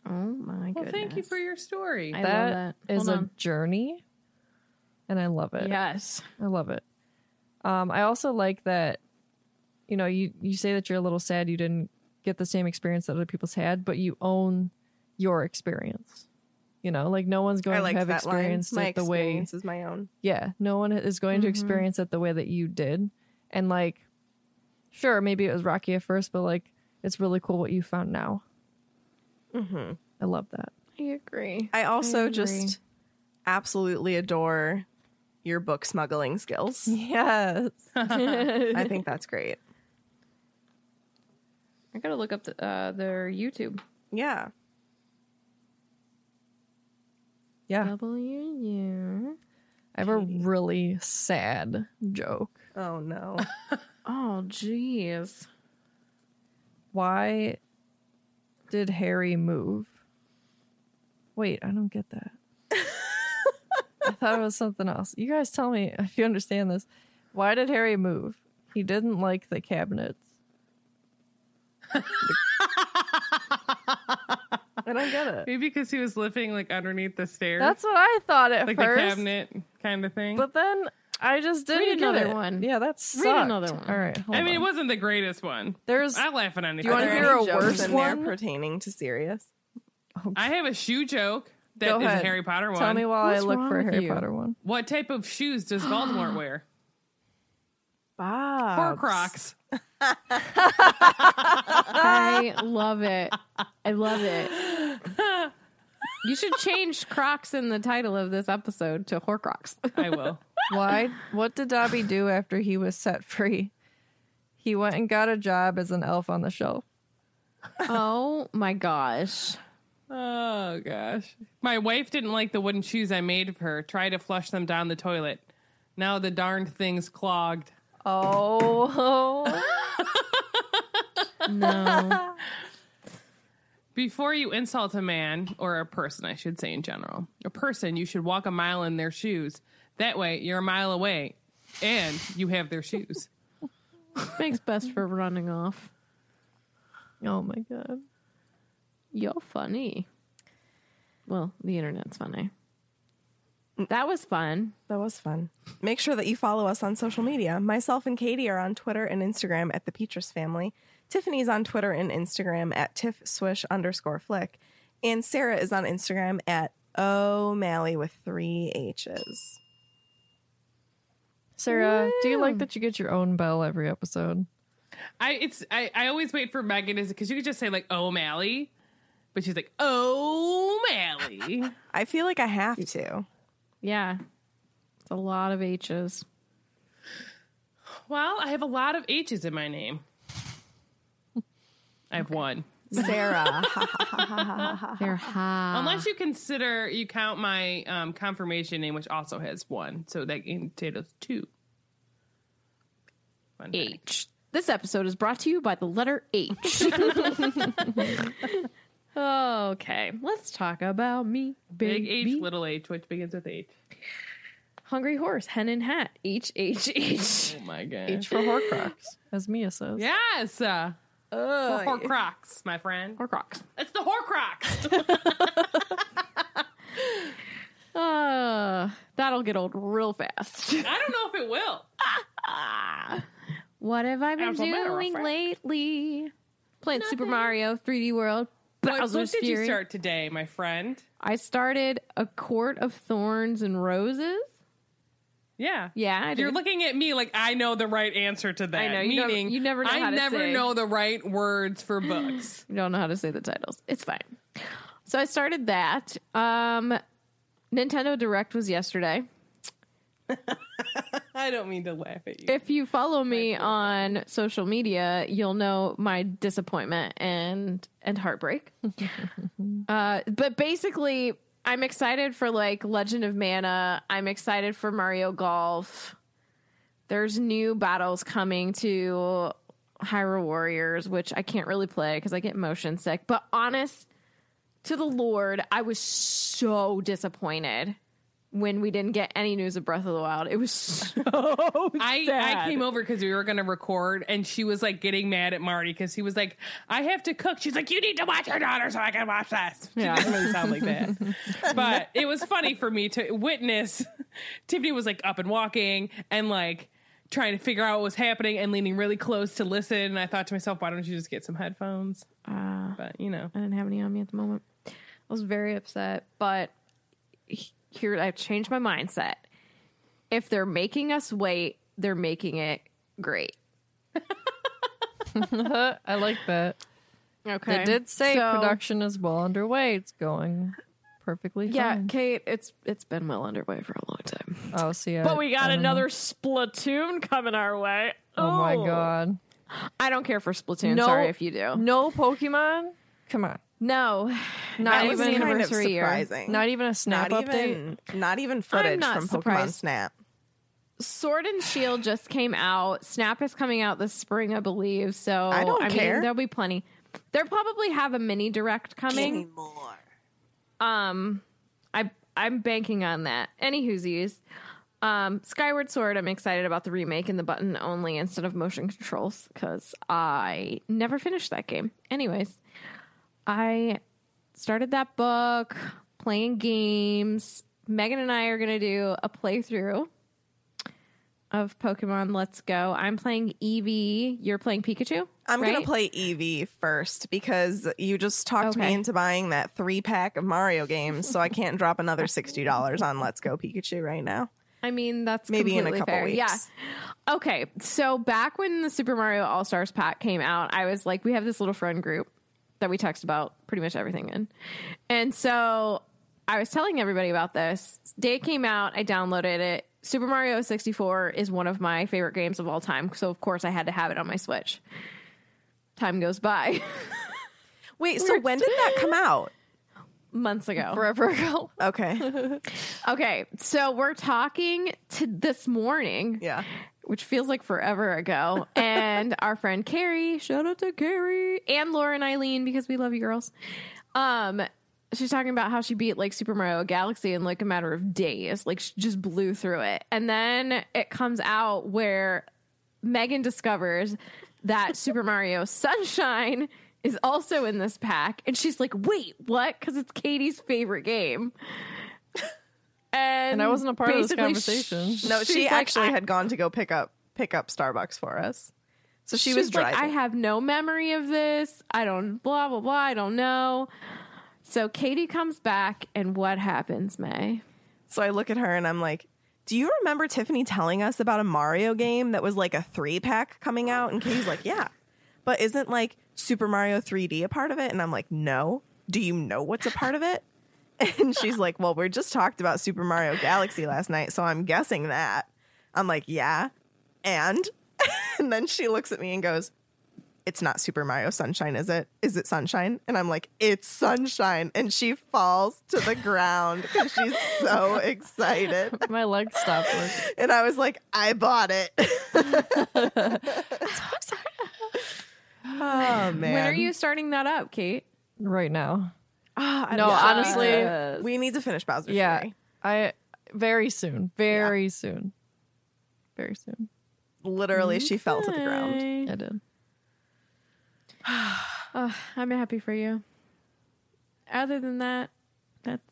Oh my Well, goodness. thank you for your story. I That love that. is Hold a on. journey, and I love it. Yes. I love it. Um, I also like that, you know, you you say that you're a little sad you didn't get the same experience that other people's had, but you own your experience. You know, like no one's going I like to have that line. experienced My it the way experience is my own. yeah, no one is going to Mhm. experience it the way that you did. And like, sure, maybe it was rocky at first, but like, it's really cool what you found now. hmm I love that. I agree. I also agree. just absolutely adore your book smuggling skills. <laughs> Yes. <laughs> <laughs> I think that's great. I gotta look up the, uh, their YouTube. Yeah. Yeah. W. I have a really sad joke. Oh no. <laughs> Oh, jeez. Why did Harry move? Wait, I don't get that. <laughs> I thought it was something else. You guys tell me if you understand this. Why did Harry move? He didn't like the cabinets. <laughs> I don't get it. Maybe because he was living like underneath the stairs. That's what I thought at like first. the cabinet kind of thing. But then I just didn't Read get another it. one. Yeah, that's. Read another one. All right, hold I mean, it on. wasn't the greatest one. There's I laugh at anything. Do you wanna Are there hear any a worse in there one? pertaining to Sirius? Oh, I have a shoe joke that Go is ahead. a Harry Potter one. tell me while What's I look wrong for a with Harry you? Potter one. What type of shoes does Voldemort wear? <gasps> Bob. Horcrux. <laughs> I love it. I love it. You should change Crocs in the title of this episode to Horcrux. I will. Why? What did Dobby do after he was set free? He went and got a job as an elf on the shelf. oh my gosh. Oh gosh. My wife didn't like the wooden shoes I made of her. Tried to flush them down the toilet. Now the darned thing's clogged. Oh, <laughs> No. Before you insult a man, or a person, I should say in general, a person, you should walk a mile in their shoes. That way, you're a mile away and you have their shoes. <laughs> Makes best for running off. oh my god! You're funny. Well, the internet's funny. That was fun. That was fun. Make sure that you follow us on social media. Myself and Katie are on Twitter and Instagram at the Petrus Family. Tiffany's on Twitter and Instagram at tiff swish underscore flick. And Sarah is on Instagram at O'Malley with three H's. Sarah, do you like that you get your own bell every episode? I it's I, I always wait for Megan is because you could just say like O'Malley, but she's like O'Malley. I feel like I have to. Yeah. It's a lot of H's. well, I have a lot of H's in my name. I have one. Sarah. <laughs> They're high. Unless you consider you count my um, confirmation name, which also has one, so that entails two. Fun fact. H. This episode is brought to you by the letter H. <laughs> okay, let's talk about me. Big Big H, B. little H, which begins with H. Hungry horse, hen and hat. H H H. Oh my god. H for Horcrux, as Mia says. Yes. Uh, for Horcrux, my friend. Or Crocs. It's the Horcrux. <laughs> <laughs> Uh, that'll get old real fast. I don't know if it will. what have I been As a matter of doing fact. lately? Playing Super Mario 3D World. What book did you start today, my friend? I started A Court of Thorns and Roses. Yeah. Yeah, You're looking at me like I know the right answer to that. I know, you never- Meaning, you never know I never say. know the right words for books. <clears throat> You don't know how to say the titles. It's fine. So I started that. Um, Nintendo Direct was yesterday. <laughs> I don't mean to laugh at you. If you follow me on social media, you'll know my disappointment and and heartbreak. <laughs> uh, but basically, I'm excited for like Legend of Mana. I'm excited for Mario Golf. There's new battles coming to Hyrule Warriors, which I can't really play because I get motion sick. But honest to the Lord, I was so disappointed when we didn't get any news of Breath of the Wild. It was so <laughs> I, I came over because we were going to record, and she was like getting mad at Marty because he was like, "I have to cook." She's like, "You need to watch your daughter so I can watch this." She Yeah. doesn't really sound like that, <laughs> but it was funny for me to witness. <laughs> Tiffany was like up and walking and like trying to figure out what was happening and leaning really close to listen. And I thought to myself, "Why don't you just get some headphones?" Uh, But you know, I didn't have any on me at the moment. I was very upset, but he- here I've changed my mindset. If they're making us wait, they're making it great. <laughs> I like that. Okay. They did say So- production is well underway. It's going perfectly Yeah, fine. Kate, it's it's been well underway for a long time. Oh, see, I, But we got I don't know. another Splatoon coming our way. Oh my god! I don't care for Splatoon. No. Sorry if you do. No Pokemon. Come on. No, <sighs> Not That was even kind of anniversary year. Not even a snap not update. even not even footage not from Pokemon surprised. Snap. Sword and Shield just came out. Snap is coming out this spring, I believe. So I don't mean, care. there'll be plenty. They'll probably have a mini direct coming. more. Um, I I'm banking on that. Any whoosies. Um, Skyward Sword. I'm excited about the remake and the button only instead of motion controls because I never finished that game. Anyways, I started that book, playing games. Megan and I are gonna do a playthrough of Pokemon Let's Go. I'm playing Eevee. You're playing Pikachu. I'm gonna play Eevee first because you just talked me into buying that three pack of Mario games, so I can't drop another sixty dollars on Let's Go Pikachu right now. I mean, that's Maybe in a couple fair. weeks. Yeah. Okay. So back when the Super Mario All Stars pack came out, I was like, we have this little friend group that we text about pretty much everything in. And so I was telling everybody about this. Day it came out, I downloaded it. Super Mario 64 is one of my favorite games of all time. So of course I had to have it on my Switch. Time goes by <laughs> Wait, so when did that come out? months ago. Forever ago. <laughs> Okay, Okay, so we're talking to this morning. yeah. Which feels like forever ago. <laughs> And our friend Carrie, shout out to Carrie and Laura and Eileen because we love you girls. Um, she's talking about how she beat like Super Mario Galaxy in like a matter of days, like she just blew through it. And then it comes out where Megan discovers that Super Mario Sunshine is also in this pack, and she's like, "Wait, what?" Because it's Katie's favorite game. And, And I wasn't a part of this basically conversation. No, she she's like, actually I- had gone to go pick up pick up Starbucks for us, so she She's was driving. like, I have no memory of this. I don't blah blah blah. I don't know. So Katie comes back, and what happens, May? So I look at her and I'm like, Do you remember Tiffany telling us about a Mario game that was like a three pack coming out? And Katie's like, Yeah. But isn't like Super Mario 3D a part of it? And I'm like, No. Do you know what's a part of it? <laughs> And she's like, Well, we just talked about Super Mario Galaxy last night, so I'm guessing that. I'm like, Yeah. And <laughs> and then she looks at me and goes, it's not Super Mario Sunshine, is it? Is it Sunshine? And I'm like, it's Sunshine. And she falls to the ground because she's so excited. <laughs> My legs stopped working. And I was like, I bought it. oh, man. When are you starting that up, Kate? right now. Ah, I No, don't know. honestly, we need to finish Bowser's yeah, Fury. I very soon, very soon, very soon. Literally, she fell to the ground. I did. <sighs> Oh, I'm happy for you. Other than that, that's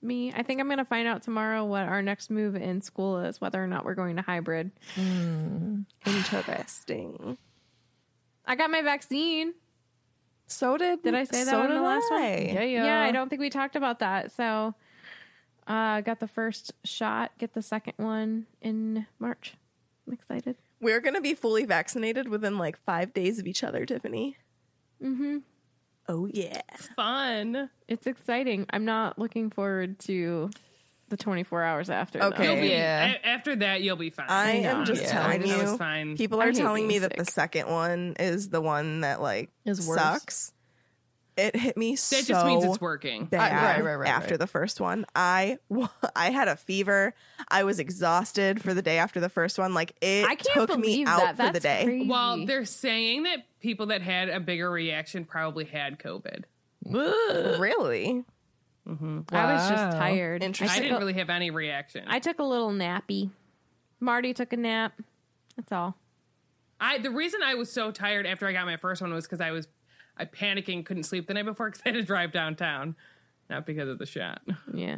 me. I think I'm going to find out tomorrow what our next move in school is, whether or not we're going to hybrid. Hmm. Interesting. I got my vaccine. So did Did I say that so on the did last one? Yeah, yeah. Yeah, I don't think we talked about that. So, uh, got the first shot, get the second one in March. I'm excited. We're going to be fully vaccinated within like five days of each other, Tiffany. Mm-hmm. Oh, yeah. Fun. It's exciting. I'm not looking forward to the 24 hours after. Okay. Be, Yeah. a- after that, you'll be fine. I am know. just Yeah, telling you. fine. People are telling me being that the second one is the one that like Is worse. sucks. It hit me That so just means it's working. bad uh, right, right, right, after right. the first one. I <laughs> I had a fever. I was exhausted for the day after the first one. Like it I can't took believe me out that. for That's the day. crazy. Well, they're saying that people that had a bigger reaction probably had COVID. Really? I was just Wow. tired. I Interesting. didn't really have any reaction. I took a little nappy. Marty took a nap. That's all. I the reason I was so tired after I got my first one was because I was I panicking, couldn't sleep the night before because <laughs> I had to drive downtown, not because of the shot. <laughs> Yeah.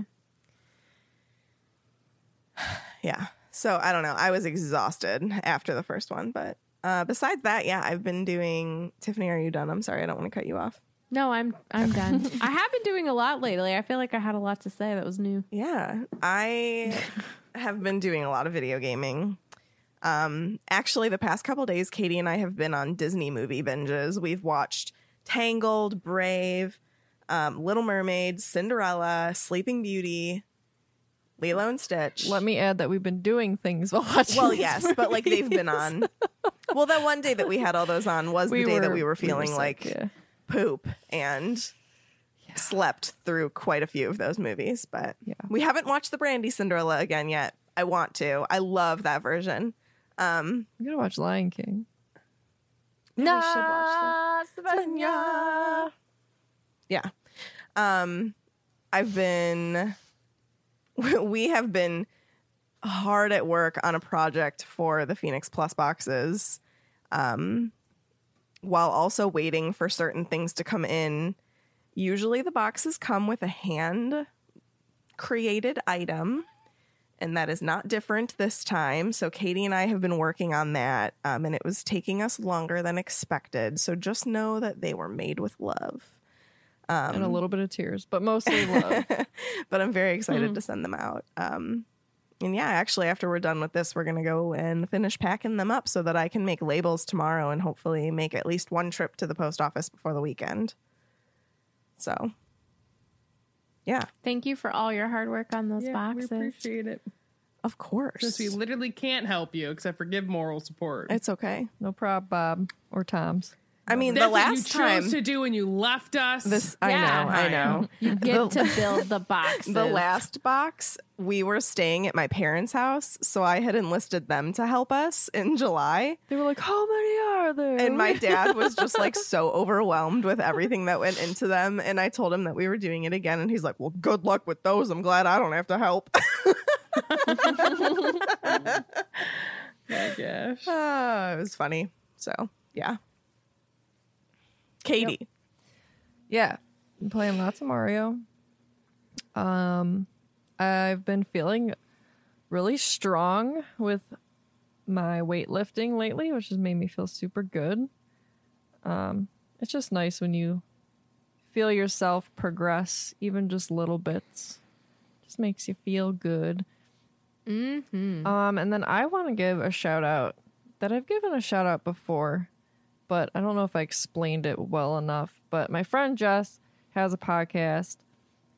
<sighs> Yeah. So I don't know. I was exhausted after the first one, but uh, besides that, yeah, I've been doing. Tiffany, are you done? I'm sorry, I don't want to cut you off. No, I'm I'm done. <laughs> I have been doing a lot lately. I feel like I had a lot to say that was new. Yeah, I <laughs> have been doing a lot of video gaming. Um, actually, the past couple days, Katie and I have been on Disney movie binges. We've watched Tangled, Brave, um, Little Mermaid, Cinderella, Sleeping Beauty, Lilo and Stitch. Let me add that we've been doing things while watching. well, these yes, but like they've been on. Well, that one day that we had all those on was <laughs> the day that we were feeling sick, like yeah. Poop, and slept through quite a few of those movies, but Yeah. we haven't watched the Brandy Cinderella again yet. I want to. I love that version. Um, You gotta watch Lion King. yeah, we should watch that. Yeah. Um, I've been, <laughs> we have been hard at work on a project for the Phoenix Plus boxes, um, while also waiting for certain things to come in. Usually the boxes come with a hand created item. And that is not different this time. So, Katie and I have been working on that, um, and it was taking us longer than expected. So, just know that they were made with love. and a little bit of tears, but mostly love. <laughs> but I'm very excited to send them out. Um, and yeah, actually, after we're done with this, we're gonna go and finish packing them up so that I can make labels tomorrow and hopefully make at least one trip to the post office before the weekend. So, yeah, Thank you for all your hard work on those Yeah, boxes. we appreciate it. of course. Since we literally can't help you except for give moral support. It's okay. no prob, Bob or Tom's. I mean, That's the last what you time chose to do when you left us. this, I Yeah. know, I know. You get to build the boxes. The last box, we were staying at my parents' house, so I had enlisted them to help us in July. They were like, "How many are there?" And my dad was <laughs> just like so overwhelmed with everything that went into them. And I told him that we were doing it again. And he's like, Well, good luck with those. I'm glad I don't have to help. <laughs> I guess. Ah, it was funny. So, yeah. Katie. Yeah, been playing lots of Mario. Um, I've been feeling really strong with my weightlifting lately, which has made me feel super good. Um, it's just nice when you feel yourself progress, even just little bits. Just makes you feel good. Mm-hmm. Um, and then I want to give a shout out that I've given a shout out before, but I don't know if I explained it well enough. But my friend Jess has a podcast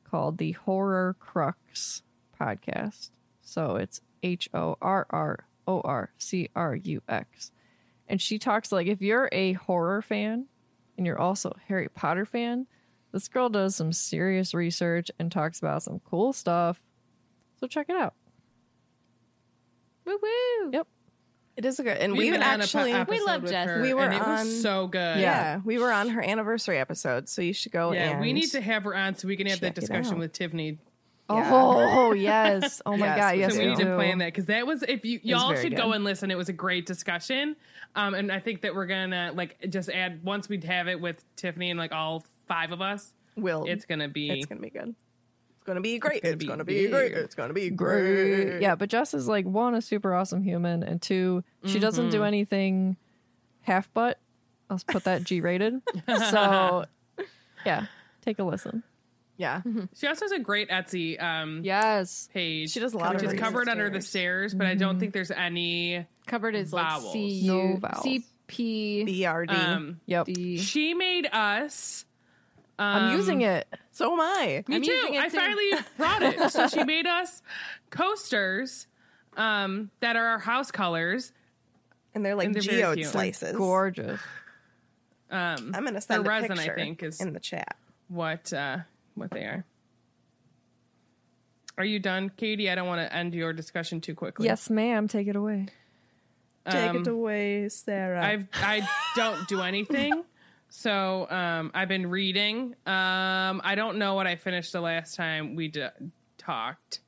called the Horrorcrux Podcast. So it's H O R R O R C R U X. And she talks like if you're a horror fan and you're also a Harry Potter fan, this girl does some serious research and talks about some cool stuff. So check it out. Woo woo. Yep. It is a good, and We've we been on a po- actually, episode love with Jess. her, We were and it on- was so good. yeah, we were on her anniversary episode. So you should go Yeah, we need to have her on so we can have that discussion with Tiffany. Yeah. <laughs> Oh yes! Oh my Yes, god! Yes, so we we need to plan that because that was if you y'all very should go and listen. It was a great discussion, um, and I think that we're gonna like just add once we have it with Tiffany and like all five of us, Will. it's gonna be It's gonna be good. It's gonna be great. gonna It's gonna be great. It's gonna be Great. great. Yeah, but Jess is like one a super awesome human, and two she doesn't Mm-hmm. do anything half butt. I'll put that G rated. <laughs> so yeah, take a listen. Yeah. She also has a great Etsy um, Yes. page. She does a lot which of is her covered under the stairs. stairs, but I don't think there's any. Covered is like Vowels. C U No vowels. C P Um, Yep. D. she made us. I'm um, using it. so am I. Me I'm too. using it I too. finally <laughs> brought it. So she made us coasters um, that are our house colors. And they're like And they're very geode cute. slices. Gorgeous. Um, I'm gonna send They're a resin, I think, is- in the chat. what uh, what they are. Are you done, Katie? I don't want to end your discussion too quickly. Yes, ma'am. Take it away. Take Um, it away, Sarah. I've I don't do anything. <laughs> So um, I've been reading. Um, I don't know what I finished the last time we d- talked.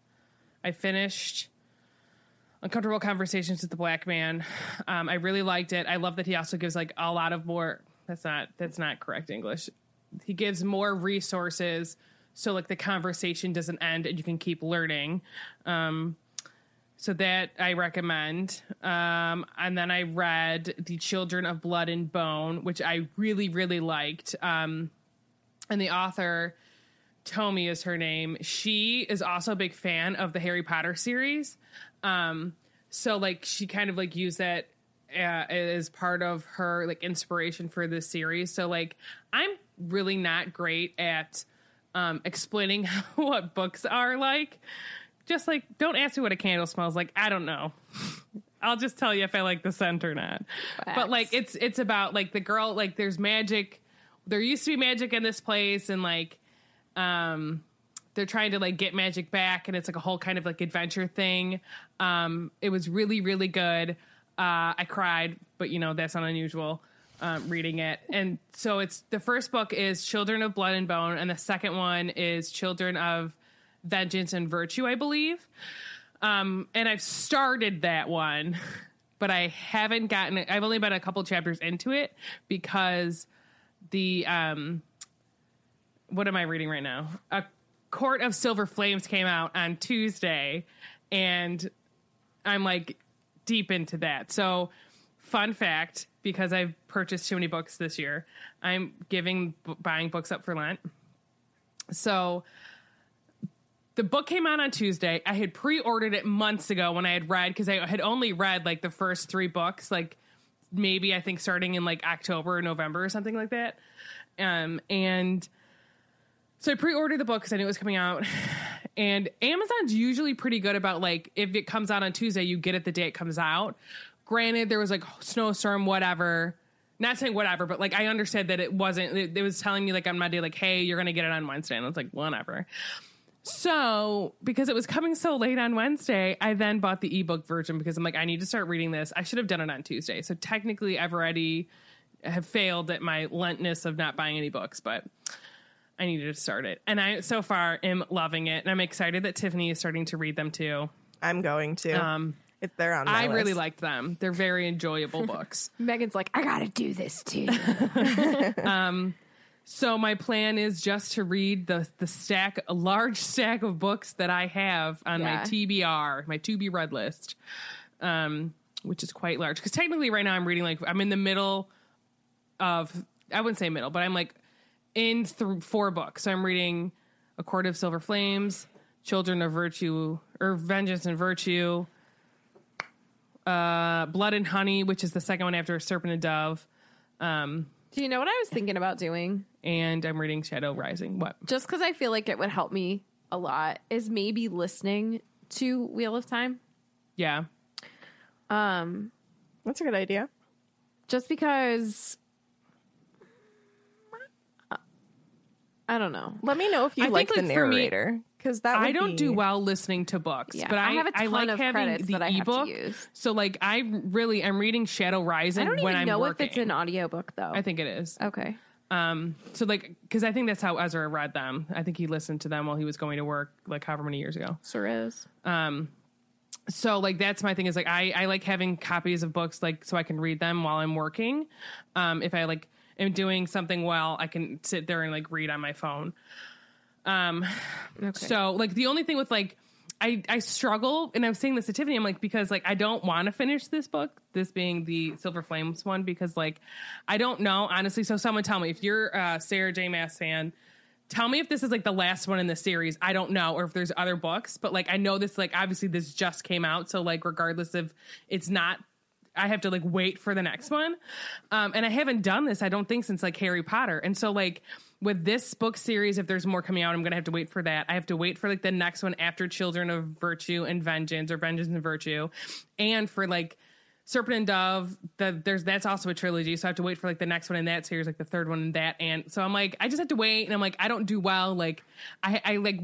I finished uncomfortable conversations with the black man. Um, I really liked it. I love that he also gives like a lot of more. That's not that's not correct English. He gives more resources so like the conversation doesn't end and you can keep learning. Um, so that I recommend. Um, and then I read The Children of Blood and Bone, which I really, really liked. Um, and the author, Tomi is her name. She is also a big fan of the Harry Potter series. Um, so like she kind of like used that uh, as part of her like inspiration for this series. So like I'm really not great at um, explaining <laughs> what books are like. Just like don't ask me what a candle smells like. I don't know. I'll just tell you if I like the scent or not. But like it's it's about like the girl like there's magic. There used to be magic in this place and like Um, they're trying to like get magic back, and it's like a whole kind of like adventure thing. Um, it was really really good. Uh, I cried, but you know that's not unusual. Um, reading it, and so it's the first book is Children of Blood and Bone, and the second one is Children of Vengeance and Virtue, I believe. Um, and I've started that one, <laughs> but I haven't gotten it. I've only been a couple chapters into it because the um, what am I reading right now? A Court of Silver Flames came out on Tuesday, and I'm like deep into that. So, fun fact because I've purchased too many books this year, I'm giving buying books up for Lent. So, the book came out on Tuesday. I had pre-ordered it months ago when I had read because I had only read like the first three books, like maybe I think starting in like October or November or something like that. Um, and so I pre-ordered the book because I knew it was coming out. And Amazon's usually pretty good about like if it comes out on Tuesday, you get it the day it comes out. Granted, there was like snowstorm, whatever. Not saying whatever, but like I understood that it wasn't. It, it was telling me like on Monday, like, hey, you're gonna get it on Wednesday, and I was like, whatever. So, because it was coming so late on Wednesday, I then bought the ebook version because I'm like, I need to start reading this. I should have done it on Tuesday. So technically, I've already have failed at my lentness of not buying any books, but I needed to start it. And I so far am loving it, and I'm excited that Tiffany is starting to read them too. I'm going to. Um, if they're on, my I really list. liked them. They're very enjoyable <laughs> books. Megan's like, I gotta do this too. <laughs> So my plan is just to read the the stack, a large <laughs> stack of books that I have on my TBR, my to be read list, um, which is quite large. Because technically, right now I'm reading like I'm in the middle of I wouldn't say middle, but I'm like in th- four books. So I'm reading A Court of Silver Flames, Children of Virtue or Vengeance and Virtue, uh, Blood and Honey, which is the second one after Serpent and Dove. Um, do you know what I was thinking about doing? and I'm reading Shadow Rising. What? Just because I feel like it would help me a lot is maybe listening to Wheel of Time. Yeah. Um, That's a good idea. just because I don't know. Let me know if you I think, like the like, for me- narrator because that I don't be- do well listening to books, Yeah, but I, I have a ton like of having the that I ebook. So like I really I'm reading Shadow Rising when I don't even I'm know working. if it's an audiobook though. I think it is. okay. Um so like cuz I think that's how Ezra read them. I think he listened to them while he was going to work like however many years ago. Ceres. Um so like that's my thing is like I I like having copies of books like so I can read them while I'm working. Um if I like am doing something well, I can sit there and like read on my phone. Um so like the only thing with like I I struggle and I'm saying this to Tiffany I'm like because like I don't want to finish this book this being the Silver Flames one because like I don't know honestly so someone tell me if you're a Sarah J Maas fan tell me if this is like the last one in the series I don't know or if there's other books but like I know this like obviously this just came out so like regardless of it's not I have to like wait for the next one. Um, and I haven't done this, I don't think, since like Harry Potter. And so, like, with this book series, if there's more coming out, I'm going to have to wait for that. I have to wait for like the next one after Children of Virtue and Vengeance or Vengeance and Virtue. And for like Serpent and Dove, the, there's that's also a trilogy. So I have to wait for like the next one in that series, like the third one in that. And so I'm like, I just have to wait. And I'm like, I don't do well. Like, I, I like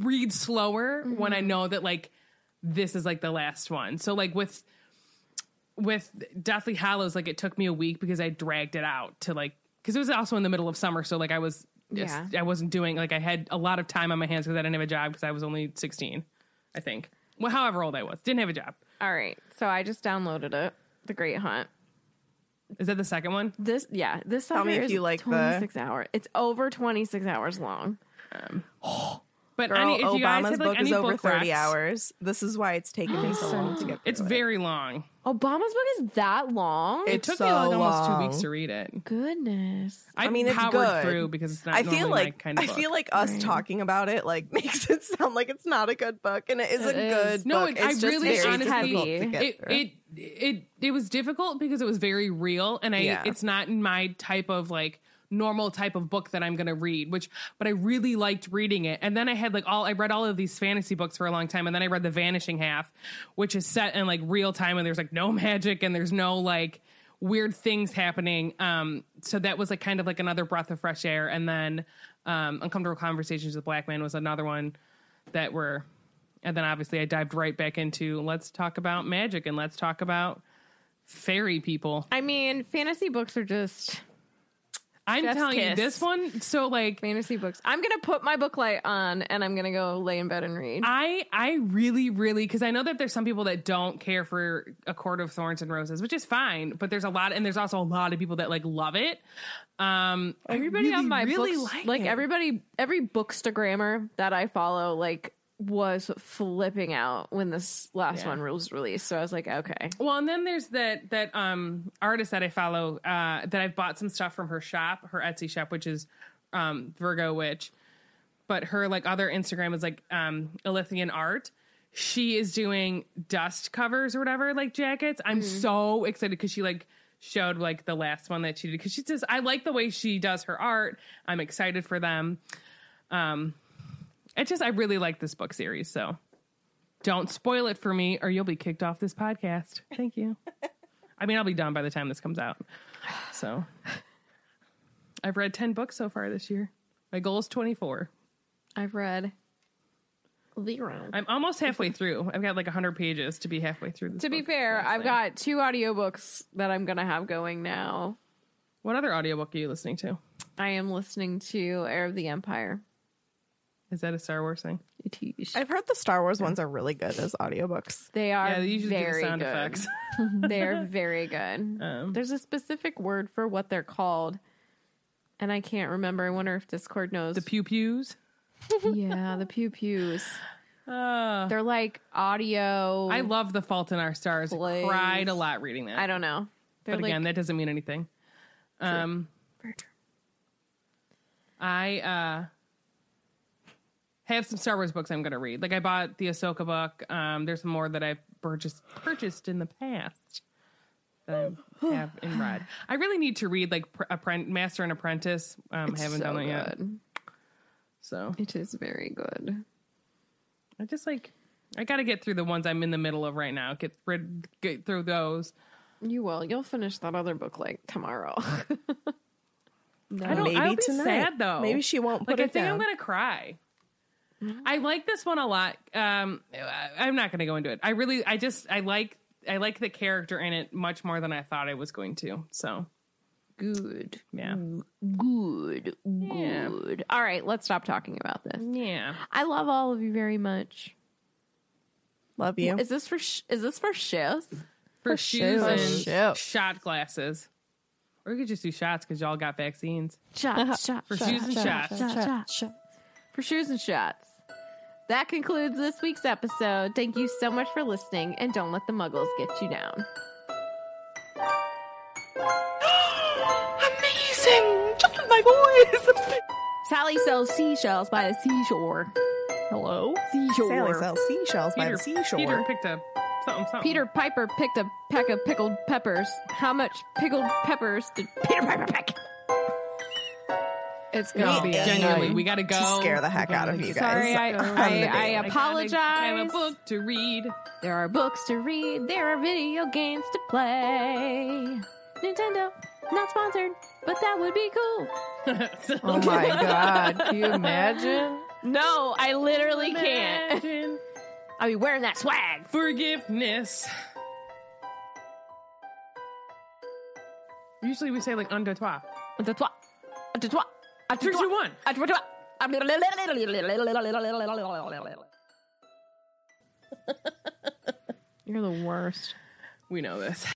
read slower mm-hmm. when I know that like this is like the last one. So, like, with with Deathly Hallows, like it took me a week because I dragged it out to like because it was also in the middle of summer, so like I was just, Yeah. I wasn't doing like I had a lot of time on my hands because I didn't have a job because I was only sixteen, I think. Well, however old I was, didn't have a job. All right. So I just downloaded it. The Great Hunt. Is that the second one? This yeah, this Tell me sucker if is you like the- 26 hours. It's over 26 hours long. Um. <gasps> <gasps> But Girl, any, if you guys Obama's have like book any is over book 30 recs, hours. This is why it's taken me so long to get through It's it. very long. Obama's book is that long? It It's took so me like almost two long. weeks to read it. Goodness. I, I mean, it's powered good. through because it's not. I feel normally my like kind of I book. feel like us talking about it like <laughs> makes it sound like it's not a good book, and it is It a is. good No, book. it- I it's just really very honestly- difficult to get it, through. it it it was difficult because it was very real and I Yeah. it's not in my type of like normal type of book that I'm going to read which but I really liked reading it. And then I had like all I read all of these fantasy books for a long time and then I read The Vanishing Half which is set in like real time and there's like no <laughs> magic and there's no like weird things happening. Um so that was like kind of like another breath of fresh air. And then Um, Uncomfortable Conversations with Black Men was another one that were, and then obviously I dived right back into let's talk about magic and let's talk about fairy people. I mean, fantasy books are just I'm Chef's telling you, kiss. this one. So like, fantasy books. I'm gonna put my book light on and I'm gonna go lay in bed and read. I I really really because I know that there's some people that don't care for a court of thorns and roses, which is fine. But there's a lot, and there's also a lot of people that like love it. Um, everybody really, on my really books, like, like everybody, every bookstagrammer that I follow, like was flipping out when this last Yeah. one was released. So I was like, okay, Well, and then there's that that um artist that I follow uh that I've bought some stuff from her shop, her Etsy shop, which is um Virgo Witch. But her like other Instagram is like um Elithian art. She is doing dust covers or whatever, like jackets. I'm so excited because she like showed like the last one that she did because she says I like the way she does her art. I'm excited for them. Um it just I really like this book series, so don't spoil it for me or you'll be kicked off this podcast. Thank you. <laughs> I mean, I'll be done by the time this comes out. So I've read 10 books so far this year. My goal is 24. I've read zero. I'm almost halfway through. I've got like 100 pages to be halfway through this. To be fair, That's I've it. got two audiobooks that I'm gonna have going now. What other audiobook are you listening to? I am listening to Heir of the Empire. Is that a Star Wars thing? It is. I've heard the Star Wars ones are really good as audiobooks. They are yeah, they usually do the very sound good. effects. <laughs> they're <laughs> very good. Um, There's a specific word for what they're called, and I can't remember. I wonder if Discord knows. the pew pews. <laughs> yeah, the pew pews. Uh, They're like audio. I love The Fault in Our Stars. Plays. Cried a lot reading that. I don't know. They're but like, again, that doesn't mean anything. Um, I uh, have some Star Wars books I'm going to read. Like I bought the Ahsoka book. Um, there's some more that I've purchased purchased in the past that I have in <sighs> read. I really need to read like pr- Appren- Master and Apprentice. Um, it's haven't so done it yet. So It is very good. I just like I got to get through the ones I'm in the middle of right now. Get rid, get through those. You will. You'll finish that other book like tomorrow. <laughs> I don't. Maybe I'll be tonight. sad though. Maybe she won't put like I it think I'm gonna cry. I like this one a lot. Um, I- I'm not gonna go into it. I really, I just, I like, I like the character in it much more than I thought I was going to. So good. yeah, Good. Yeah. Good. All right, let's stop talking about this. yeah. I love all of you very much. Love you. Is this for sh- is this for shifts? For, shoes and shoes. shot glasses, or you could just do shots because y'all got vaccines. Shot, <laughs> shot, For shot, shoes and shot, shots. shot, shot. For shoes and shots. That concludes this week's episode. Thank you so much for listening, and don't let the muggles get you down. <gasps> Amazing! Just my voice. <laughs> Sally sells seashells by the seashore. Hello? Seashore. Sally sells seashells by the seashore. Peter picked up something. something. Peter Piper picked a peck of pickled peppers. How much pickled peppers did Peter Piper pick? It's gonna be genuinely, we got to go. to scare the heck out of you guys. Sorry, I, <laughs> From I, date. I I gotta- apologize. I have a book to read. There are books to read. There are video games to play. Nintendo, not sponsored, but that would be cool. <laughs> Oh my god. Can you imagine? No, I literally can't. <laughs> I'll be wearing that swag. Forgiveness. Usually we say like un deux trois. Un, deux, trois. Un, deux, trois. Un, deux, Three, trois. two, one. Un, deux, trois. You're the worst. We know this.